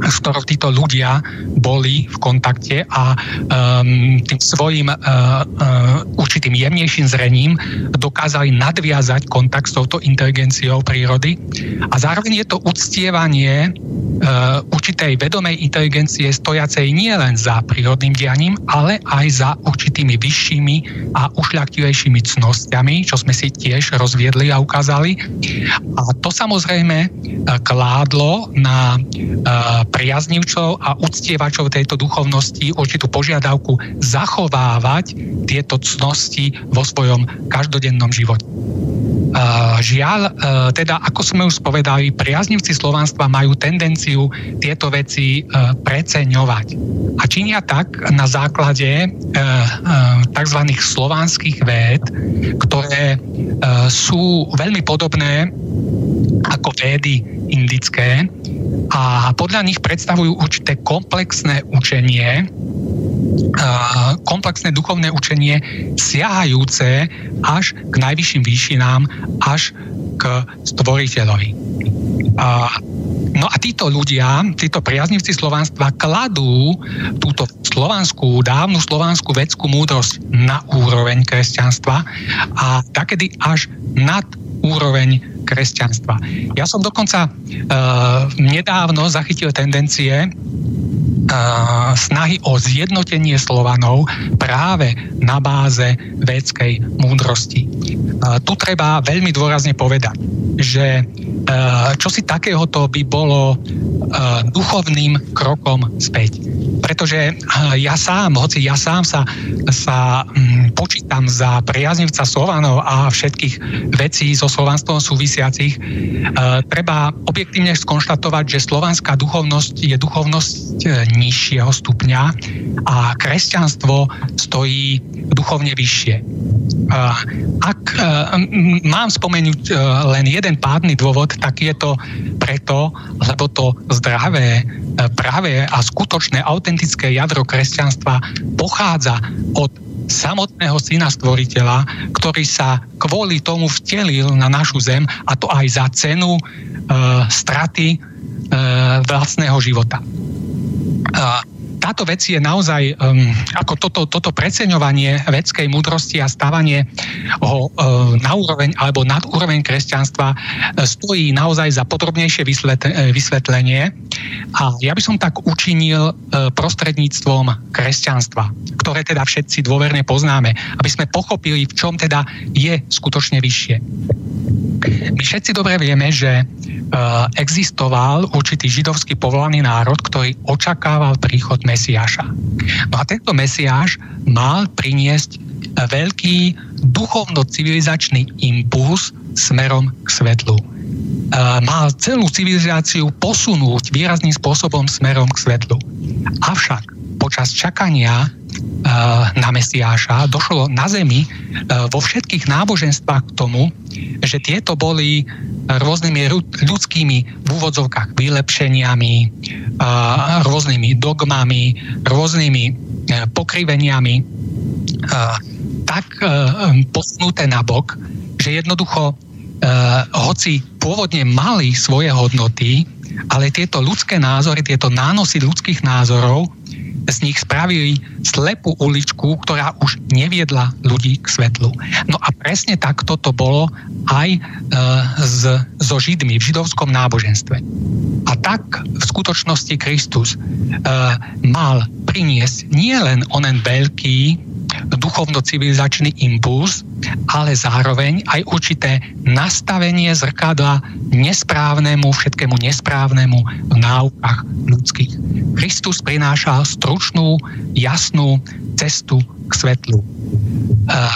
s ktorou títo ľudia boli v kontakte a um, tým svojim uh, uh, určitým jemnejším zrením dokázali nadviazať kontakt s touto inteligenciou prírody a zároveň je to uctievanie uh, určitej vedomej inteligencie stojacej nie len za prírodným dianím, ale aj za určitými vyššími a ušľaktivejšími cnostiami, čo sme si tiež rozviedli a ukázali. A to samozrejme kládlo na priaznivcov a uctievačov tejto duchovnosti určitú požiadavku zachovávať tieto cnosti vo svojom každodennom živote. Žiaľ, e, teda ako sme už spovedali, priaznivci slovanstva majú tendenciu tieto veci e, preceňovať. A činia tak na základe e, tzv. slovanských véd, ktoré sú veľmi podobné ako védy indické a podľa nich predstavujú určité komplexné učenie, komplexné duchovné učenie siahajúce až k najvyšším výšinám, až k stvoriteľovi. No a títo ľudia, títo priaznivci slovanstva kladú túto slovanskú, dávnu slovanskú vedskú múdrosť na úroveň kresťanstva a takedy až nad úroveň kresťanstva. Ja som dokonca uh, nedávno zachytil tendencie uh, snahy o zjednotenie Slovanov práve na báze védskej múdrosti. Uh, tu treba veľmi dôrazne povedať, že čo si takéhoto by bolo duchovným krokom späť pretože ja sám, hoci ja sám sa, sa um, počítam za priaznivca Slovanov a všetkých vecí so slovanstvom súvisiacich, uh, treba objektívne skonštatovať, že slovanská duchovnosť je duchovnosť e, nižšieho stupňa a kresťanstvo stojí duchovne vyššie. Uh, ak mám spomenúť len jeden pádny dôvod, tak je to preto, lebo to zdravé, práve a skutočné, autentické jadro kresťanstva pochádza od samotného syna stvoriteľa, ktorý sa kvôli tomu vtelil na našu zem a to aj za cenu e, straty e, vlastného života. E, táto vec je naozaj, um, ako toto, toto preceňovanie vedskej múdrosti a stávanie ho uh, na úroveň alebo nad úroveň kresťanstva uh, stojí naozaj za podrobnejšie vysvetlenie. A ja by som tak učinil uh, prostredníctvom kresťanstva, ktoré teda všetci dôverne poznáme, aby sme pochopili, v čom teda je skutočne vyššie. My všetci dobre vieme, že existoval určitý židovský povolaný národ, ktorý očakával príchod Mesiáša. No a tento Mesiáš mal priniesť veľký duchovno-civilizačný impuls smerom k svetlu. Mal celú civilizáciu posunúť výrazným spôsobom smerom k svetlu. Avšak počas čakania na Mesiáša. Došlo na Zemi vo všetkých náboženstvách k tomu, že tieto boli rôznymi ľudskými v úvodzovkách vylepšeniami, rôznymi dogmami, rôznymi e, pokriveniami tak e, posunuté na bok, že jednoducho e, hoci pôvodne mali svoje hodnoty, ale tieto ľudské názory, tieto nánosy ľudských názorov z nich spravili slepú uličku, ktorá už neviedla ľudí k svetlu. No a presne takto to bolo aj e, z, so Židmi v židovskom náboženstve. A tak v skutočnosti Kristus e, mal priniesť nielen onen veľký duchovno-civilizačný impuls, ale zároveň aj určité nastavenie zrkadla nesprávnemu, všetkému nesprávnemu v náukách ľudských. Kristus prinášal stručnú, jasnú cestu k svetlu. Uh,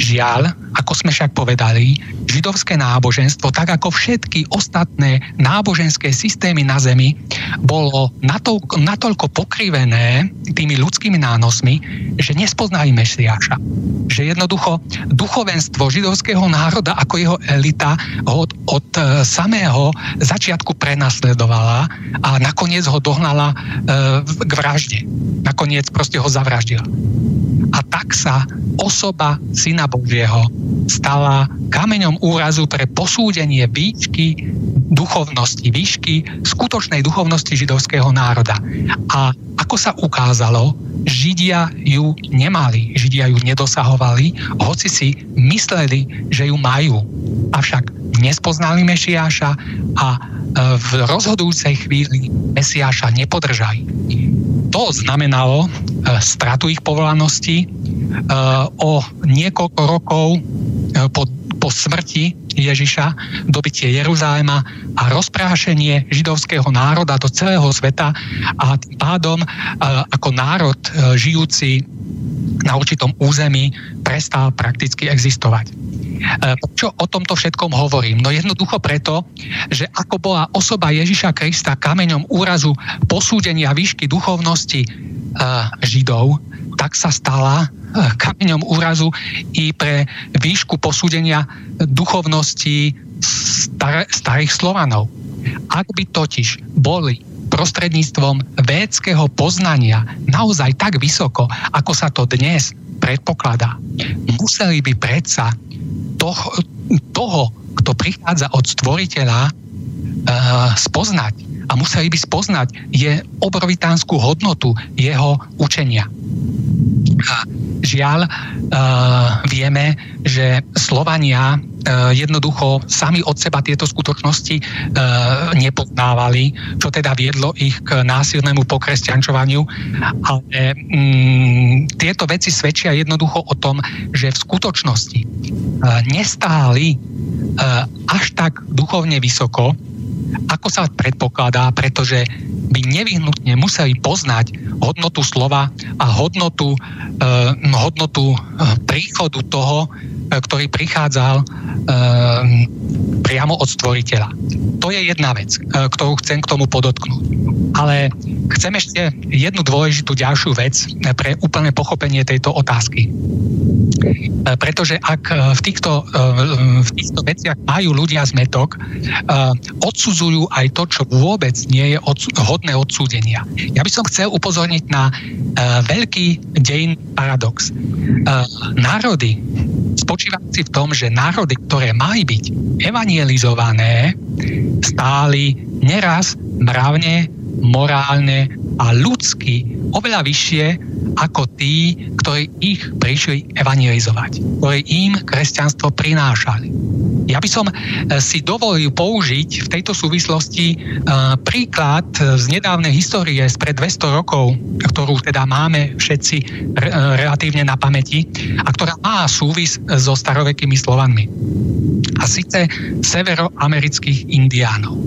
žiaľ, ako sme však povedali, židovské náboženstvo, tak ako všetky ostatné náboženské systémy na Zemi, bolo natoľko, natoľko pokrivené tými ľudskými nánosmi, že nespoznali Mesiáša. Že jednoducho duchovenstvo židovského národa ako jeho elita ho od, od e, samého začiatku prenasledovala a nakoniec ho dohnala e, k vražde. Nakoniec proste ho zavraždila. A tak sa osoba Syna Božieho stala kameňom úrazu pre posúdenie výšky duchovnosti, výšky skutočnej duchovnosti židovského národa. A ako sa ukázalo, Židia ju nemali, Židia ju nedosahovali, hoci si mysleli, že ju majú. Avšak nespoznali Mešiáša a e, v rozhodujúcej chvíli Mesiáša nepodržali. To znamenalo e, stratu ich povolanosti, e, o niekoľko rokov po, po smrti Ježiša, dobitie Jeruzalema a rozprášenie židovského národa do celého sveta a tým pádom ako národ žijúci na určitom území prestal prakticky existovať. Prečo o tomto všetkom hovorím? No jednoducho preto, že ako bola osoba Ježiša Krista kameňom úrazu posúdenia výšky duchovnosti Židov, tak sa stala kameňom úrazu i pre výšku posúdenia duchovnosti star- starých Slovanov. Ak by totiž boli prostredníctvom védského poznania naozaj tak vysoko, ako sa to dnes predpokladá, museli by predsa toho, toho kto prichádza od stvoriteľa, spoznať a museli by spoznať je obrovitánsku hodnotu jeho učenia. A žiaľ, uh, vieme, že Slovania jednoducho sami od seba tieto skutočnosti uh, nepoznávali, čo teda viedlo ich k násilnému pokresťančovaniu. Ale um, tieto veci svedčia jednoducho o tom, že v skutočnosti uh, nestáli až tak duchovne vysoko, ako sa predpokladá, pretože by nevyhnutne museli poznať hodnotu slova a hodnotu, uh, hodnotu príchodu toho, uh, ktorý prichádzal uh, priamo od stvoriteľa. To je jedna vec, uh, ktorú chcem k tomu podotknúť. Ale chcem ešte jednu dôležitú ďalšiu vec pre úplné pochopenie tejto otázky. Uh, pretože ak v týchto, v týchto veciach majú ľudia zmetok, odsudzujú aj to, čo vôbec nie je hodné odsúdenia. Ja by som chcel upozorniť na veľký dejin paradox. Národy, spočívajúci v tom, že národy, ktoré mali byť evangelizované, stáli neraz mravne, morálne a ľudsky oveľa vyššie ako tí, ktorí ich prišli evangelizovať, ktorí im kresťanstvo prinášali. Ja by som e, si dovolil použiť v tejto súvislosti e, príklad z nedávnej histórie spred 200 rokov, ktorú teda máme všetci e, relatívne na pamäti a ktorá má súvis so starovekými Slovanmi. A síce severoamerických indiánov.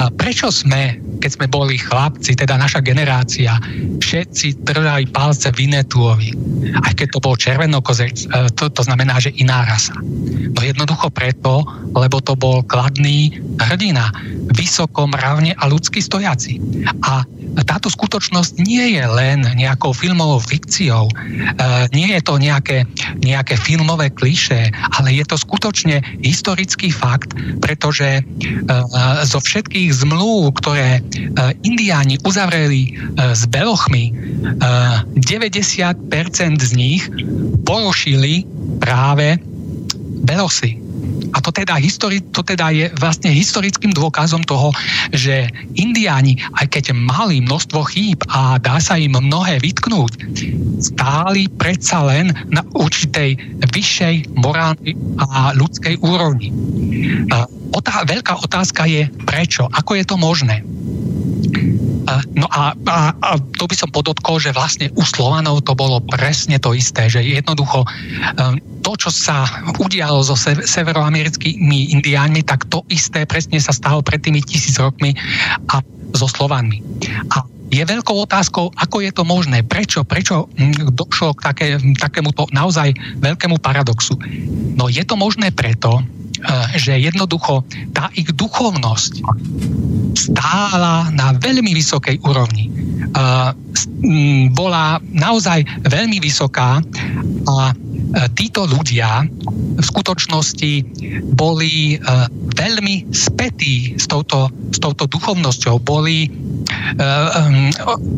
A prečo sme keď sme boli chlapci, teda naša generácia, všetci držali palce Vinetuovi. Aj keď to bol červenokozec, e, to, to znamená, že iná rasa. No jednoducho preto, lebo to bol kladný hrdina, vysoko, mravne a ľudský stojaci. A táto skutočnosť nie je len nejakou filmovou fikciou, e, nie je to nejaké, nejaké filmové kliše, ale je to skutočne historický fakt, pretože e, zo všetkých zmluv, ktoré indiáni uzavreli s belochmi, 90% z nich porušili práve belosy. A to teda, histori- to teda je vlastne historickým dôkazom toho, že Indiáni, aj keď mali množstvo chýb a dá sa im mnohé vytknúť, stáli predsa len na určitej vyššej morálnej a ľudskej úrovni. Otá- veľká otázka je, prečo? Ako je to možné? No a, a, a to by som podotkol, že vlastne u Slovanov to bolo presne to isté, že jednoducho um, to, čo sa udialo so severoamerickými indiánmi, tak to isté presne sa stalo pred tými tisíc rokmi a so Slovanmi. A je veľkou otázkou, ako je to možné, prečo, prečo došlo k také, takémuto naozaj veľkému paradoxu. No je to možné preto, že jednoducho tá ich duchovnosť stála na veľmi vysokej úrovni. Eh, bola naozaj veľmi vysoká a eh, títo ľudia v skutočnosti boli veľmi spätí s touto, s touto duchovnosťou, boli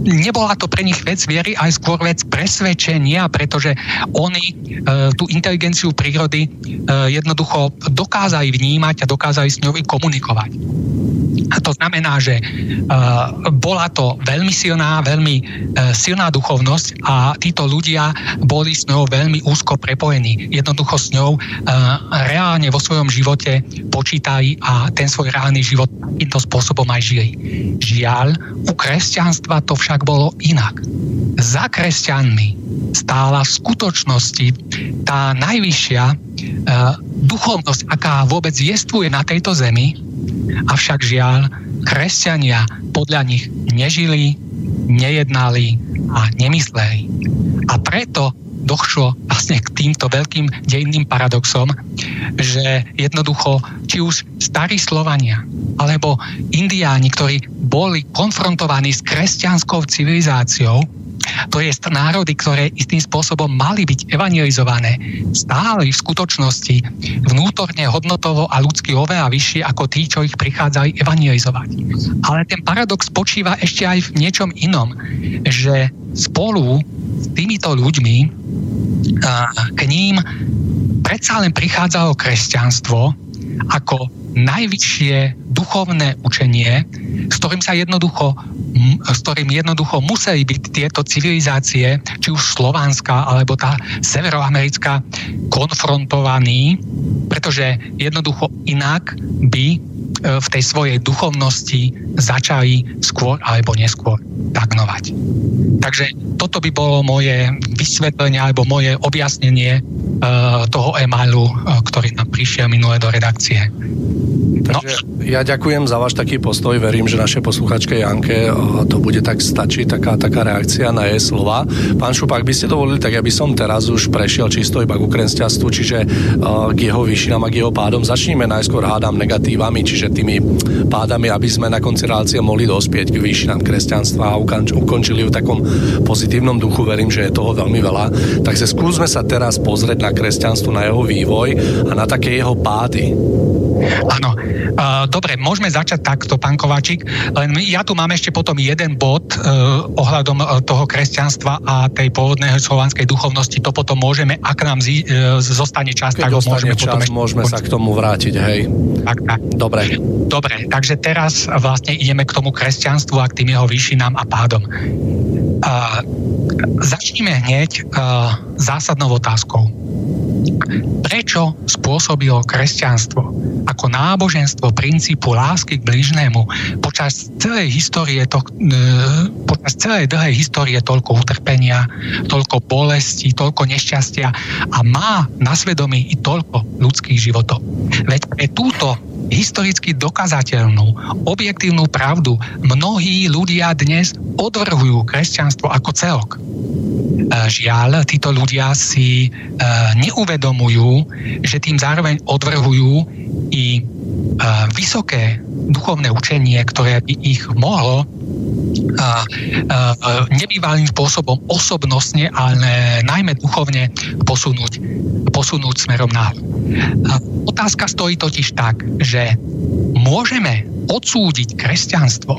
nebola to pre nich vec viery, aj skôr vec presvedčenia, pretože oni ehm, tú inteligenciu prírody ehm, jednoducho dokázali vnímať a dokázali s ňou komunikovať. A to znamená, že bola to veľmi silná, veľmi silná duchovnosť a títo ľudia boli s ňou veľmi úzko prepojení. Jednoducho s ňou reálne vo svojom živote počítali a ten svoj reálny život týmto spôsobom aj žili. Žiaľ, u kresťanstva to však bolo inak. Za kresťanmi stála v skutočnosti tá najvyššia e, duchovnosť, aká vôbec jestvuje na tejto zemi, avšak žiaľ, kresťania podľa nich nežili, nejednali a nemysleli. A preto došlo vlastne k týmto veľkým dejinným paradoxom, že jednoducho či už starí Slovania alebo Indiáni, ktorí boli konfrontovaní s kresťanskou civilizáciou, to je národy, ktoré istým spôsobom mali byť evangelizované, stáli v skutočnosti vnútorne, hodnotovo a ľudsky oveľa vyššie ako tí, čo ich prichádzali evangelizovať. Ale ten paradox spočíva ešte aj v niečom inom, že spolu s týmito ľuďmi k ním predsa len prichádzalo kresťanstvo ako najvyššie duchovné učenie, s ktorým sa jednoducho s ktorým jednoducho museli byť tieto civilizácie, či už slovanská alebo tá severoamerická, konfrontovaní, pretože jednoducho inak by E, v tej svojej duchovnosti začali skôr alebo neskôr stagnovať. Takže toto by bolo moje vysvetlenie alebo moje objasnenie uh, toho e-mailu, uh, ktorý nám prišiel minule do redakcie. No. Takže ja ďakujem za váš taký postoj, verím, že naše posluchačke Janke to bude tak stačiť, taká, taká reakcia na jej slova. Pán Šupak, by ste dovolili, tak ja by som teraz už prešiel čisto iba ku kresťanstvu, čiže uh, k jeho výšinám a k jeho pádom. Začníme najskôr hádam negatívami, čiže tými pádami, aby sme na konci relácie mohli dospieť k výšinám kresťanstva a ukončili v takom pozitívnom duchu. Verím, že je toho veľmi veľa. Takže skúsme sa teraz pozrieť na kresťanstvo, na jeho vývoj a na také jeho pády. Áno, dobre, môžeme začať takto, pán Kovačík, len ja tu mám ešte potom jeden bod uh, ohľadom uh, toho kresťanstva a tej pôvodnej slovanskej duchovnosti. To potom môžeme, ak nám zi, uh, zostane čas, Keď tak ho môžeme čas, potom ešte môžeme sa k tomu vrátiť, hej. Tak, tak. Dobre. Dobre, takže teraz vlastne ideme k tomu kresťanstvu a k tým jeho výšinám a pádom. Uh, začneme hneď uh, zásadnou otázkou Prečo spôsobilo kresťanstvo ako náboženstvo princípu lásky k bližnému počas celej histórie to, e, počas celej dlhej histórie toľko utrpenia, toľko bolesti, toľko nešťastia a má na svedomí i toľko ľudských životov. Veď pre túto historicky dokazateľnú, objektívnu pravdu mnohí ľudia dnes odvrhujú kresťanstvo ako celok. E, žiaľ, títo ľudia si e, neuvedomujú, že tým zároveň odvrhujú i vysoké duchovné učenie, ktoré by ich mohlo nebývalým spôsobom osobnostne, ale najmä duchovne posunúť, posunúť smerom na Otázka stojí totiž tak, že môžeme odsúdiť kresťanstvo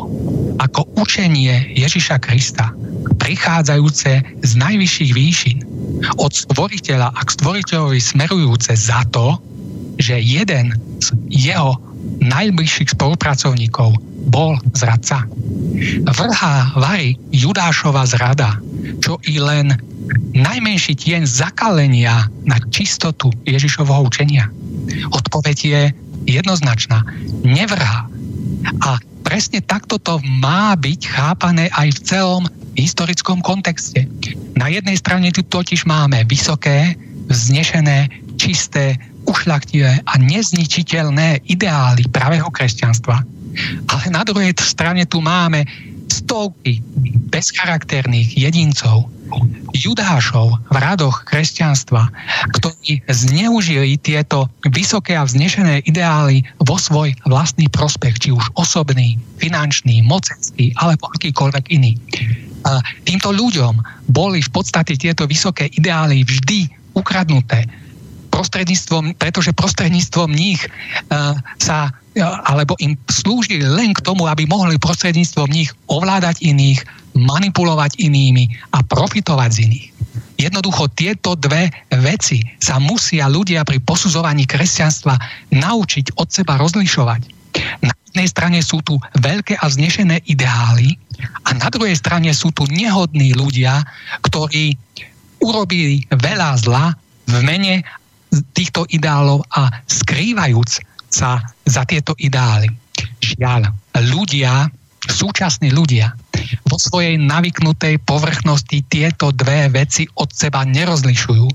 ako učenie Ježiša Krista, prichádzajúce z najvyšších výšin, od stvoriteľa a k stvoriteľovi smerujúce za to, že jeden z jeho najbližších spolupracovníkov bol zradca. Vrhá Vary Judášova zrada, čo i len najmenší tieň zakalenia na čistotu Ježišovho učenia. Odpoveď je jednoznačná. Nevrhá. A presne takto to má byť chápané aj v celom historickom kontexte. Na jednej strane tu totiž máme vysoké, vznešené, čisté, ušľaktivé a nezničiteľné ideály pravého kresťanstva. Ale na druhej strane tu máme stovky bezcharakterných jedincov, judášov v radoch kresťanstva, ktorí zneužili tieto vysoké a vznešené ideály vo svoj vlastný prospech, či už osobný, finančný, mocenský alebo akýkoľvek iný. Týmto ľuďom boli v podstate tieto vysoké ideály vždy ukradnuté prostredníctvom, pretože prostredníctvom nich uh, sa alebo im slúžili len k tomu, aby mohli prostredníctvom nich ovládať iných, manipulovať inými a profitovať z iných. Jednoducho tieto dve veci sa musia ľudia pri posudzovaní kresťanstva naučiť od seba rozlišovať. Na jednej strane sú tu veľké a vznešené ideály a na druhej strane sú tu nehodní ľudia, ktorí urobili veľa zla v mene týchto ideálov a skrývajúc sa za tieto ideály. Žiaľ, ľudia, súčasní ľudia, vo svojej navyknutej povrchnosti tieto dve veci od seba nerozlišujú.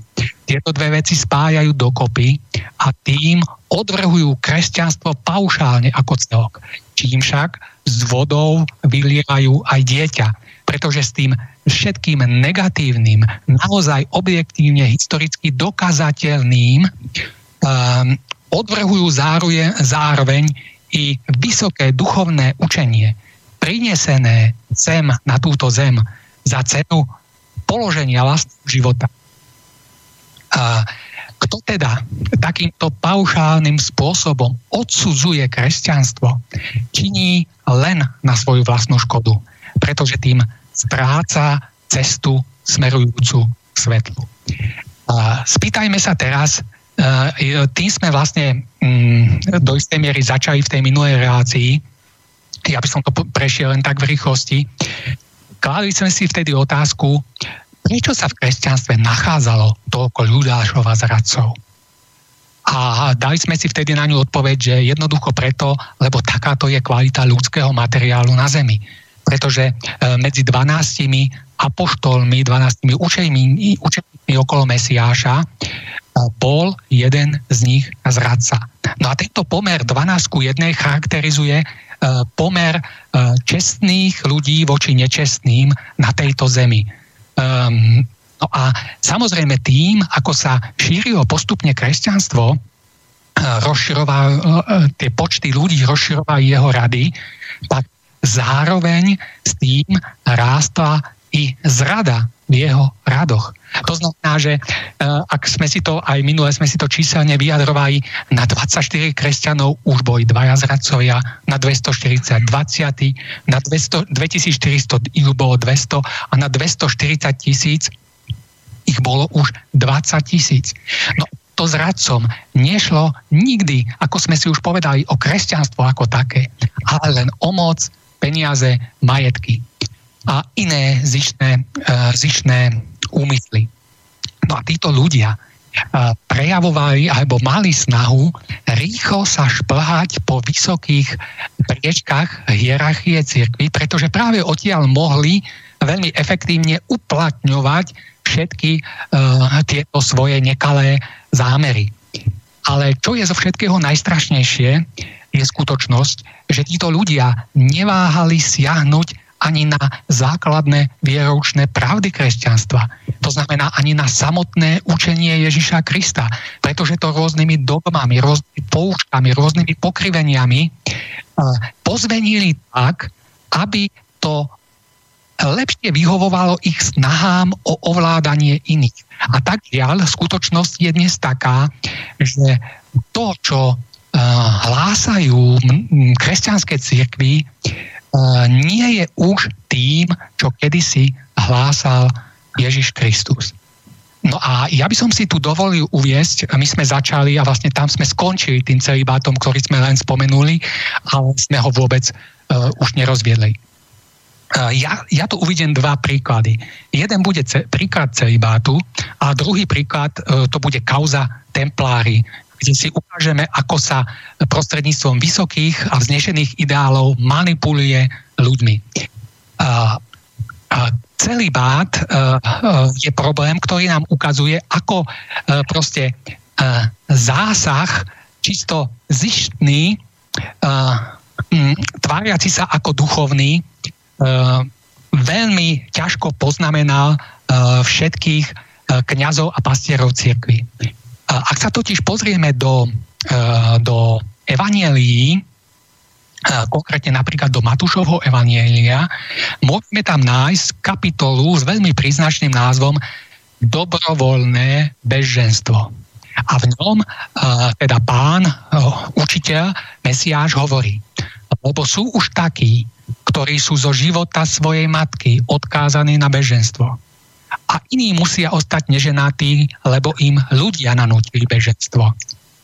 Tieto dve veci spájajú dokopy a tým odvrhujú kresťanstvo paušálne ako celok. Čím však s vodou vylievajú aj dieťa, pretože s tým všetkým negatívnym, naozaj objektívne historicky dokazateľným um, odvrhujú zároveň, zároveň i vysoké duchovné učenie, prinesené sem na túto zem za cenu položenia vlastného života. A kto teda takýmto paušálnym spôsobom odsudzuje kresťanstvo, činí len na svoju vlastnú škodu, pretože tým stráca cestu smerujúcu svetlu. A spýtajme sa teraz, Eh, tým sme vlastne mm, do istej miery začali v tej minulej relácii. Ja by som to prešiel len tak v rýchlosti. Kladli sme si vtedy otázku, prečo sa v kresťanstve nachádzalo toľko ľudášov a zradcov. A dali sme si vtedy na ňu odpoveď, že jednoducho preto, lebo takáto je kvalita ľudského materiálu na Zemi. Pretože eh, medzi 12 apoštolmi, 12 učeníkmi, učeníkmi okolo Mesiáša bol jeden z nich zradca. No a tento pomer 12 ku 1 charakterizuje e, pomer e, čestných ľudí voči nečestným na tejto zemi. Um, no a samozrejme tým, ako sa šírilo postupne kresťanstvo, e, rozširoval tie počty ľudí, rozširoval jeho rady, tak zároveň s tým rástla i zrada v jeho radoch. To znamená, že e, ak sme si to, aj minule sme si to číselne vyjadrovali, na 24 kresťanov už boli dvaja zradcovia, na 240 20, na 200, 2400 ich bolo 200 a na 240 tisíc ich bolo už 20 tisíc. No to zradcom nešlo nikdy, ako sme si už povedali, o kresťanstvo ako také, ale len o moc, peniaze, majetky a iné zišné, uh, zišné úmysly. No a títo ľudia uh, prejavovali alebo mali snahu rýchlo sa šplhať po vysokých priečkách hierarchie cirkvy, pretože práve odtiaľ mohli veľmi efektívne uplatňovať všetky uh, tieto svoje nekalé zámery. Ale čo je zo všetkého najstrašnejšie, je skutočnosť, že títo ľudia neváhali siahnuť ani na základné vieroučné pravdy kresťanstva. To znamená ani na samotné učenie Ježiša Krista. Pretože to rôznymi dogmami, rôznymi poučkami, rôznymi pokriveniami uh, pozvenili tak, aby to lepšie vyhovovalo ich snahám o ovládanie iných. A tak žiaľ, skutočnosť je dnes taká, že to, čo hlásajú kresťanské cirkvy, uh, nie je už tým, čo kedysi hlásal Ježiš Kristus. No a ja by som si tu dovolil uviesť, my sme začali a vlastne tam sme skončili tým celibátom, ktorý sme len spomenuli, ale sme ho vôbec uh, už nerozviedli. Ja, ja tu uvidím dva príklady. Jeden bude ce, príklad celibátu a druhý príklad e, to bude kauza templári, kde si ukážeme, ako sa prostredníctvom vysokých a vznešených ideálov manipuluje ľuďmi. Celibát a, e, a, e, je problém, ktorý nám ukazuje, ako a, proste zásah čisto zištný, a, m, tváriaci sa ako duchovný, veľmi ťažko poznamenal všetkých kňazov a pastierov cirkvi. Ak sa totiž pozrieme do, do evanielií, konkrétne napríklad do Matúšovho evanielia, môžeme tam nájsť kapitolu s veľmi príznačným názvom Dobrovoľné bezženstvo. A v ňom teda pán, učiteľ, Mesiáš hovorí, lebo sú už takí, ktorí sú zo života svojej matky odkázaní na beženstvo. A iní musia ostať neženatí, lebo im ľudia nanútili beženstvo.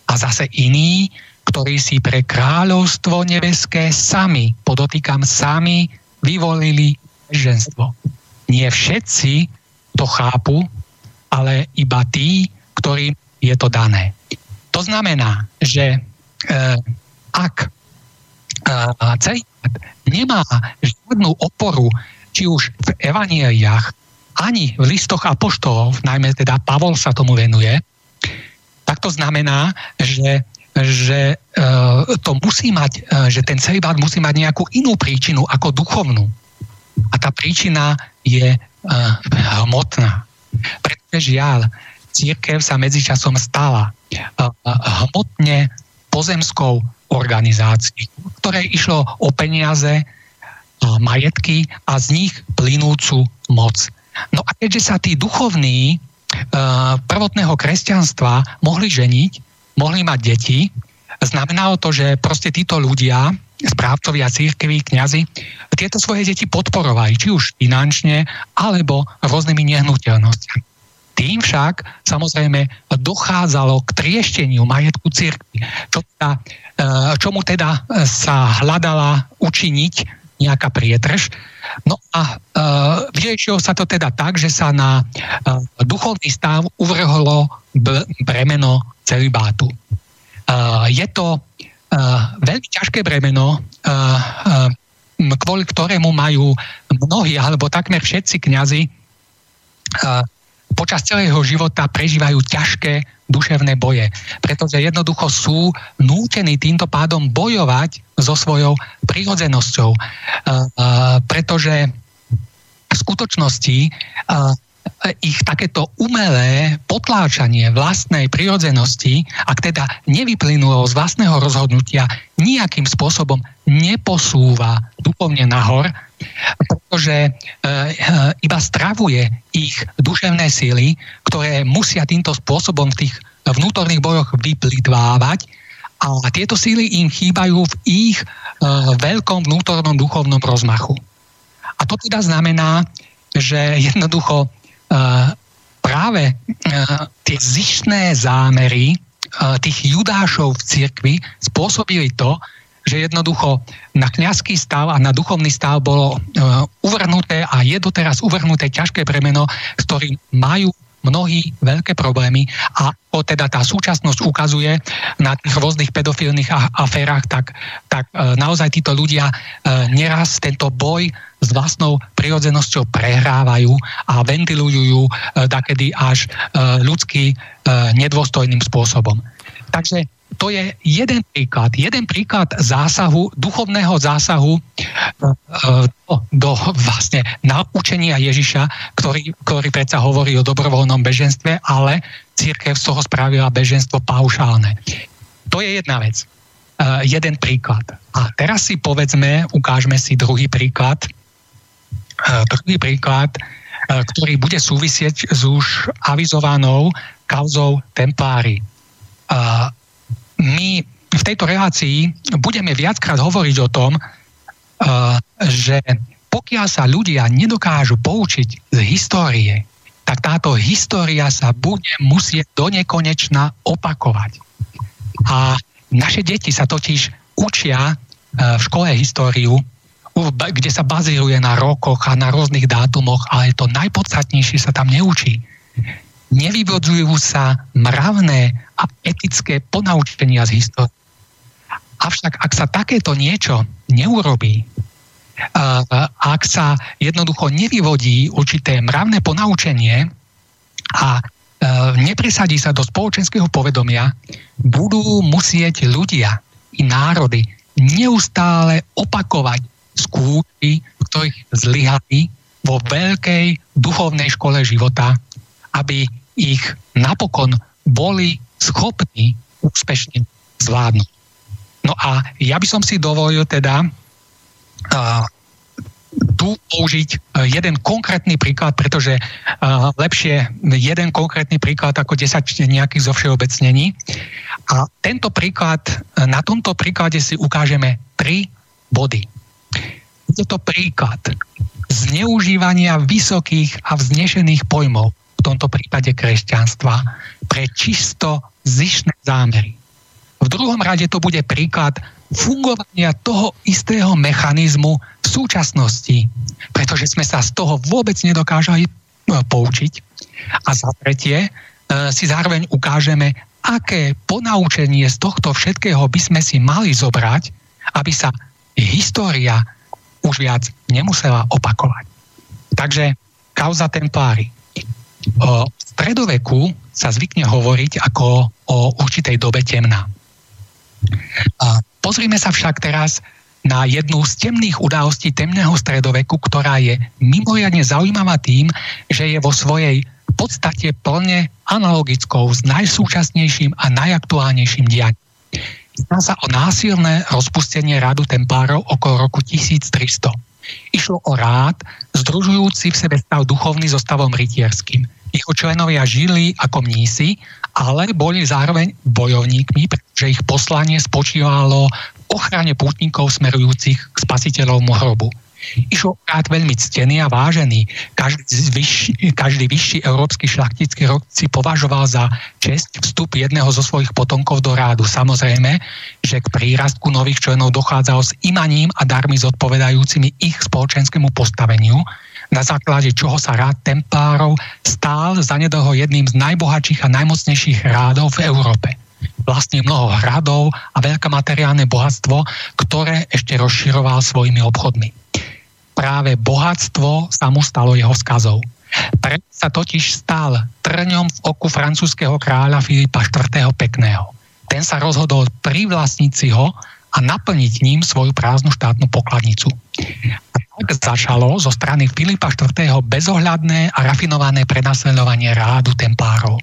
A zase iní, ktorí si pre kráľovstvo nebeské sami, podotýkam sami, vyvolili beženstvo. Nie všetci to chápu, ale iba tí, ktorým je to dané. To znamená, že e, ak a celý nemá žiadnu oporu, či už v evanieliách, ani v listoch apoštolov, najmä teda Pavol sa tomu venuje, tak to znamená, že, že e, to musí mať, e, že ten celibát musí mať nejakú inú príčinu ako duchovnú. A tá príčina je e, hmotná. Pretože žiaľ, církev sa medzičasom stala hmotne pozemskou organizácií, ktoré išlo o peniaze, majetky a z nich plynúcu moc. No a keďže sa tí duchovní e, prvotného kresťanstva mohli ženiť, mohli mať deti, znamenalo to, že proste títo ľudia, správcovia církví, kňazi, tieto svoje deti podporovali, či už finančne, alebo rôznymi nehnuteľnosťami. Tým však samozrejme dochádzalo k triešteniu majetku církvy, čo teda Eh, čomu teda eh, sa hľadala učiniť nejaká prietrž. No a e, vyriešilo sa to teda tak, že sa na e, duchovný stav uvrhlo b- bremeno celibátu. E, je to e, veľmi ťažké bremeno, e, e, kvôli ktorému majú mnohí alebo takmer všetci kňazi e, počas celého života prežívajú ťažké duševné boje. Pretože jednoducho sú nútení týmto pádom bojovať so svojou prírodzenosťou. Uh, uh, pretože v skutočnosti uh, ich takéto umelé potláčanie vlastnej prirodzenosti, ak teda nevyplynulo z vlastného rozhodnutia, nejakým spôsobom neposúva duchovne nahor, pretože e, e, iba stravuje ich duševné síly, ktoré musia týmto spôsobom v tých vnútorných bojoch vyplitvávať a tieto síly im chýbajú v ich e, veľkom vnútornom duchovnom rozmachu. A to teda znamená, že jednoducho práve tie zištné zámery tých judášov v cirkvi spôsobili to, že jednoducho na kňazský stav a na duchovný stav bolo uvrhnuté a je doteraz uvrhnuté ťažké bremeno, s ktorým majú mnohí veľké problémy a o teda tá súčasnosť ukazuje na tých rôznych pedofilných aférach, tak, tak e, naozaj títo ľudia e, neraz tento boj s vlastnou prirodzenosťou prehrávajú a ventilujú ju e, dakedy až ľudský nedôstojným spôsobom. Takže to je jeden príklad, jeden príklad zásahu, duchovného zásahu do, do vlastne naučenia Ježiša, ktorý, ktorý predsa hovorí o dobrovoľnom beženstve, ale církev z toho spravila beženstvo paušálne. To je jedna vec. Uh, jeden príklad. A teraz si povedzme, ukážme si druhý príklad. Uh, druhý príklad, ktorý bude súvisieť s už avizovanou kauzou Templári. My v tejto relácii budeme viackrát hovoriť o tom, uh, že pokiaľ sa ľudia nedokážu poučiť z histórie, tak táto história sa bude musieť do nekonečna opakovať. A naše deti sa totiž učia uh, v škole históriu, kde sa bazíruje na rokoch a na rôznych dátumoch, ale to najpodstatnejšie sa tam neučí nevyvodzujú sa mravné a etické ponaučenia z histórie. Avšak ak sa takéto niečo neurobí, ak sa jednoducho nevyvodí určité mravné ponaučenie a nepresadí sa do spoločenského povedomia, budú musieť ľudia i národy neustále opakovať skúšky, ktorých zlyhali vo veľkej duchovnej škole života, aby ich napokon boli schopní úspešne zvládnuť. No a ja by som si dovolil teda uh, tu použiť uh, jeden konkrétny príklad, pretože uh, lepšie jeden konkrétny príklad ako 10 nejakých zo všeobecnení. A tento príklad, uh, na tomto príklade si ukážeme tri body. Je to príklad zneužívania vysokých a vznešených pojmov v tomto prípade kresťanstva, pre čisto zišné zámery. V druhom rade to bude príklad fungovania toho istého mechanizmu v súčasnosti, pretože sme sa z toho vôbec nedokážali no, poučiť. A za tretie e, si zároveň ukážeme, aké ponaučenie z tohto všetkého by sme si mali zobrať, aby sa história už viac nemusela opakovať. Takže kauza templári. O stredoveku sa zvykne hovoriť ako o určitej dobe temná. A pozrime sa však teraz na jednu z temných udalostí temného stredoveku, ktorá je mimoriadne zaujímavá tým, že je vo svojej podstate plne analogickou s najsúčasnejším a najaktuálnejším dianím. Zdá sa o násilné rozpustenie rádu templárov okolo roku 1300. Išlo o rád, združujúci v sebe stav duchovný so stavom rytierským. Jeho členovia žili ako mnísi, ale boli zároveň bojovníkmi, pretože ich poslanie spočívalo v ochrane pútnikov smerujúcich k spasiteľovmu hrobu. Išlo rád veľmi ctený a vážený. Každý vyšší, každý vyšší európsky šlachtický rok si považoval za čest vstup jedného zo svojich potomkov do rádu. Samozrejme, že k prírastku nových členov dochádzalo s imaním a darmi zodpovedajúcimi ich spoločenskému postaveniu, na základe čoho sa rád templárov stál zanedlho jedným z najbohatších a najmocnejších rádov v Európe vlastne mnoho hradov a veľké materiálne bohatstvo, ktoré ešte rozširoval svojimi obchodmi práve bohatstvo sa mu stalo jeho skazou. Pre sa totiž stal trňom v oku francúzského kráľa Filipa IV. Pekného. Ten sa rozhodol privlastniť si ho a naplniť ním svoju prázdnu štátnu pokladnicu. A začalo zo strany Filipa IV. bezohľadné a rafinované prenasledovanie rádu tempárov.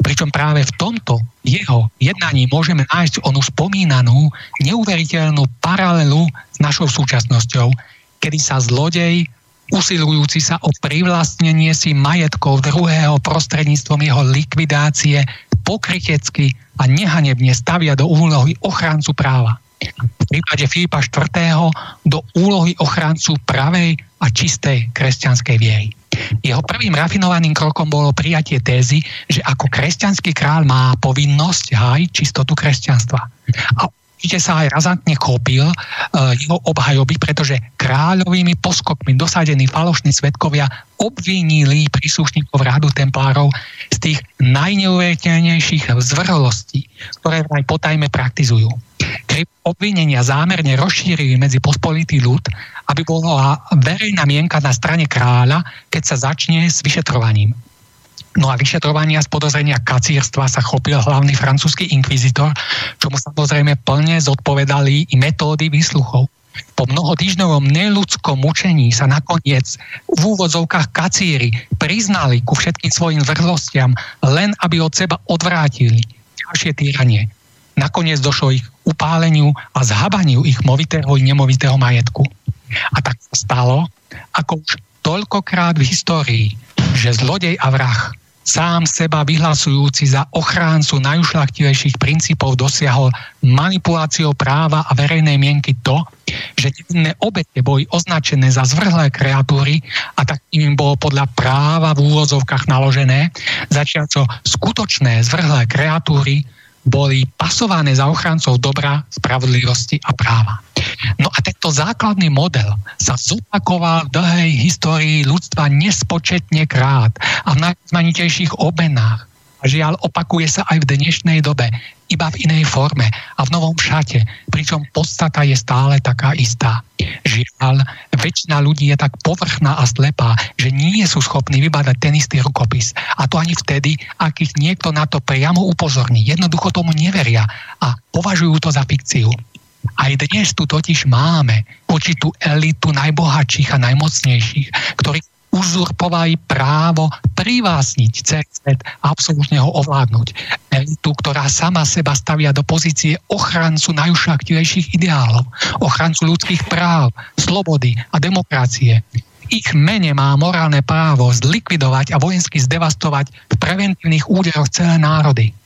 Pričom práve v tomto jeho jednaní môžeme nájsť onú spomínanú neuveriteľnú paralelu s našou súčasnosťou, kedy sa zlodej usilujúci sa o privlastnenie si majetkov druhého prostredníctvom jeho likvidácie pokrytecky a nehanebne stavia do úlohy ochrancu práva. V prípade Filipa IV. do úlohy ochrancu pravej a čistej kresťanskej viery. Jeho prvým rafinovaným krokom bolo prijatie tézy, že ako kresťanský kráľ má povinnosť hájiť čistotu kresťanstva. A určite sa aj razantne chopil uh, jeho obhajoby, pretože kráľovými poskokmi dosadení falošní svetkovia obvinili príslušníkov rádu templárov z tých najneuveriteľnejších zvrhlostí, ktoré aj potajme praktizujú. Obvinenia zámerne rozšírili medzi pospolitý ľud, aby bola verejná mienka na strane kráľa, keď sa začne s vyšetrovaním. No a vyšetrovania z podozrenia kacírstva sa chopil hlavný francúzsky inkvizitor, čomu samozrejme plne zodpovedali i metódy výsluchov. Po mnohodýždňovom neludskom mučení sa nakoniec v úvodzovkách kacíry priznali ku všetkým svojim vrhlostiam, len aby od seba odvrátili ďalšie týranie. Nakoniec došlo ich upáleniu a zhabaniu ich movitého i nemovitého majetku. A tak sa stalo, ako už toľkokrát v histórii, že zlodej a vrah sám seba vyhlasujúci za ochráncu najušlachtivejších princípov dosiahol manipuláciou práva a verejnej mienky to, že nevinné obete boli označené za zvrhlé kreatúry a tak im bolo podľa práva v úvozovkách naložené, začiaľ skutočné zvrhlé kreatúry boli pasované za ochrancov dobra, spravodlivosti a práva. No a tento základný model sa zopakoval v dlhej histórii ľudstva nespočetne krát a v najzmanitejších obenách. A žiaľ, opakuje sa aj v dnešnej dobe, iba v inej forme a v novom šate, pričom podstata je stále taká istá. Žiaľ, väčšina ľudí je tak povrchná a slepá, že nie sú schopní vybadať ten istý rukopis. A to ani vtedy, ak ich niekto na to priamo upozorní. Jednoducho tomu neveria a považujú to za fikciu. Aj dnes tu totiž máme určitú elitu najbohatších a najmocnejších, ktorí uzurpovali právo privásniť celý svet a absolútne ho ovládnuť. Elitu, ktorá sama seba stavia do pozície ochrancu najušaktivejších ideálov, ochrancu ľudských práv, slobody a demokracie. Ich mene má morálne právo zlikvidovať a vojensky zdevastovať v preventívnych úderoch celé národy.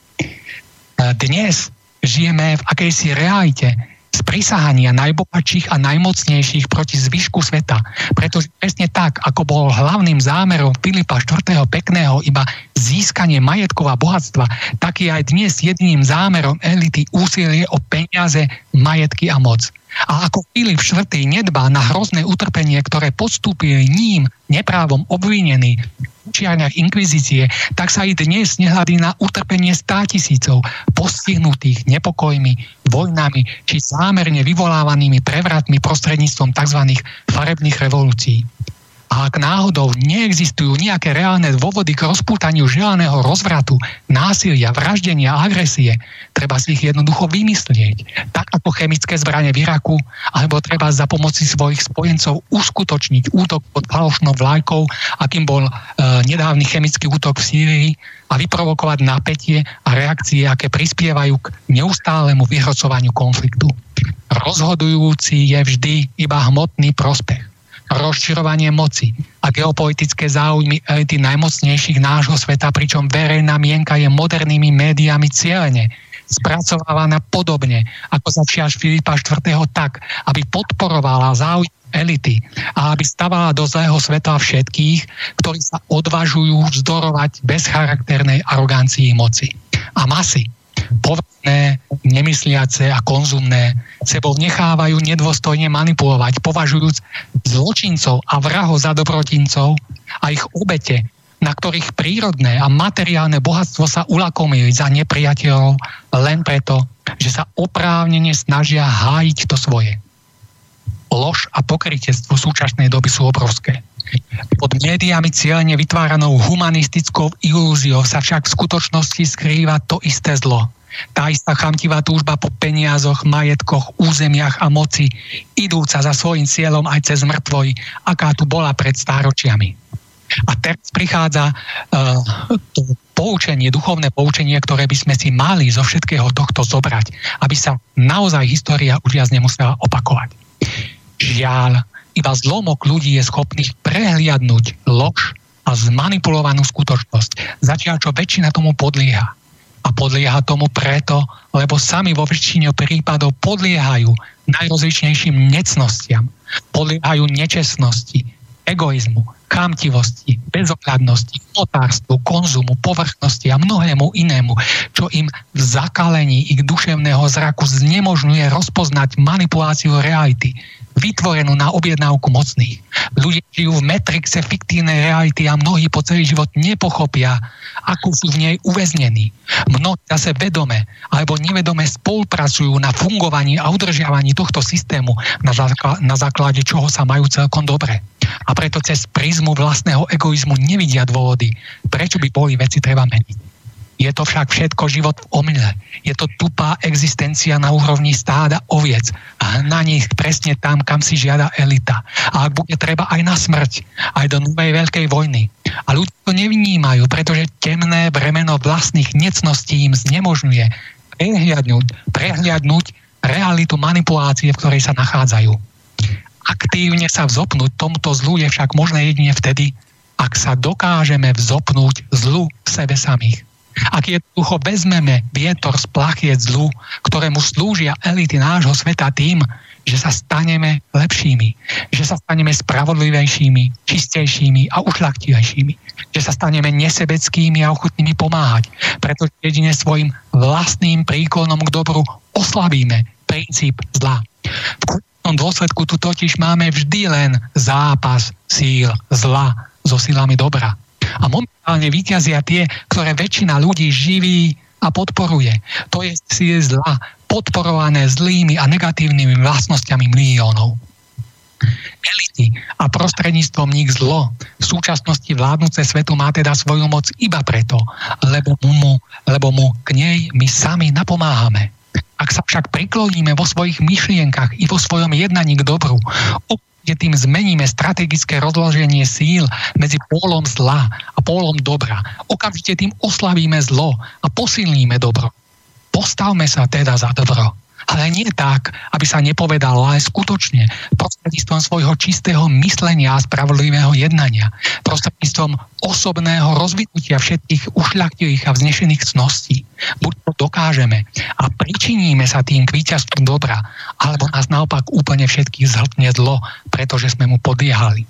Dnes žijeme v akejsi realite, sprísahania najbohatších a najmocnejších proti zvyšku sveta. Pretože presne tak, ako bol hlavným zámerom Filipa IV. pekného iba získanie majetkov a bohatstva, tak je aj dnes jediným zámerom elity úsilie o peniaze, majetky a moc. A ako Filip IV. nedbá na hrozné utrpenie, ktoré podstúpili ním neprávom obvinený v učiarniach inkvizície, tak sa i dnes nehľadí na utrpenie státisícov postihnutých nepokojmi, vojnami či zámerne vyvolávanými prevratmi prostredníctvom tzv. farebných revolúcií. A ak náhodou neexistujú nejaké reálne dôvody k rozpútaniu želaného rozvratu, násilia, vraždenia agresie, treba si ich jednoducho vymyslieť. Tak ako chemické zbranie v Iraku, alebo treba za pomoci svojich spojencov uskutočniť útok pod falošnou vlajkou, akým bol e, nedávny chemický útok v Sýrii a vyprovokovať napätie a reakcie, aké prispievajú k neustálemu vyhrocovaniu konfliktu. Rozhodujúci je vždy iba hmotný prospech rozširovanie moci a geopolitické záujmy elity najmocnejších nášho sveta, pričom verejná mienka je modernými médiami cieľene spracovávaná podobne ako začiaž Filipa IV. tak, aby podporovala záujmy elity a aby stavala do zlého sveta všetkých, ktorí sa odvažujú vzdorovať bezcharakternej arogancii moci. A masy, povrchné, nemysliace a konzumné sebou nechávajú nedôstojne manipulovať, považujúc zločincov a vrahov za dobrotincov a ich obete, na ktorých prírodné a materiálne bohatstvo sa ulakomili za nepriateľov len preto, že sa oprávnene snažia hájiť to svoje. Lož a pokrytectvo súčasnej doby sú obrovské. Pod médiami cieľene vytváranou humanistickou ilúziou sa však v skutočnosti skrýva to isté zlo – Tá istá chamtivá túžba po peniazoch, majetkoch, územiach a moci, idúca za svojim cieľom aj cez mŕtvoj, aká tu bola pred stáročiami. A teraz prichádza uh, to poučenie, duchovné poučenie, ktoré by sme si mali zo všetkého tohto zobrať, aby sa naozaj história už viac nemusela opakovať. Žiaľ, iba zlomok ľudí je schopných prehliadnúť lož a zmanipulovanú skutočnosť, zatiaľ čo väčšina tomu podlieha. A podlieha tomu preto, lebo sami vo väčšine prípadov podliehajú najrozličnejším necnostiam, podliehajú nečestnosti, egoizmu, chamtivosti, bezohľadnosti, otárstvu, konzumu, povrchnosti a mnohému inému, čo im v zakalení ich duševného zraku znemožňuje rozpoznať manipuláciu reality, vytvorenú na objednávku mocných. Ľudia žijú v metrixe fiktívnej reality a mnohí po celý život nepochopia, ako sú v nej uväznení. Mnohí zase vedome alebo nevedome spolupracujú na fungovaní a udržiavaní tohto systému, na, základe čoho sa majú celkom dobre. A preto cez prízmu vlastného egoizmu nevidia dôvody, prečo by boli veci treba meniť. Je to však všetko život v omyle. Je to tupá existencia na úrovni stáda oviec. A na nich presne tam, kam si žiada elita. A ak bude treba aj na smrť, aj do novej veľkej vojny. A ľudia to nevnímajú, pretože temné bremeno vlastných necností im znemožňuje prehliadnúť, prehliadnúť realitu manipulácie, v ktorej sa nachádzajú. Aktívne sa vzopnúť tomuto zlu je však možné jedine vtedy, ak sa dokážeme vzopnúť zlu v sebe samých. Ak jednoducho vezmeme vietor z plachiet zlu, ktorému slúžia elity nášho sveta tým, že sa staneme lepšími, že sa staneme spravodlivejšími, čistejšími a ušlachtilejšími, že sa staneme nesebeckými a ochotnými pomáhať, pretože jedine svojim vlastným príklonom k dobru oslabíme princíp zla. V dôsledku tu totiž máme vždy len zápas síl zla so silami dobra. A momentálne vyťazia tie, ktoré väčšina ľudí živí a podporuje. To je síl zla, podporované zlými a negatívnymi vlastnosťami miliónov. Elity a prostredníctvom nich zlo v súčasnosti vládnuce svetu má teda svoju moc iba preto, lebo mu, lebo mu k nej my sami napomáhame. Ak sa však prikloníme vo svojich myšlienkach i vo svojom jednaní k dobru, že tým zmeníme strategické rozloženie síl medzi pólom zla a pólom dobra. Okamžite tým oslavíme zlo a posilníme dobro. Postavme sa teda za dobro ale nie tak, aby sa nepovedalo, ale skutočne prostredníctvom svojho čistého myslenia a spravodlivého jednania, prostredníctvom osobného rozvinutia všetkých ušľachtilých a vznešených cností. Buď to dokážeme a pričiníme sa tým k víťazstvu dobra, alebo nás naopak úplne všetkých zhltne zlo, pretože sme mu podliehali.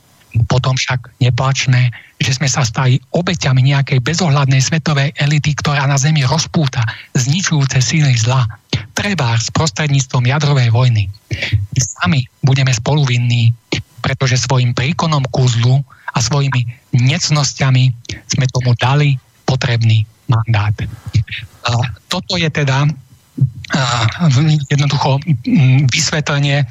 Potom však neplačme, že sme sa stali obeťami nejakej bezohľadnej svetovej elity, ktorá na Zemi rozpúta zničujúce síly zla. Treba s prostredníctvom jadrovej vojny. My sami budeme spoluvinní, pretože svojim príkonom ku zlu a svojimi necnosťami sme tomu dali potrebný mandát. A toto je teda jednoducho vysvetlenie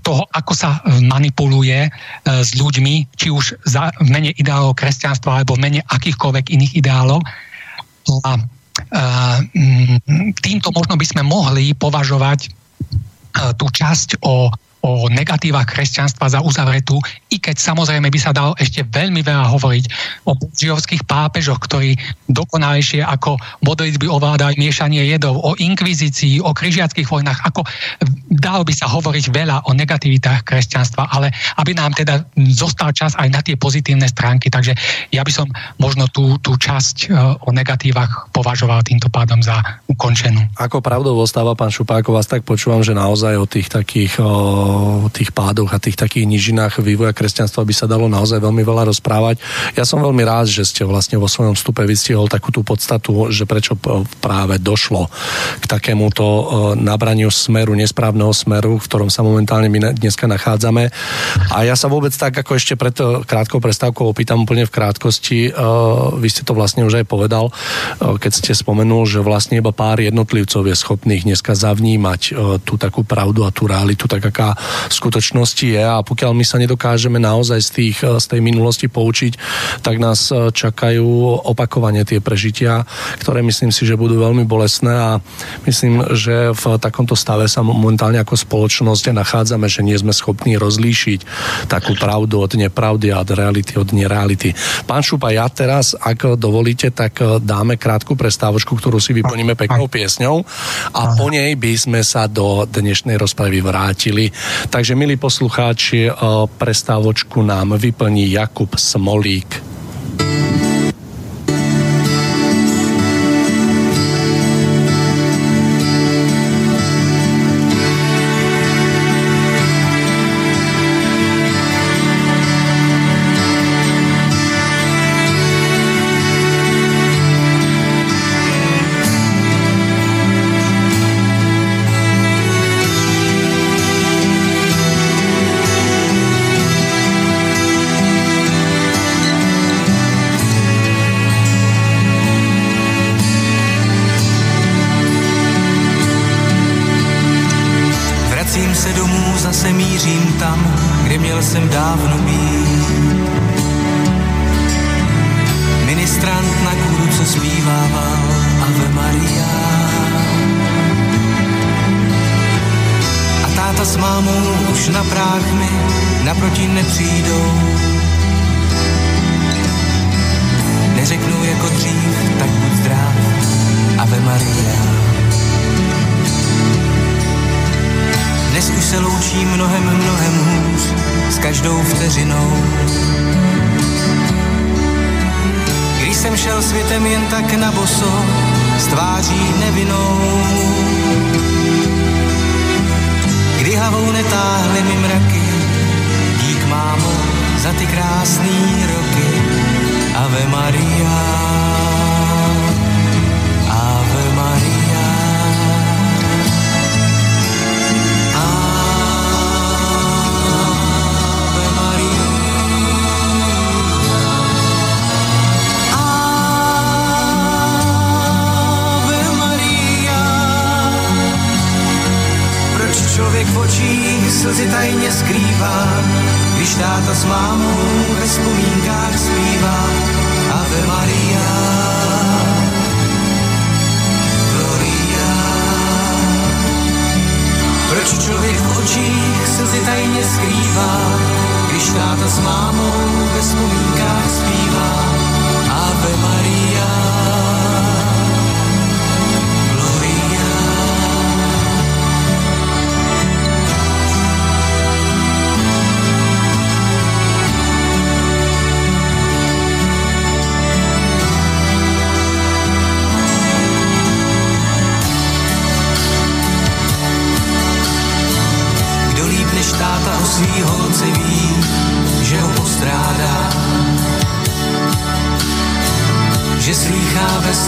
toho, ako sa manipuluje s ľuďmi, či už za, mene ideálov kresťanstva alebo mene akýchkoľvek iných ideálov. A týmto možno by sme mohli považovať tú časť o o negatívach kresťanstva za uzavretú, i keď samozrejme by sa dalo ešte veľmi veľa hovoriť o buržovských pápežoch, ktorí dokonalejšie ako modlitby ovládali miešanie jedov, o inkvizícii, o križiackých vojnách, ako dalo by sa hovoriť veľa o negativitách kresťanstva, ale aby nám teda zostal čas aj na tie pozitívne stránky, takže ja by som možno tú, tú časť e, o negatívach považoval týmto pádom za ukončenú. Ako pravdou ostáva, pán Šupákov, vás tak počúvam, že naozaj o tých takých tých pádoch a tých takých nižinách vývoja kresťanstva by sa dalo naozaj veľmi veľa rozprávať. Ja som veľmi rád, že ste vlastne vo svojom vstupe vystihol takú tú podstatu, že prečo práve došlo k takémuto nabraniu smeru, nesprávneho smeru, v ktorom sa momentálne my dneska nachádzame. A ja sa vôbec tak, ako ešte pred krátkou prestávkou opýtam úplne v krátkosti, vy ste to vlastne už aj povedal, keď ste spomenul, že vlastne iba pár jednotlivcov je schopných dneska zavnímať tú takú pravdu a tú realitu, tak aká v skutočnosti je a pokiaľ my sa nedokážeme naozaj z, tých, z tej minulosti poučiť, tak nás čakajú opakovane tie prežitia, ktoré myslím si, že budú veľmi bolestné a myslím, že v takomto stave sa momentálne ako spoločnosť nachádzame, že nie sme schopní rozlíšiť takú pravdu od nepravdy a od reality od nereality. Pán Šupa, ja teraz, ak dovolíte, tak dáme krátku prestávočku, ktorú si vyplníme peknou piesňou a po nej by sme sa do dnešnej rozpravy vrátili. Takže, milí poslucháči, prestávočku nám vyplní Jakub Smolík.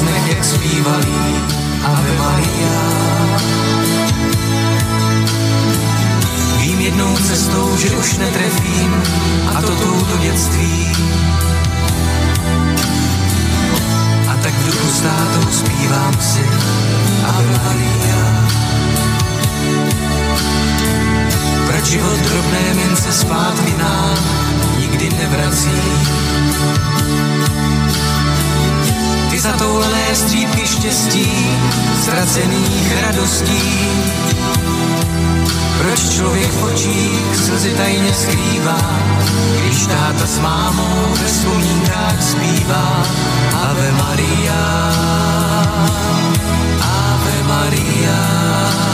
snech, jak zpívali Ave Maria. Vím jednou cestou, že už netrefím, a to touto dětství. A tak v duchu státou zpívám si Ave Maria. Proč život drobné mince zpátky nám nikdy nevrací? zatoulené střípky štěstí, ztracených radostí. Proč člověk v očích slzy tajně skrývá, když táta s mámou ve vzpomínkách zpívá Ave Maria, Ave Maria.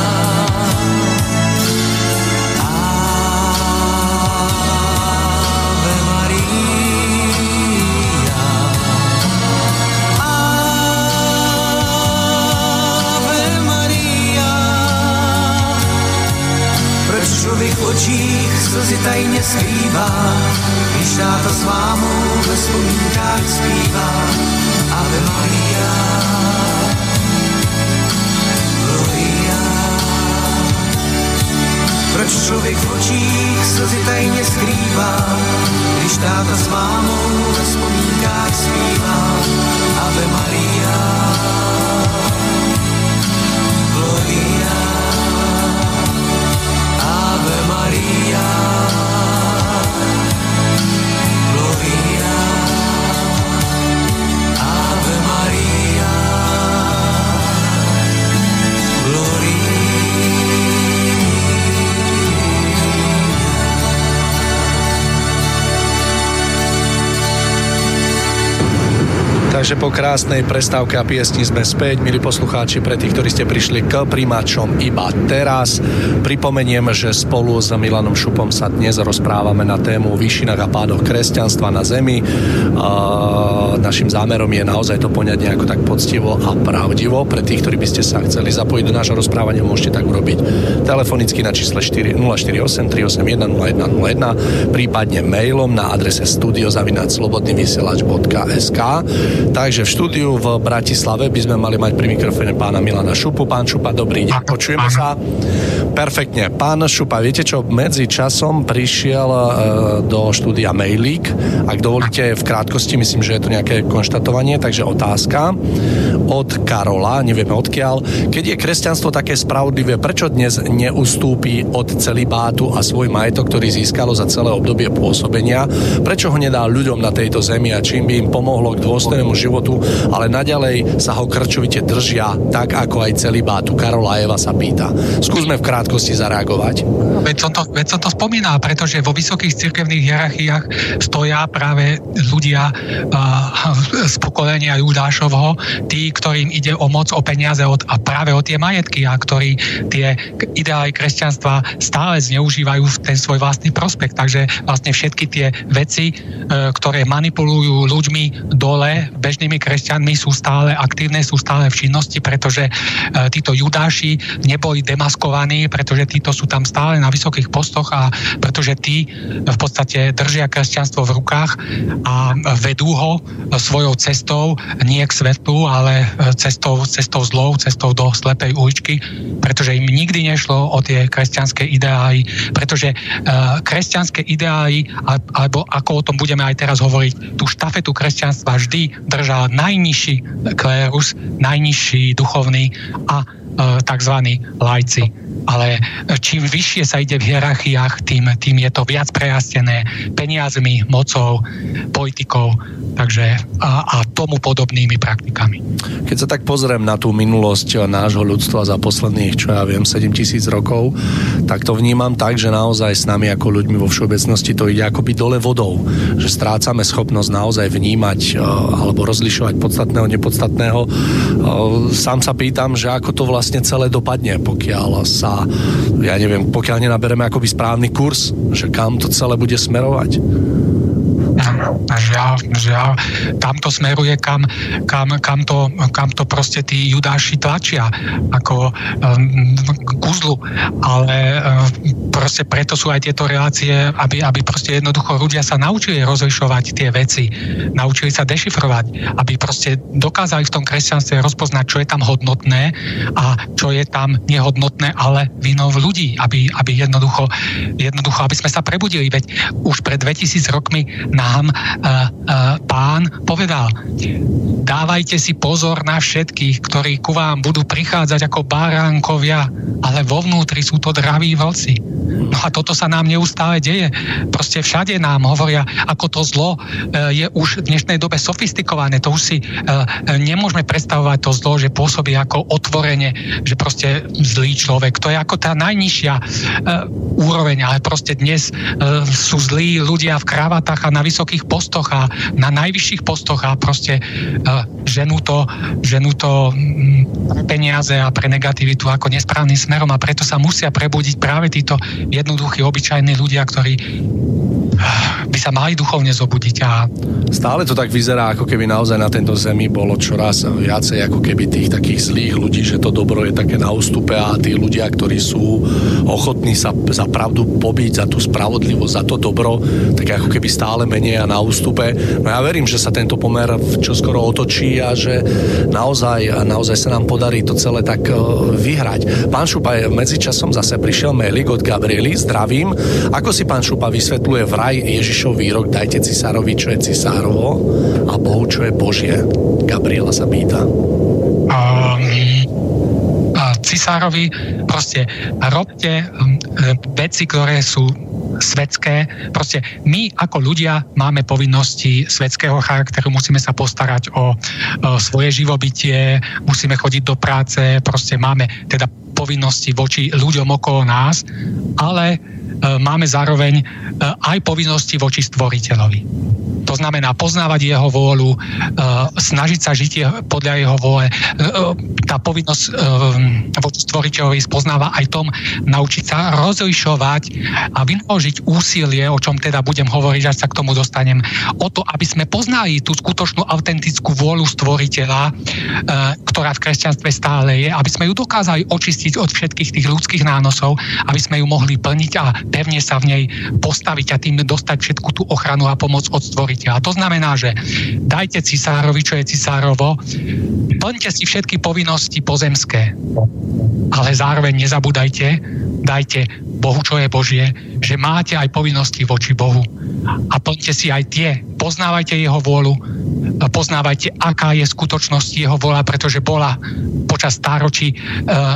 očích slzy tajne skrývá, když táta s mámou ve spomínkách zpívá Ave Maria. Gloria. Proč člověk v očích slzy tajne skrývá, když táta s mámou ve spomínkách zpívá Ave Maria. Takže po krásnej prestávke a piesni sme späť, milí poslucháči, pre tých, ktorí ste prišli k primačom iba teraz. Pripomeniem, že spolu s Milanom Šupom sa dnes rozprávame na tému výšinách a pádoch kresťanstva na Zemi. Našim zámerom je naozaj to poňať nejako tak poctivo a pravdivo. Pre tých, ktorí by ste sa chceli zapojiť do nášho rozprávania, môžete tak urobiť telefonicky na čísle 4, 048 381 0101, prípadne mailom na adrese studiozavinačslobodnyvysielač.sk Takže v štúdiu v Bratislave by sme mali mať pri mikrofóne pána Milana Šupu. Pán Šupa, dobrý deň, počujeme sa. Perfektne. Pán Šupa, viete čo, medzi časom prišiel uh, do štúdia Mailík. Ak dovolíte v krátkosti, myslím, že je to nejaké konštatovanie, takže otázka od Karola, nevieme odkiaľ. Keď je kresťanstvo také spravodlivé, prečo dnes neustúpi od celibátu a svoj majetok, ktorý získalo za celé obdobie pôsobenia? Prečo ho nedá ľuďom na tejto zemi a čím by im pomohlo k dôstojnému životu, ale naďalej sa ho krčovite držia, tak ako aj celý bátu. Karola Eva sa pýta. Skúsme v krátkosti zareagovať. Veď som to, veď som to spomínal, pretože vo vysokých cirkevných hierarchiách stoja práve ľudia z pokolenia Judášovho, tí, ktorým ide o moc, o peniaze od, a práve o tie majetky a ktorí tie ideály kresťanstva stále zneužívajú v ten svoj vlastný prospekt. Takže vlastne všetky tie veci, uh, ktoré manipulujú ľuďmi dole bežnými kresťanmi sú stále aktívne, sú stále v činnosti, pretože e, títo judáši neboli demaskovaní, pretože títo sú tam stále na vysokých postoch a pretože tí v podstate držia kresťanstvo v rukách a vedú ho svojou cestou, nie k svetlu, ale e, cestou, cestou zlou, cestou do slepej uličky, pretože im nikdy nešlo o tie kresťanské ideály, pretože uh, kresťanské ideály, alebo ako o tom budeme aj teraz hovoriť, tú štafetu kresťanstva vždy držal najnižší klérus, najnižší duchovný a e, tzv. lajci. Ale čím vyššie sa ide v hierarchiách, tým, tým je to viac prejastené peniazmi, mocou, politikou takže a, a tomu podobnými praktikami. Keď sa tak pozriem na tú minulosť nášho ľudstva za posledných, čo ja viem, 7 tisíc rokov, tak to vnímam tak, že naozaj s nami ako ľuďmi vo všeobecnosti to ide akoby dole vodou, že strácame schopnosť naozaj vnímať e, alebo rozlišovať podstatného, nepodstatného. E, sám sa pýtam, že ako to vlastne celé dopadne, pokiaľ sa, ja neviem, pokiaľ nenabereme akoby správny kurz, že kam to celé bude smerovať. Žiaľ, žiaľ, tam smeruje, kam, kam, kam, to, kam to proste tí judáši tlačia, ako um, kuzlu. Ale um, proste preto sú aj tieto relácie, aby, aby proste jednoducho ľudia sa naučili rozlišovať tie veci, naučili sa dešifrovať, aby proste dokázali v tom kresťanstve rozpoznať, čo je tam hodnotné a čo je tam nehodnotné, ale vinov ľudí, aby, aby jednoducho, jednoducho, aby sme sa prebudili. Veď už pred 2000 rokmi nám uh, uh, pán povedal, dávajte si pozor na všetkých, ktorí ku vám budú prichádzať ako baránkovia, ale vo vnútri sú to draví vlci. No a toto sa nám neustále deje. Proste všade nám hovoria, ako to zlo e, je už v dnešnej dobe sofistikované. To už si e, nemôžeme predstavovať to zlo, že pôsobí ako otvorenie, že proste zlý človek. To je ako tá najnižšia e, úroveň, ale proste dnes sú zlí ľudia v kravatách a na vysokých postoch a na najvyšších postoch a proste ženú to, ženú to pre peniaze a pre negativitu ako nesprávnym smerom a preto sa musia prebudiť práve títo jednoduchí, obyčajní ľudia, ktorí by sa mali duchovne zobudiť. A... Stále to tak vyzerá, ako keby naozaj na tento zemi bolo čoraz viacej ako keby tých takých zlých ľudí, že to dobro je také na ústupe a tí ľudia, ktorí sú ochotní sa za pravdu pobiť, za tú spravodlivosť, za to dobro, tak ako keby stále menej a na ústupe. No ja verím, že sa tento pomer čoskoro otočí a že naozaj, naozaj sa nám podarí to celé tak e, vyhrať. Pán Šupa, medzičasom zase prišiel mailik od Gabriely, zdravím. Ako si pán Šupa vysvetľuje vraj aj Ježišov výrok dajte cisárovi, čo je cisárovo a Bohu, čo je Božie. Gabriela sa pýta. Um, cisárovi proste robte um, veci, ktoré sú svetské. Proste my ako ľudia máme povinnosti svetského charakteru, musíme sa postarať o, o svoje živobytie, musíme chodiť do práce, proste máme teda povinnosti voči ľuďom okolo nás, ale máme zároveň e, aj povinnosti voči stvoriteľovi. To znamená poznávať jeho vôľu, snažiť sa žiť podľa jeho vôle. Tá povinnosť voči stvoriteľovi spoznáva aj tom naučiť sa rozlišovať a vynaložiť úsilie, o čom teda budem hovoriť, až sa k tomu dostanem, o to, aby sme poznali tú skutočnú autentickú vôľu stvoriteľa, ktorá v kresťanstve stále je, aby sme ju dokázali očistiť od všetkých tých ľudských nánosov, aby sme ju mohli plniť a pevne sa v nej postaviť a tým dostať všetku tú ochranu a pomoc od stvoriteľa. To znamená, že dajte cisárovi, čo je cisárovo, plňte si všetky povinnosti pozemské, ale zároveň nezabúdajte, dajte Bohu, čo je Božie, že máte aj povinnosti voči Bohu. A plňte si aj tie. Poznávajte jeho vôľu, poznávajte, aká je skutočnosť jeho vôľa, pretože bola počas stáročí e,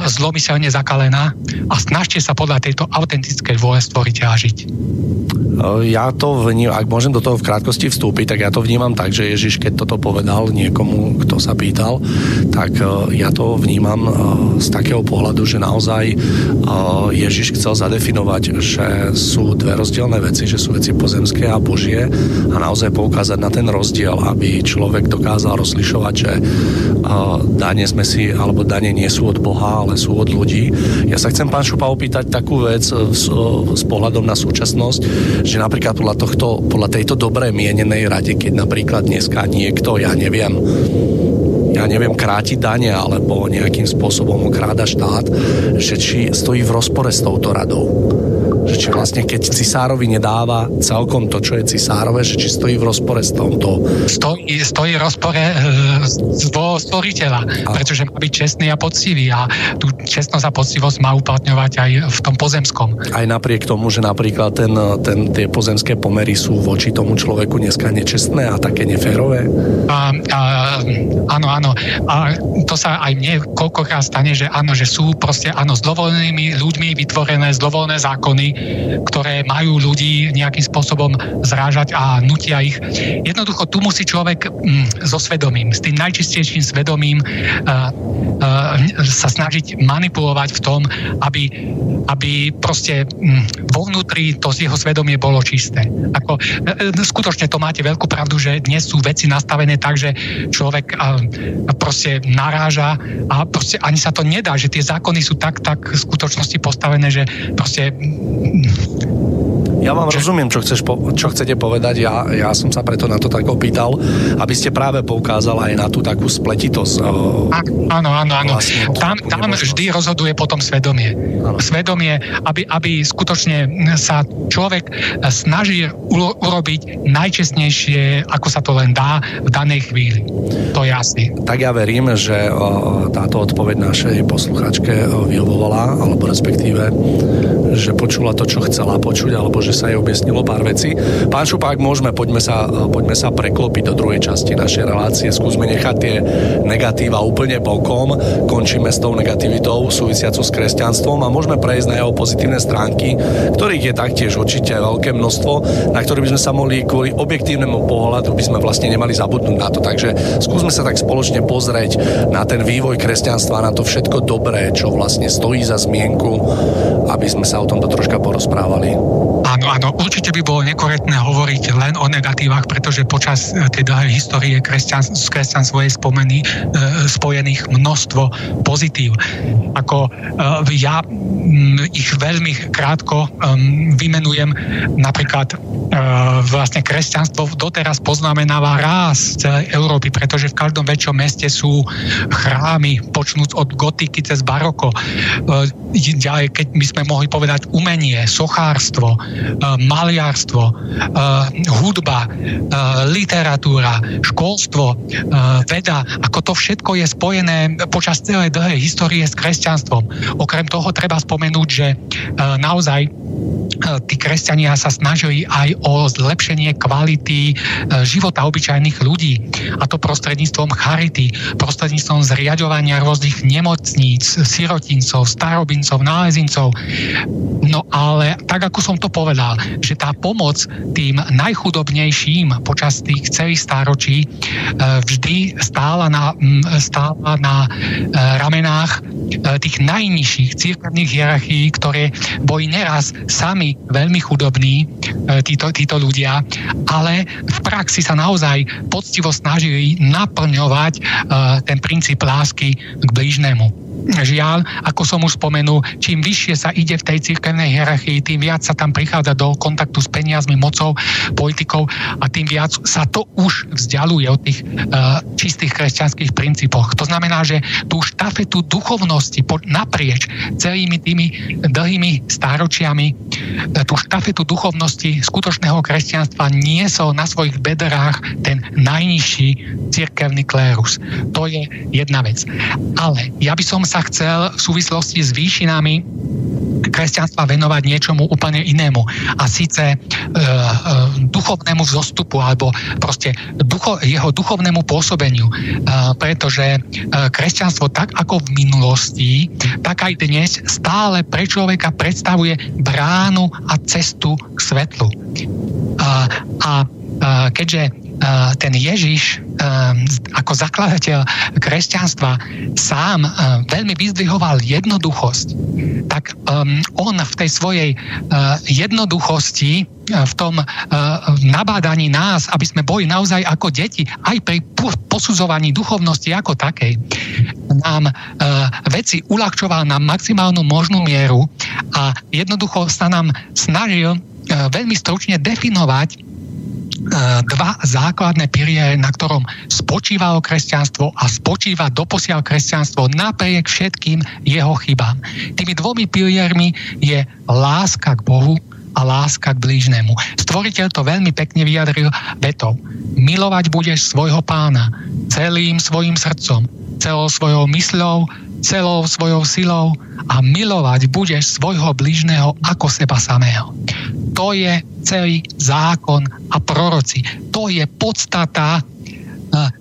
zlomyselne zakalená a snažte sa podľa tejto autentickej vôle stvoriteľa žiť. Ja to vnímam, ak môžem do toho v krátkosti vstúpiť, tak ja to vnímam tak, že Ježiš, keď toto povedal niekomu, kto sa pýtal, tak e, ja to vnímam e, z takého pohľadu, že naozaj e, Ježiš chcel zadefinovať, že sú dve rozdielne veci, že sú veci pozemské a božie a naozaj poukázať na ten rozdiel, aby človek dokázal rozlišovať, že dane sme si, alebo dane nie sú od Boha, ale sú od ľudí. Ja sa chcem pán Šupa opýtať takú vec s, s pohľadom na súčasnosť, že napríklad podľa, tohto, podľa tejto dobre mienenej rade, keď napríklad dneska niekto, ja neviem, ja neviem, kráti dane alebo nejakým spôsobom kráda štát, že či stojí v rozpore s touto radou že či vlastne keď cisárovi nedáva celkom to, čo je cisárové, že či stojí v rozpore s tomto. Stojí, stojí v rozpore e, stvoriteľa, a... pretože má byť čestný a poctivý a tú čestnosť a poctivosť má uplatňovať aj v tom pozemskom. Aj napriek tomu, že napríklad ten, ten, tie pozemské pomery sú voči tomu človeku dneska nečestné a také neférové? A, a, áno, áno. A to sa aj mne koľkokrát stane, že áno, že sú proste áno, s dovolenými ľuďmi vytvorené zlovolené zákony, ktoré majú ľudí nejakým spôsobom zrážať a nutia ich. Jednoducho tu musí človek mm, so svedomím, s tým najčistejším svedomím uh, uh, sa snažiť manipulovať v tom, aby, aby proste um, vo vnútri to z jeho svedomie bolo čisté. Ako, uh, skutočne to máte veľkú pravdu, že dnes sú veci nastavené tak, že človek uh, proste naráža a proste ani sa to nedá, že tie zákony sú tak, tak v skutočnosti postavené, že proste ja vám rozumiem, čo, chceš po, čo chcete povedať. Ja, ja som sa preto na to tak opýtal, aby ste práve poukázal aj na tú takú spletitosť. Áno, áno, áno. Vlastne, tam, tam vždy rozhoduje potom svedomie. Áno. Svedomie, aby, aby skutočne sa človek snaží urobiť najčestnejšie, ako sa to len dá v danej chvíli. To je jasný. Tak ja verím, že táto odpoveď našej posluchačke vyhovovala, alebo respektíve, že počula to, čo chcela počuť, alebo že sa jej objasnilo pár vecí. Pán Šupák, môžeme, poďme sa, poďme sa preklopiť do druhej časti našej relácie. Skúsme nechať tie negatíva úplne bokom. Končíme s tou negativitou súvisiacou s kresťanstvom a môžeme prejsť na jeho pozitívne stránky, ktorých je taktiež určite veľké množstvo, na ktorých by sme sa mohli kvôli objektívnemu pohľadu by sme vlastne nemali zabudnúť na to. Takže skúsme sa tak spoločne pozrieť na ten vývoj kresťanstva, na to všetko dobré, čo vlastne stojí za zmienku, aby sme sa o tomto troška porozprávali. Áno, áno, určite by bolo nekorektné hovoriť len o negatívach, pretože počas e, tej dlhej histórie kresťan, z kresťan svojej spomeny e, spojených množstvo pozitív. Ako e, ja m, ich veľmi krátko um, vymenujem napríklad e, vlastne kresťanstvo doteraz poznamenáva celej Európy, pretože v každom väčšom meste sú chrámy, počnúc od gotiky cez baroko. E, keď by sme mohli povedať umenie, sochárstvo, Eh, maliarstvo, eh, hudba, eh, literatúra, školstvo, veda, ako to všetko je spojené počas celej dlhej histórie s kresťanstvom. Okrem toho treba spomenúť, že naozaj tí kresťania sa snažili aj o zlepšenie kvality života obyčajných ľudí. A to prostredníctvom charity, prostredníctvom zriadovania rôznych nemocníc, sirotincov, starobincov, nálezincov. No ale tak, ako som to povedal, že tá pomoc tým najchudobnejším počas tých celých stáročí e, vždy stála na, stála na e, ramenách e, tých najnižších církevných hierarchií, ktoré boli neraz sami veľmi, chudobní, títo, títo ľudia, ale v praxi sa naozaj poctivo snažili naplňovať ten princíp lásky k blížnemu. Žiaľ, ako som už spomenul, čím vyššie sa ide v tej cirkevnej hierarchii, tým viac sa tam prichádza do kontaktu s peniazmi, mocou, politikou a tým viac sa to už vzdialuje od tých uh, čistých kresťanských princípoch. To znamená, že tú štafetu duchovnosti naprieč celými tými dlhými stáročiami, e, tú štafetu duchovnosti skutočného kresťanstva niesol na svojich bedrách ten najnižší cirkevný klérus. To je jedna vec. Ale ja by som sa chcel v súvislosti s výšinami kresťanstva venovať niečomu úplne inému. A síce e, e, duchovnému vzostupu alebo proste ducho, jeho duchovnému pôsobeniu. E, pretože e, kresťanstvo tak ako v minulosti, tak aj dnes stále pre človeka predstavuje bránu a cestu k svetlu. A, a keďže ten Ježiš ako zakladateľ kresťanstva sám veľmi vyzdvihoval jednoduchosť, tak on v tej svojej jednoduchosti v tom nabádaní nás, aby sme boli naozaj ako deti, aj pri posudzovaní duchovnosti ako takej, nám veci uľahčoval na maximálnu možnú mieru a jednoducho sa nám snažil veľmi stručne definovať dva základné piliere, na ktorom spočívalo kresťanstvo a spočíva doposiaľ kresťanstvo napriek všetkým jeho chybám. Tými dvomi piliermi je láska k Bohu a láska k blížnemu. Stvoriteľ to veľmi pekne vyjadril vetou. Milovať budeš svojho pána celým svojim srdcom, celou svojou mysľou, celou svojou silou a milovať budeš svojho blížneho ako seba samého. To je celý zákon a proroci. To je podstata e,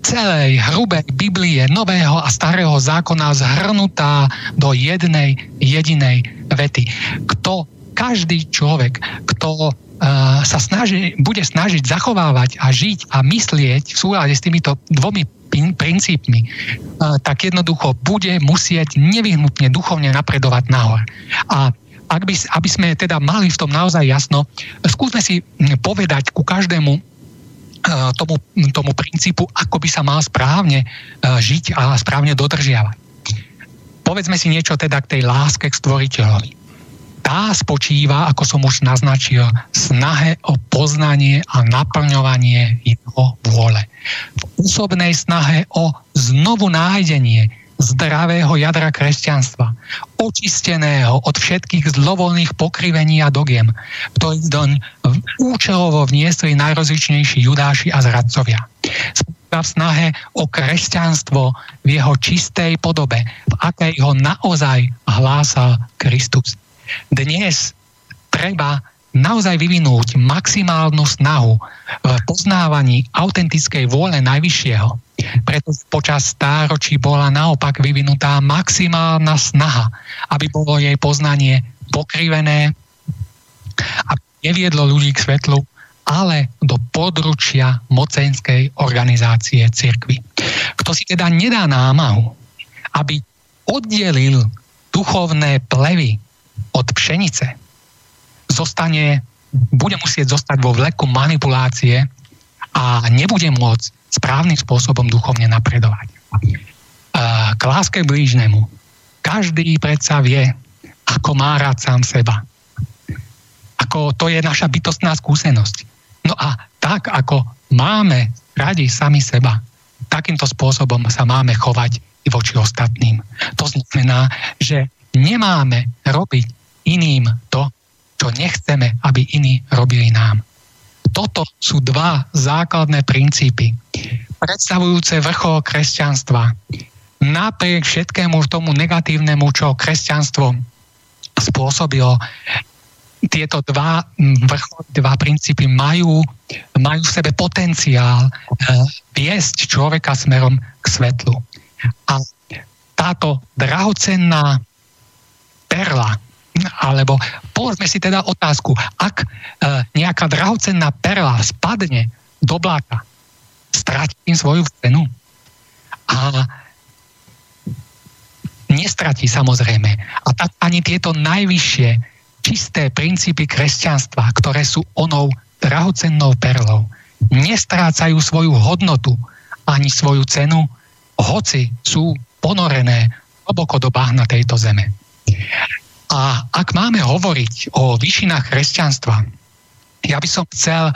celej hrubej Biblie Nového a Starého zákona zhrnutá do jednej jedinej vety. Kto, každý človek, kto uh, sa snaží, bude snažiť zachovávať a žiť a myslieť v súlade s týmito dvomi princípmi, tak jednoducho bude musieť nevyhnutne duchovne napredovať nahor. A ak by, aby sme teda mali v tom naozaj jasno, skúsme si povedať ku každému tomu, tomu princípu, ako by sa mal správne žiť a správne dodržiavať. Povedzme si niečo teda k tej láske k stvoriteľovi tá spočíva, ako som už naznačil, snahe o poznanie a naplňovanie jeho vôle. V osobnej snahe o znovu nájdenie zdravého jadra kresťanstva, očisteného od všetkých zlovoľných pokrivení a dogiem, ktorý doň účelovo vniesli najrozličnejší judáši a zradcovia. v snahe o kresťanstvo v jeho čistej podobe, v akej ho naozaj hlásal Kristus. Dnes treba naozaj vyvinúť maximálnu snahu v poznávaní autentickej vôle Najvyššieho. Preto počas stáročí bola naopak vyvinutá maximálna snaha, aby bolo jej poznanie pokrivené, a neviedlo ľudí k svetlu, ale do područia mocenskej organizácie cirkvy. Kto si teda nedá námahu, aby oddelil duchovné plevy od pšenice zostane, bude musieť zostať vo vleku manipulácie a nebude môcť správnym spôsobom duchovne napredovať. K láske blížnemu. Každý predsa vie, ako má rád sám seba. Ako to je naša bytostná skúsenosť. No a tak, ako máme radi sami seba, takýmto spôsobom sa máme chovať i voči ostatným. To znamená, že nemáme robiť iným to, čo nechceme, aby iní robili nám. Toto sú dva základné princípy, predstavujúce vrchol kresťanstva. Napriek všetkému tomu negatívnemu, čo kresťanstvo spôsobilo, tieto dva, vrchol, dva princípy majú, majú v sebe potenciál e, viesť človeka smerom k svetlu. A táto drahocenná perla, alebo povedzme si teda otázku, ak e, nejaká drahocenná perla spadne do bláta, stratí tým svoju cenu? A nestratí samozrejme. A tak ani tieto najvyššie, čisté princípy kresťanstva, ktoré sú onou drahocennou perlou, nestrácajú svoju hodnotu ani svoju cenu, hoci sú ponorené hlboko do bahna tejto zeme. A ak máme hovoriť o výšinách kresťanstva, ja by som chcel uh,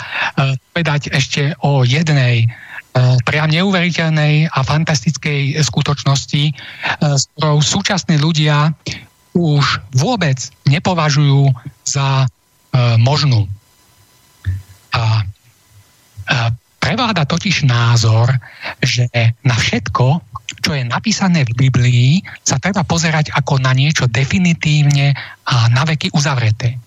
povedať ešte o jednej uh, priam neuveriteľnej a fantastickej skutočnosti, uh, s ktorou súčasní ľudia už vôbec nepovažujú za možnú. A prevláda totiž názor, že na všetko, čo je napísané v Biblii, sa treba pozerať ako na niečo definitívne a na veky uzavreté.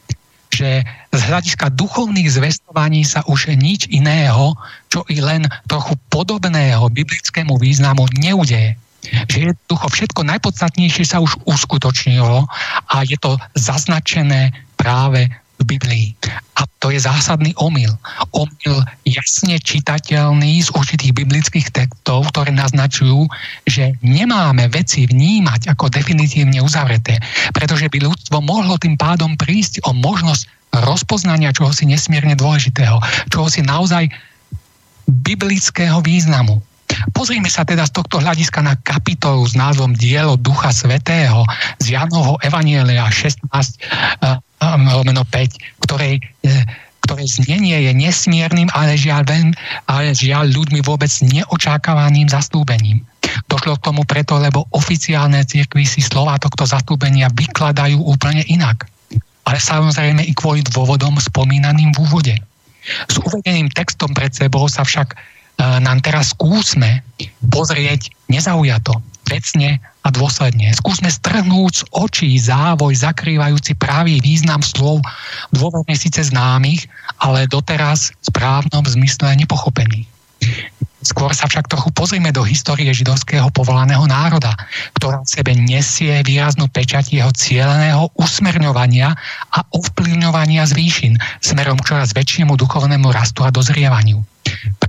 Že z hľadiska duchovných zvestovaní sa už nič iného, čo i len trochu podobného biblickému významu neudeje. Že jednoducho všetko najpodstatnejšie sa už uskutočnilo a je to zaznačené práve v Biblii. To je zásadný omyl. Omyl jasne čitateľný z určitých biblických textov, ktoré naznačujú, že nemáme veci vnímať ako definitívne uzavreté, pretože by ľudstvo mohlo tým pádom prísť o možnosť rozpoznania čohosi nesmierne dôležitého, čohosi naozaj biblického významu. Pozrime sa teda z tohto hľadiska na kapitolu s názvom Dielo Ducha Svetého z Janovho Evanielia 16 lomeno 5, ktorej, e, ktoré znenie je nesmiernym, ale žiaľ, veľmi, ale žiaľ ľuďmi vôbec neočakávaným zastúbením. Došlo k tomu preto, lebo oficiálne cirkvy si slova tohto zastúbenia vykladajú úplne inak. Ale samozrejme i kvôli dôvodom spomínaným v úvode. S uvedeným textom pred sebou sa však e, nám teraz skúsme pozrieť nezaujato, vecne a dôsledne. Skúsme strhnúť z očí závoj zakrývajúci pravý význam slov dôvodne síce známych, ale doteraz v správnom zmysle nepochopených. Skôr sa však trochu pozrime do histórie židovského povolaného národa, ktorá v sebe nesie výraznú pečať jeho cieľeného usmerňovania a ovplyvňovania z výšin smerom k čoraz väčšiemu duchovnému rastu a dozrievaniu.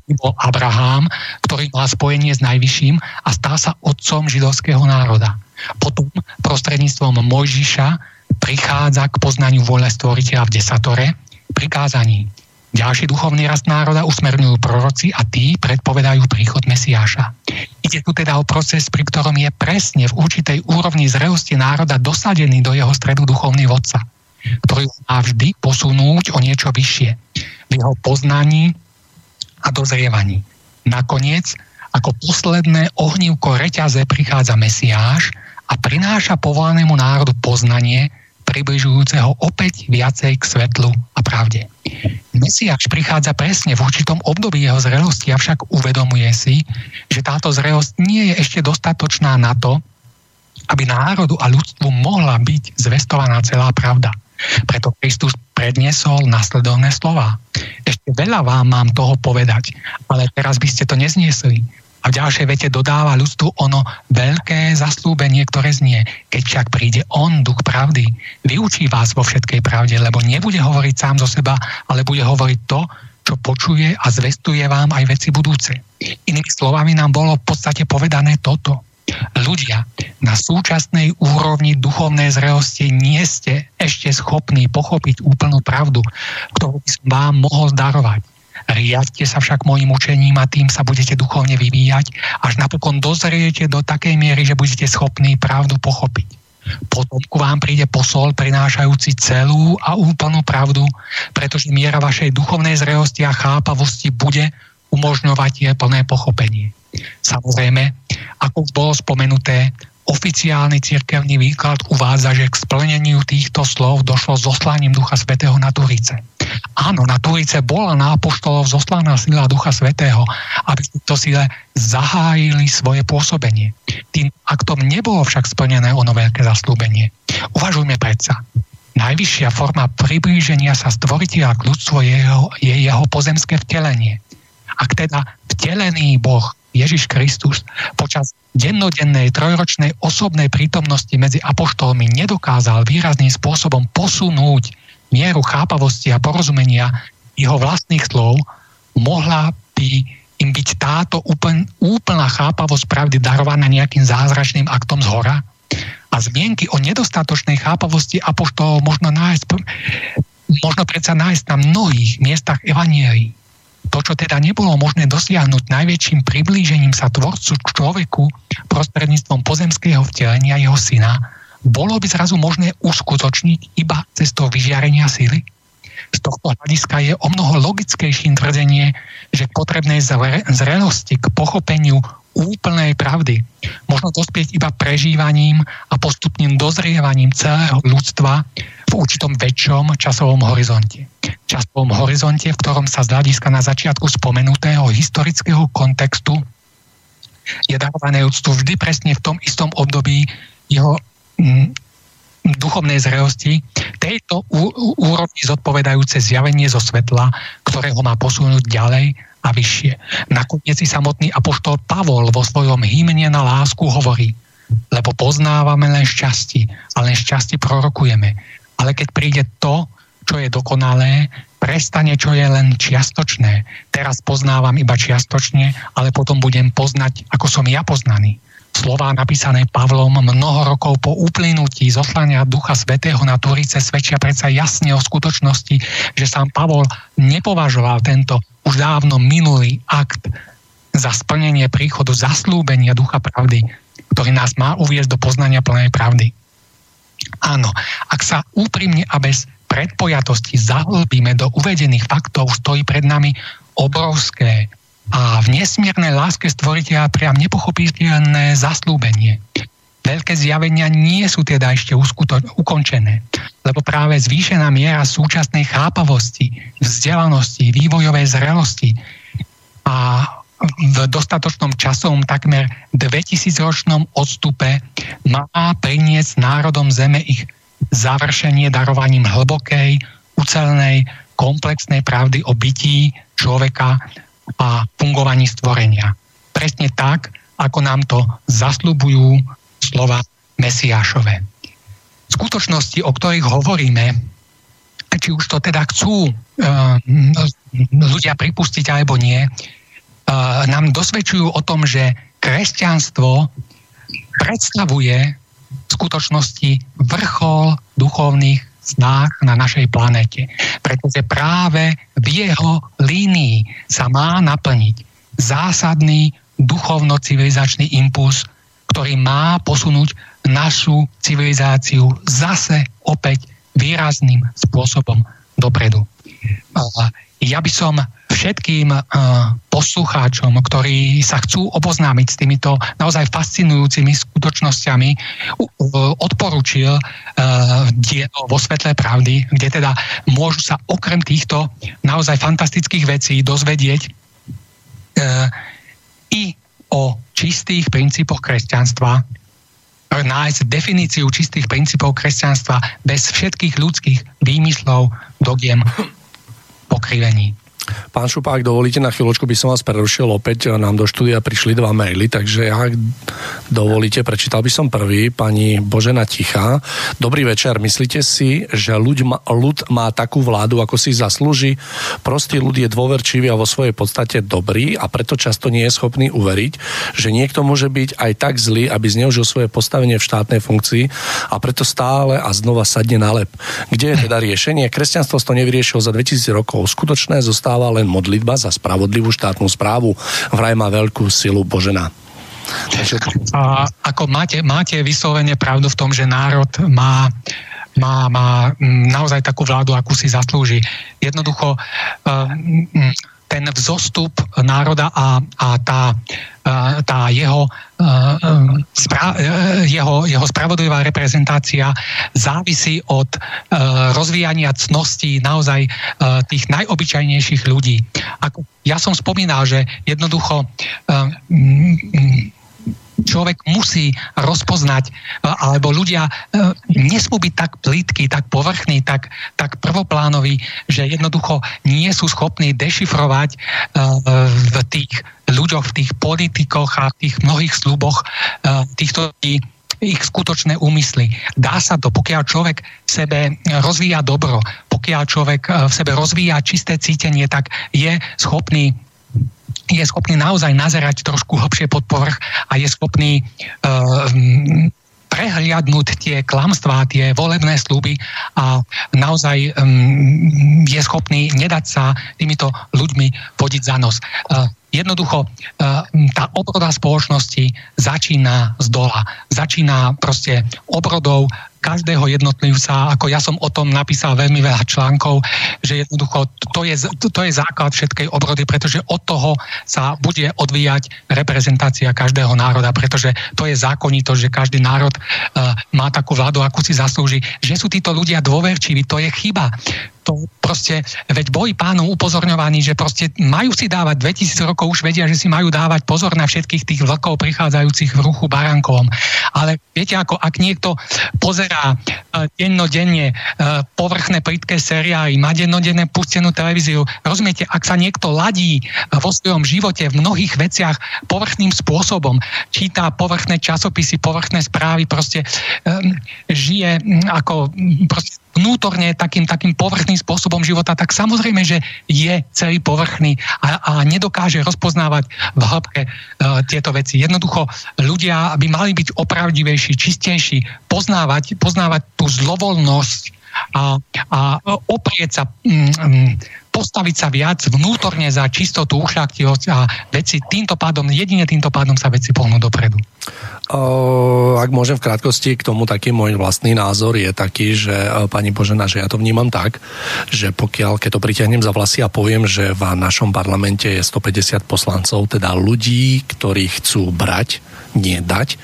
Bol Abraham, ktorý mal spojenie s Najvyšším a stal sa otcom židovského národa. Potom prostredníctvom Mojžiša prichádza k poznaniu vôle stvoriteľa v desatore, prikázaní ďalší duchovný rast národa usmerňujú proroci a tí predpovedajú príchod Mesiáša. Ide tu teda o proces, pri ktorom je presne v určitej úrovni zrelosti národa dosadený do jeho stredu duchovný vodca, ktorý má vždy posunúť o niečo vyššie v jeho poznaní a dozrievaní. Nakoniec, ako posledné ohnívko reťaze prichádza Mesiáš a prináša povolanému národu poznanie, približujúceho opäť viacej k svetlu a pravde. Mesiáš prichádza presne v určitom období jeho zrelosti, avšak uvedomuje si, že táto zrelosť nie je ešte dostatočná na to, aby národu a ľudstvu mohla byť zvestovaná celá pravda. Preto Kristus predniesol nasledovné slova. Ešte veľa vám mám toho povedať, ale teraz by ste to nezniesli. A v ďalšej vete dodáva ľudstvu ono veľké zaslúbenie, ktoré znie. Keď však príde on, duch pravdy, vyučí vás vo všetkej pravde, lebo nebude hovoriť sám zo seba, ale bude hovoriť to, čo počuje a zvestuje vám aj veci budúce. Inými slovami nám bolo v podstate povedané toto. Ľudia na súčasnej úrovni duchovnej zrelosti nie ste ešte schopní pochopiť úplnú pravdu, ktorú by som vám mohol zdarovať Riadte sa však mojim učením a tým sa budete duchovne vyvíjať, až napokon dozriete do takej miery, že budete schopní pravdu pochopiť. Potom ku vám príde posol prinášajúci celú a úplnú pravdu, pretože miera vašej duchovnej zrelosti a chápavosti bude umožňovať je plné pochopenie. Samozrejme, ako bolo spomenuté, oficiálny cirkevný výklad uvádza, že k splneniu týchto slov došlo zoslaním Ducha Svetého na Turice. Áno, na Turice bola na apoštolov zoslaná sila Ducha Svetého, aby to sile zahájili svoje pôsobenie. Tým aktom nebolo však splnené ono veľké zaslúbenie. Uvažujme predsa. Najvyššia forma priblíženia sa stvoriteľa k ľudstvu je jeho, je jeho pozemské vtelenie. Ak teda vtelený Boh Ježiš Kristus počas dennodennej trojročnej osobnej prítomnosti medzi apoštolmi nedokázal výrazným spôsobom posunúť mieru chápavosti a porozumenia jeho vlastných slov, mohla by im byť táto úpln, úplná chápavosť pravdy darovaná nejakým zázračným aktom z hora? A zmienky o nedostatočnej chápavosti apoštolov možno nájsť, možno predsa nájsť na mnohých miestach evanielí. To, čo teda nebolo možné dosiahnuť najväčším priblížením sa tvorcu k človeku prostredníctvom pozemského vtelenia jeho syna, bolo by zrazu možné uskutočniť iba cestou vyžiarenia síly? Z tohto hľadiska je o mnoho logickejším tvrdenie, že k potrebnej zrelosti, k pochopeniu úplnej pravdy možno dospieť iba prežívaním a postupným dozrievaním celého ľudstva v určitom väčšom časovom horizonte. Časovom horizonte, v ktorom sa z hľadiska na začiatku spomenutého historického kontextu je darované úctu vždy presne v tom istom období jeho mm, duchovnej zrelosti, tejto úrovni zodpovedajúce zjavenie zo svetla, ktoré ho má posunúť ďalej a vyššie. Nakoniec si samotný apoštol Pavol vo svojom hymne na lásku hovorí, lebo poznávame len šťastie a len šťastie prorokujeme. Ale keď príde to, čo je dokonalé, prestane, čo je len čiastočné. Teraz poznávam iba čiastočne, ale potom budem poznať, ako som ja poznaný. Slová napísané Pavlom mnoho rokov po uplynutí zoslania Ducha Svetého na Turice svedčia predsa jasne o skutočnosti, že sám Pavol nepovažoval tento už dávno minulý akt za splnenie príchodu zaslúbenia Ducha Pravdy, ktorý nás má uviezť do poznania plnej pravdy. Áno, ak sa úprimne a bez predpojatosti zahlbíme do uvedených faktov, stojí pred nami obrovské a v nesmiernej láske stvoriteľa priam nepochopiteľné zaslúbenie. Veľké zjavenia nie sú teda ešte uskuto- ukončené, lebo práve zvýšená miera súčasnej chápavosti, vzdelanosti, vývojovej zrelosti a v dostatočnom časovom takmer 2000-ročnom odstupe má priniesť národom Zeme ich završenie darovaním hlbokej, ucelnej, komplexnej pravdy o bytí človeka a fungovaní stvorenia. Presne tak, ako nám to zasľubujú slova Mesiášové. Skutočnosti, o ktorých hovoríme, či už to teda chcú uh, ľudia pripustiť alebo nie, uh, nám dosvedčujú o tom, že kresťanstvo predstavuje v skutočnosti vrchol duchovných snách na našej planete. Pretože práve v jeho línii sa má naplniť zásadný duchovno-civilizačný impuls, ktorý má posunúť našu civilizáciu zase opäť výrazným spôsobom dopredu. Ja by som všetkým poslucháčom, ktorí sa chcú oboznámiť s týmito naozaj fascinujúcimi skutočnosťami, odporučil dielo vo svetle pravdy, kde teda môžu sa okrem týchto naozaj fantastických vecí dozvedieť i o čistých princípoch kresťanstva, nájsť definíciu čistých princípov kresťanstva bez všetkých ľudských výmyslov, dogiem, pokrivení. Pán Šupa, ak dovolíte, na chvíľočku by som vás prerušil opäť. Nám do štúdia prišli dva maily, takže ak dovolíte, prečítal by som prvý. Pani Božena Tichá. Dobrý večer. Myslíte si, že ľud má, ľud má takú vládu, ako si zaslúži? Prostý ľud je dôverčivý a vo svojej podstate dobrý a preto často nie je schopný uveriť, že niekto môže byť aj tak zlý, aby zneužil svoje postavenie v štátnej funkcii a preto stále a znova sadne na lep. Kde je teda riešenie? Kresťanstvo to nevyriešilo za 2000 rokov. Skutočné zostáva ostáva len modlitba za spravodlivú štátnu správu. Vraj má veľkú silu Božena. A ako máte, máte vyslovene pravdu v tom, že národ má má, má naozaj takú vládu, akú si zaslúži. Jednoducho ten vzostup národa a, a tá, tá jeho, spra, jeho, jeho spravodlivá reprezentácia závisí od rozvíjania cností naozaj tých najobyčajnejších ľudí. Ako ja som spomínal, že jednoducho človek musí rozpoznať, e, alebo ľudia e, nesmú byť tak plítky, tak povrchní, tak, tak prvoplánoví, že jednoducho nie sú schopní dešifrovať e, v tých ľuďoch, v tých politikoch a v tých mnohých sluboch týchto ich skutočné úmysly. Dá sa to, pokiaľ človek v sebe rozvíja dobro, pokiaľ človek v sebe rozvíja čisté cítenie, tak je schopný je schopný naozaj nazerať trošku hlbšie pod povrch a je schopný uh, prehliadnúť tie klamstvá, tie volebné slúby a naozaj um, je schopný nedať sa týmito ľuďmi podiť za nos. Uh, jednoducho tá obroda spoločnosti začína z dola. Začína proste obrodou každého jednotlivca, ako ja som o tom napísal veľmi veľa článkov, že jednoducho to je, to je základ všetkej obrody, pretože od toho sa bude odvíjať reprezentácia každého národa, pretože to je zákonito, že každý národ uh, má takú vládu, akú si zaslúži. Že sú títo ľudia dôverčiví, to je chyba to proste, veď boli pánov upozorňovaní, že proste majú si dávať, 2000 rokov už vedia, že si majú dávať pozor na všetkých tých vlkov prichádzajúcich v ruchu barankovom. Ale viete, ako ak niekto pozerá uh, dennodenne uh, povrchné plitké seriály, má dennodenne pustenú televíziu, rozumiete, ak sa niekto ladí uh, vo svojom živote v mnohých veciach povrchným spôsobom, číta povrchné časopisy, povrchné správy, proste žije ako proste vnútorne takým, takým povrchným spôsobom života, tak samozrejme, že je celý povrchný a, a nedokáže rozpoznávať v hĺbke uh, tieto veci. Jednoducho ľudia by mali byť opravdivejší, čistejší, poznávať, poznávať tú zlovoľnosť a, a oprieť sa um, postaviť sa viac vnútorne za čistotu, ušľaktivosť a veci týmto pádom, jedine týmto pádom sa veci pohnú dopredu. Ak môžem v krátkosti k tomu taký môj vlastný názor je taký, že pani Božena, že ja to vnímam tak, že pokiaľ, keď to pritiahnem za vlasy a poviem, že v našom parlamente je 150 poslancov, teda ľudí, ktorí chcú brať nie dať,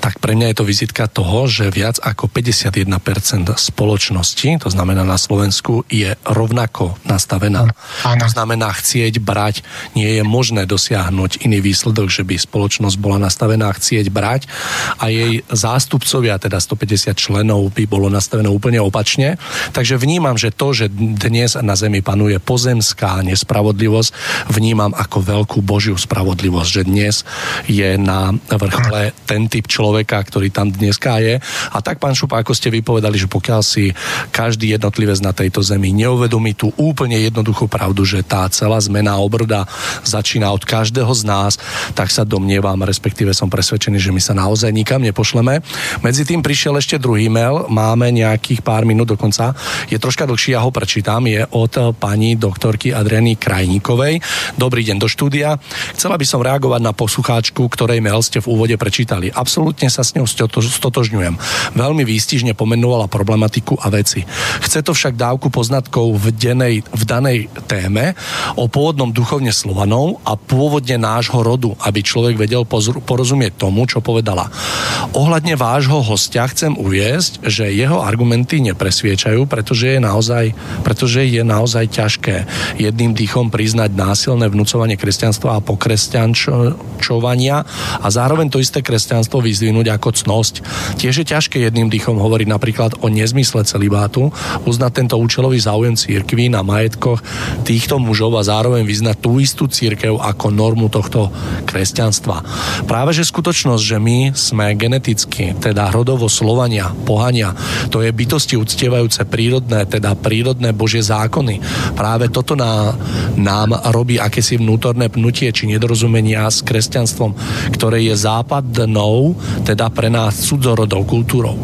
tak pre mňa je to vizitka toho, že viac ako 51% spoločnosti, to znamená na Slovensku, je rovnako nastavená. To znamená chcieť brať, nie je možné dosiahnuť iný výsledok, že by spoločnosť bola nastavená chcieť brať a jej zástupcovia, teda 150 členov, by bolo nastavené úplne opačne. Takže vnímam, že to, že dnes na Zemi panuje pozemská nespravodlivosť, vnímam ako veľkú Božiu spravodlivosť, že dnes je na vrchole ten typ človeka, ktorý tam dneska je. A tak, pán Šupa, ako ste vypovedali, že pokiaľ si každý jednotlivec na tejto zemi neuvedomí tú úplne jednoduchú pravdu, že tá celá zmena obrda začína od každého z nás, tak sa domnievam, respektíve som presvedčený, že my sa naozaj nikam nepošleme. Medzi tým prišiel ešte druhý mail, máme nejakých pár minút dokonca, je troška dlhší, ja ho prečítam, je od pani doktorky Adriany Krajníkovej. Dobrý deň do štúdia. Chcela by som reagovať na poslucháčku, ktorej mail ste v úvode prečítali. Absolútne sa s ňou stotožňujem. Veľmi výstižne pomenovala problematiku a veci. Chce to však dávku poznatkov v, denej, v danej téme o pôvodnom duchovne Slovanov a pôvodne nášho rodu, aby človek vedel porozumieť tomu, čo povedala. Ohľadne vášho hostia chcem uviesť, že jeho argumenty nepresviečajú, pretože je naozaj, pretože je naozaj ťažké jedným dýchom priznať násilné vnúcovanie kresťanstva a pokresťančovania a zároveň to isté kresťanstvo vyzdvihnúť ako cnosť. Tiež je ťažké jedným dýchom hovoriť napríklad o nezmysle celibátu, uznať tento účelový záujem církvy na majetkoch týchto mužov a zároveň vyznať tú istú církev ako normu tohto kresťanstva. Práve že skutočnosť, že my sme geneticky, teda rodovo Slovania, pohania, to je bytosti uctievajúce prírodné, teda prírodné Božie zákony. Práve toto na, nám robí akési vnútorné pnutie či nedorozumenia s kresťanstvom, ktoré je západnou, teda pre nás cudzorodou kultúrou.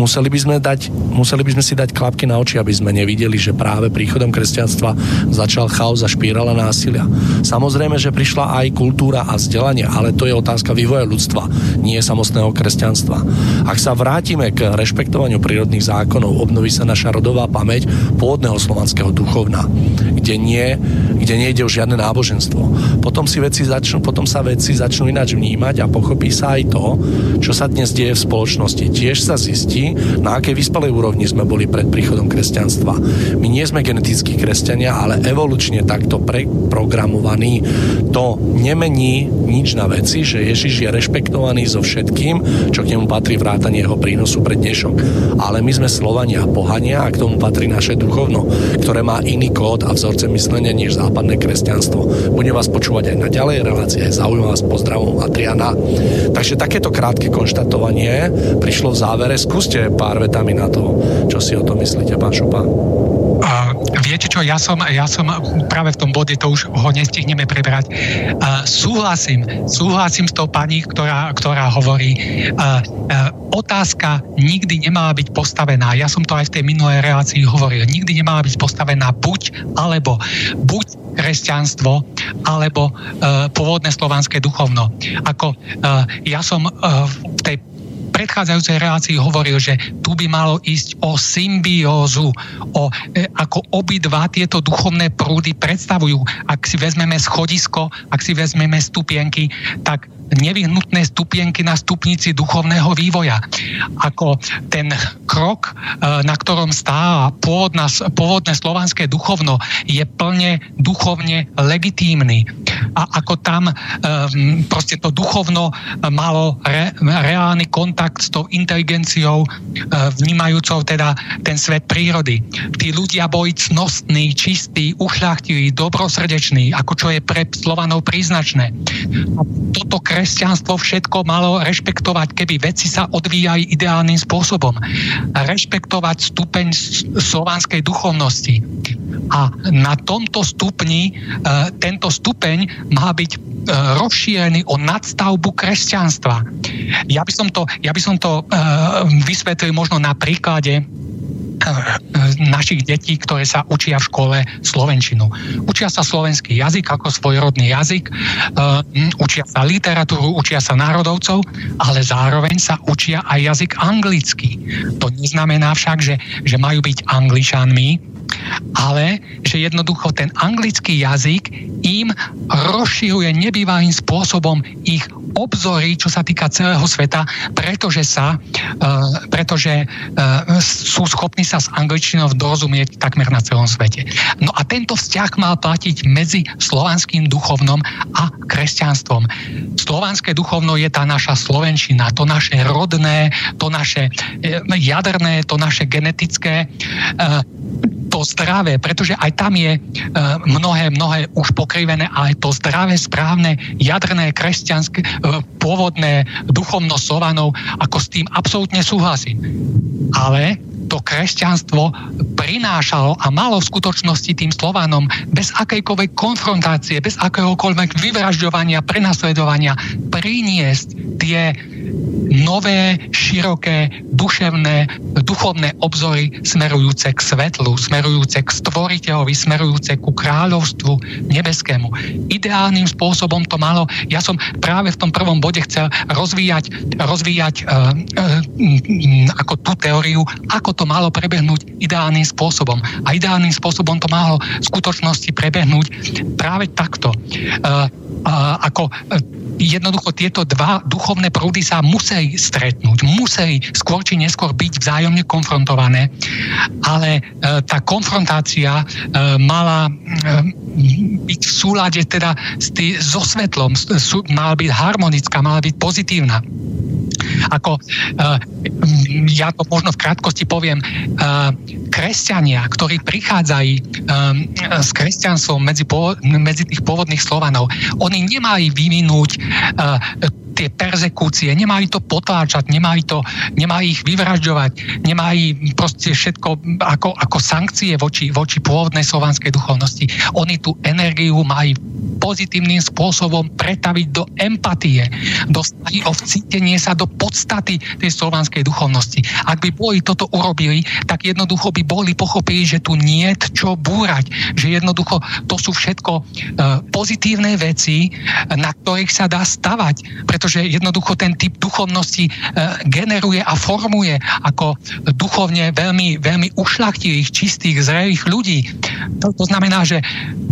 Museli by sme, dať, museli by sme si dať klapky na oči, aby sme nevideli, že práve príchodom kresťanstva začal chaos a špírala násilia. Samozrejme, že prišla aj kultúra a vzdelanie, ale to je otázka vývoja ľudstva, nie samostného kresťanstva. Ak sa vrátime k rešpektovaniu prírodných zákonov, obnoví sa naša rodová pamäť pôvodného slovanského duchovna, kde, nie, kde nejde o žiadne náboženstvo. Potom, si veci začnú, potom sa veci začnú ináč vnímať a pochopí sa aj to, čo sa dnes deje v spoločnosti. Tiež sa zistí, na akej vyspelej úrovni sme boli pred príchodom kresťanstva. My nie sme genetickí kresťania, ale evolučne takto preprogramovaní. To nemení nič na veci, že Ježiš je rešpektovaný so všetkým, čo k nemu patrí vrátanie jeho prínosu pre dnešok. Ale my sme Slovania, pohania a k tomu patrí naše duchovno, ktoré má iný kód a vzorce myslenia než západné kresťanstvo. Budem vás počúvať aj na ďalej relácie. Zaujímavá vás pozdravom Adriana. Takže takéto krátke konštatovanie prišlo v závere. Skúste pár vetami na to, čo si o tom myslíte, pán Šupa. Viete čo, ja som, ja som práve v tom bode, to už ho nestihneme prebrať. Uh, súhlasím, súhlasím s tou pani, ktorá, ktorá hovorí, uh, uh, otázka nikdy nemala byť postavená. Ja som to aj v tej minulej relácii hovoril. Nikdy nemala byť postavená buď alebo. Buď kresťanstvo alebo uh, pôvodné slovanské duchovno. Ako uh, ja som uh, v tej predchádzajúcej relácii hovoril, že tu by malo ísť o symbiózu, o, e, ako obidva tieto duchovné prúdy predstavujú. Ak si vezmeme schodisko, ak si vezmeme stupienky, tak nevyhnutné stupienky na stupnici duchovného vývoja. Ako ten krok, e, na ktorom stáva pôvodná, pôvodné slovanské duchovno, je plne duchovne legitímny. A ako tam e, proste to duchovno malo re, reálny kontakt s tou inteligenciou, e, vnímajúcou teda ten svet prírody. Tí ľudia boli cnostní, čistí, ušľachtiví, dobrosrdeční, ako čo je pre Slovanov príznačné. A toto kre kresťanstvo všetko malo rešpektovať, keby veci sa odvíjali ideálnym spôsobom. Rešpektovať stupeň slovanskej duchovnosti. A na tomto stupni, e, tento stupeň má byť e, rozšírený o nadstavbu kresťanstva. Ja by som to, ja by som to e, vysvetlil možno na príklade našich detí, ktoré sa učia v škole slovenčinu. Učia sa slovenský jazyk ako svojrodný jazyk, uh, učia sa literatúru, učia sa národovcov, ale zároveň sa učia aj jazyk anglický. To neznamená však, že, že majú byť angličanmi, ale že jednoducho ten anglický jazyk im rozširuje nebývalým spôsobom ich obzory, čo sa týka celého sveta, pretože sa, uh, pretože uh, sú schopní sa s angličtinou dorozumieť takmer na celom svete. No a tento vzťah mal platiť medzi slovanským duchovnom a kresťanstvom. Slovanské duchovno je tá naša slovenčina, to naše rodné, to naše uh, jaderné, to naše genetické, uh, to zdravé, pretože aj tam je mnohé, mnohé už pokrivené, ale to zdravé, správne, jadrné, kresťanské, pôvodné duchovno Slovanov, ako s tým absolútne súhlasím. Ale to kresťanstvo prinášalo a malo v skutočnosti tým Slovanom bez akejkoľvek konfrontácie, bez akéhokoľvek vyvražďovania, prenasledovania priniesť tie nové, široké, duševné, duchovné obzory smerujúce k svetlu, smerujúce k stvoriteľovi, smerujúce ku kráľovstvu nebeskému. Ideálnym spôsobom to malo, ja som práve v tom prvom bode chcel rozvíjať, rozvíjať uh, uh, ako tú teóriu, ako to malo prebehnúť ideálnym spôsobom. A ideálnym spôsobom to malo v skutočnosti prebehnúť práve takto. Uh, ako uh, jednoducho tieto dva duchovné prúdy sa museli stretnúť, museli skôr či neskôr byť vzájomne konfrontované, ale e, tá konfrontácia e, mala e, byť v súlade teda so svetlom, mala byť harmonická, mala byť pozitívna. Ako ja to možno v krátkosti poviem, kresťania, ktorí prichádzajú s kresťanstvom medzi, medzi tých pôvodných Slovanov, oni nemali vyvinúť tie perzekúcie, nemali to potláčať, nemali, to, nemali ich vyvražďovať, nemali proste všetko ako, ako sankcie voči, voči pôvodnej slovanskej duchovnosti. Oni tú energiu mali pozitívnym spôsobom pretaviť do empatie, do snahy o vcítenie sa do podstaty tej slovanskej duchovnosti. Ak by boli toto urobili, tak jednoducho by boli pochopili, že tu nie čo búrať, že jednoducho to sú všetko e, pozitívne veci, na ktorých sa dá stavať, pretože jednoducho ten typ duchovnosti e, generuje a formuje ako duchovne veľmi, veľmi ušlachtilých, čistých, zrelých ľudí. To, to znamená, že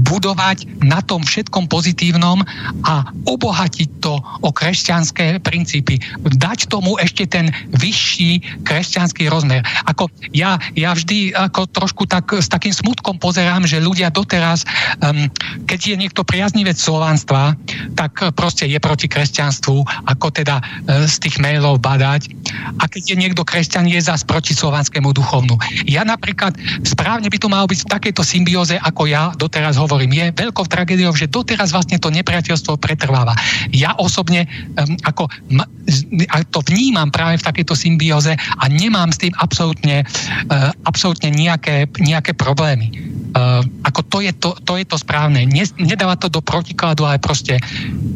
budovať na tom všetkom pozitívnom a obohatiť to o kresťanské princípy. Dať tomu ešte ten vyšší kresťanský rozmer. Ako ja, ja vždy ako trošku tak, s takým smutkom pozerám, že ľudia doteraz, um, keď je niekto priaznivec slovanstva, tak proste je proti kresťanstvu, ako teda uh, z tých mailov badať. A keď je niekto kresťan, je zás proti slovanskému duchovnu. Ja napríklad správne by to malo byť v takejto symbióze, ako ja doteraz hovorím. Je veľkou tragédiou, že doteraz vlastne to nepriateľstvo pretrváva. Ja osobne um, ako m- to vnímam práve v takejto symbióze a nemám s tým absolútne, uh, absolútne nejaké, nejaké problémy. Uh, ako to je to, to je to správne. Ne, nedáva to do protikladu, ale proste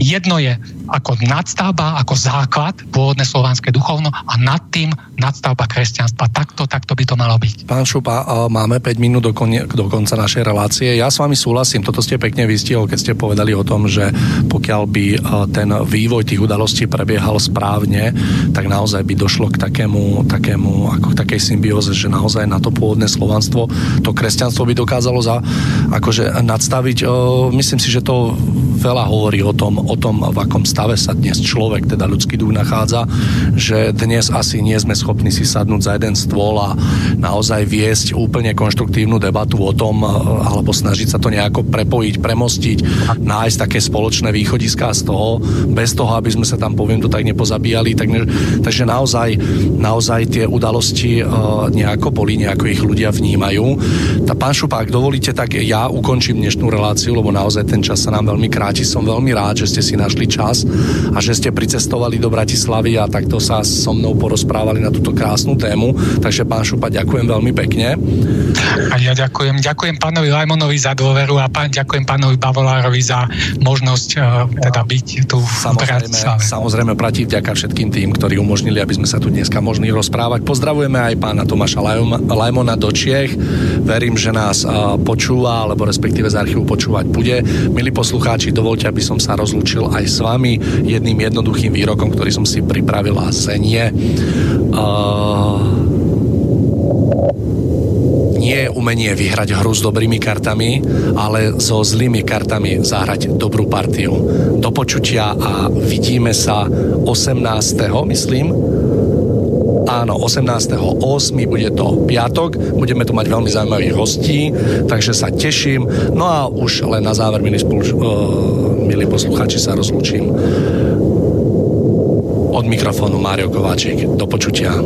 jedno je ako nadstavba, ako základ, pôvodné slovanské duchovno a nad tým nadstavba kresťanstva. Takto, takto by to malo byť. Pán Šupa, máme 5 minút do, konie, do konca našej relácie. Ja s vami súhlasím, toto ste pekne vystihol, keď ste povedali o tom, že pokiaľ by ten vývoj tých udalostí prebiehal správne, tak naozaj by došlo k takému, takému ako k takej symbióze, že naozaj na to pôvodné slovanstvo, to kresťanstvo by dokázalo za, akože nadstaviť. Myslím si, že to veľa hovorí o tom, o tom, v akom stave sa dnes človek, teda ľudský duch nachádza, že dnes asi nie sme schopní si sadnúť za jeden stôl a naozaj viesť úplne konštruktívnu debatu o tom, alebo snažiť sa to nejako prepojiť, premostiť, nájsť také spoločné východiská z toho, bez toho, aby sme sa tam, poviem to tak, nepozabíjali. Tak, takže naozaj, naozaj tie udalosti nejako boli, nejako ich ľudia vnímajú. Tá pán Šupák, dovolíte, tak ja ukončím dnešnú reláciu, lebo naozaj ten čas sa nám veľmi kráti. Som veľmi rád, že ste si našli čas a že ste pricestovali do Bratislavy a takto sa so mnou porozprávali na túto krásnu tému. Takže pán Šupa, ďakujem veľmi pekne. A ja ďakujem. Ďakujem pánovi Lajmonovi za dôveru a pán, ďakujem pánovi Bavolárovi za možnosť uh, teda byť tu samozrejme, v Bratislave. Samozrejme, platí vďaka všetkým tým, ktorí umožnili, aby sme sa tu dneska mohli rozprávať. Pozdravujeme aj pána Tomáša Lajmona do Čiech. Verím, že nás uh, počúva, alebo respektíve z archívu počúvať bude. Milí poslucháči, dovolte, aby som sa rozlúčil aj s vami jedným jednoduchým výrokom, ktorý som si pripravil a zenie. Uh, nie je umenie vyhrať hru s dobrými kartami, ale so zlými kartami zahrať dobrú partiu. Do počutia a vidíme sa 18. myslím Áno, 18.8. bude to piatok, budeme tu mať veľmi zaujímavých hostí, takže sa teším. No a už len na záver, milí, spolu, uh, milí posluchači, sa rozlúčim. Od mikrofónu Mário Kováčik. Do počutia.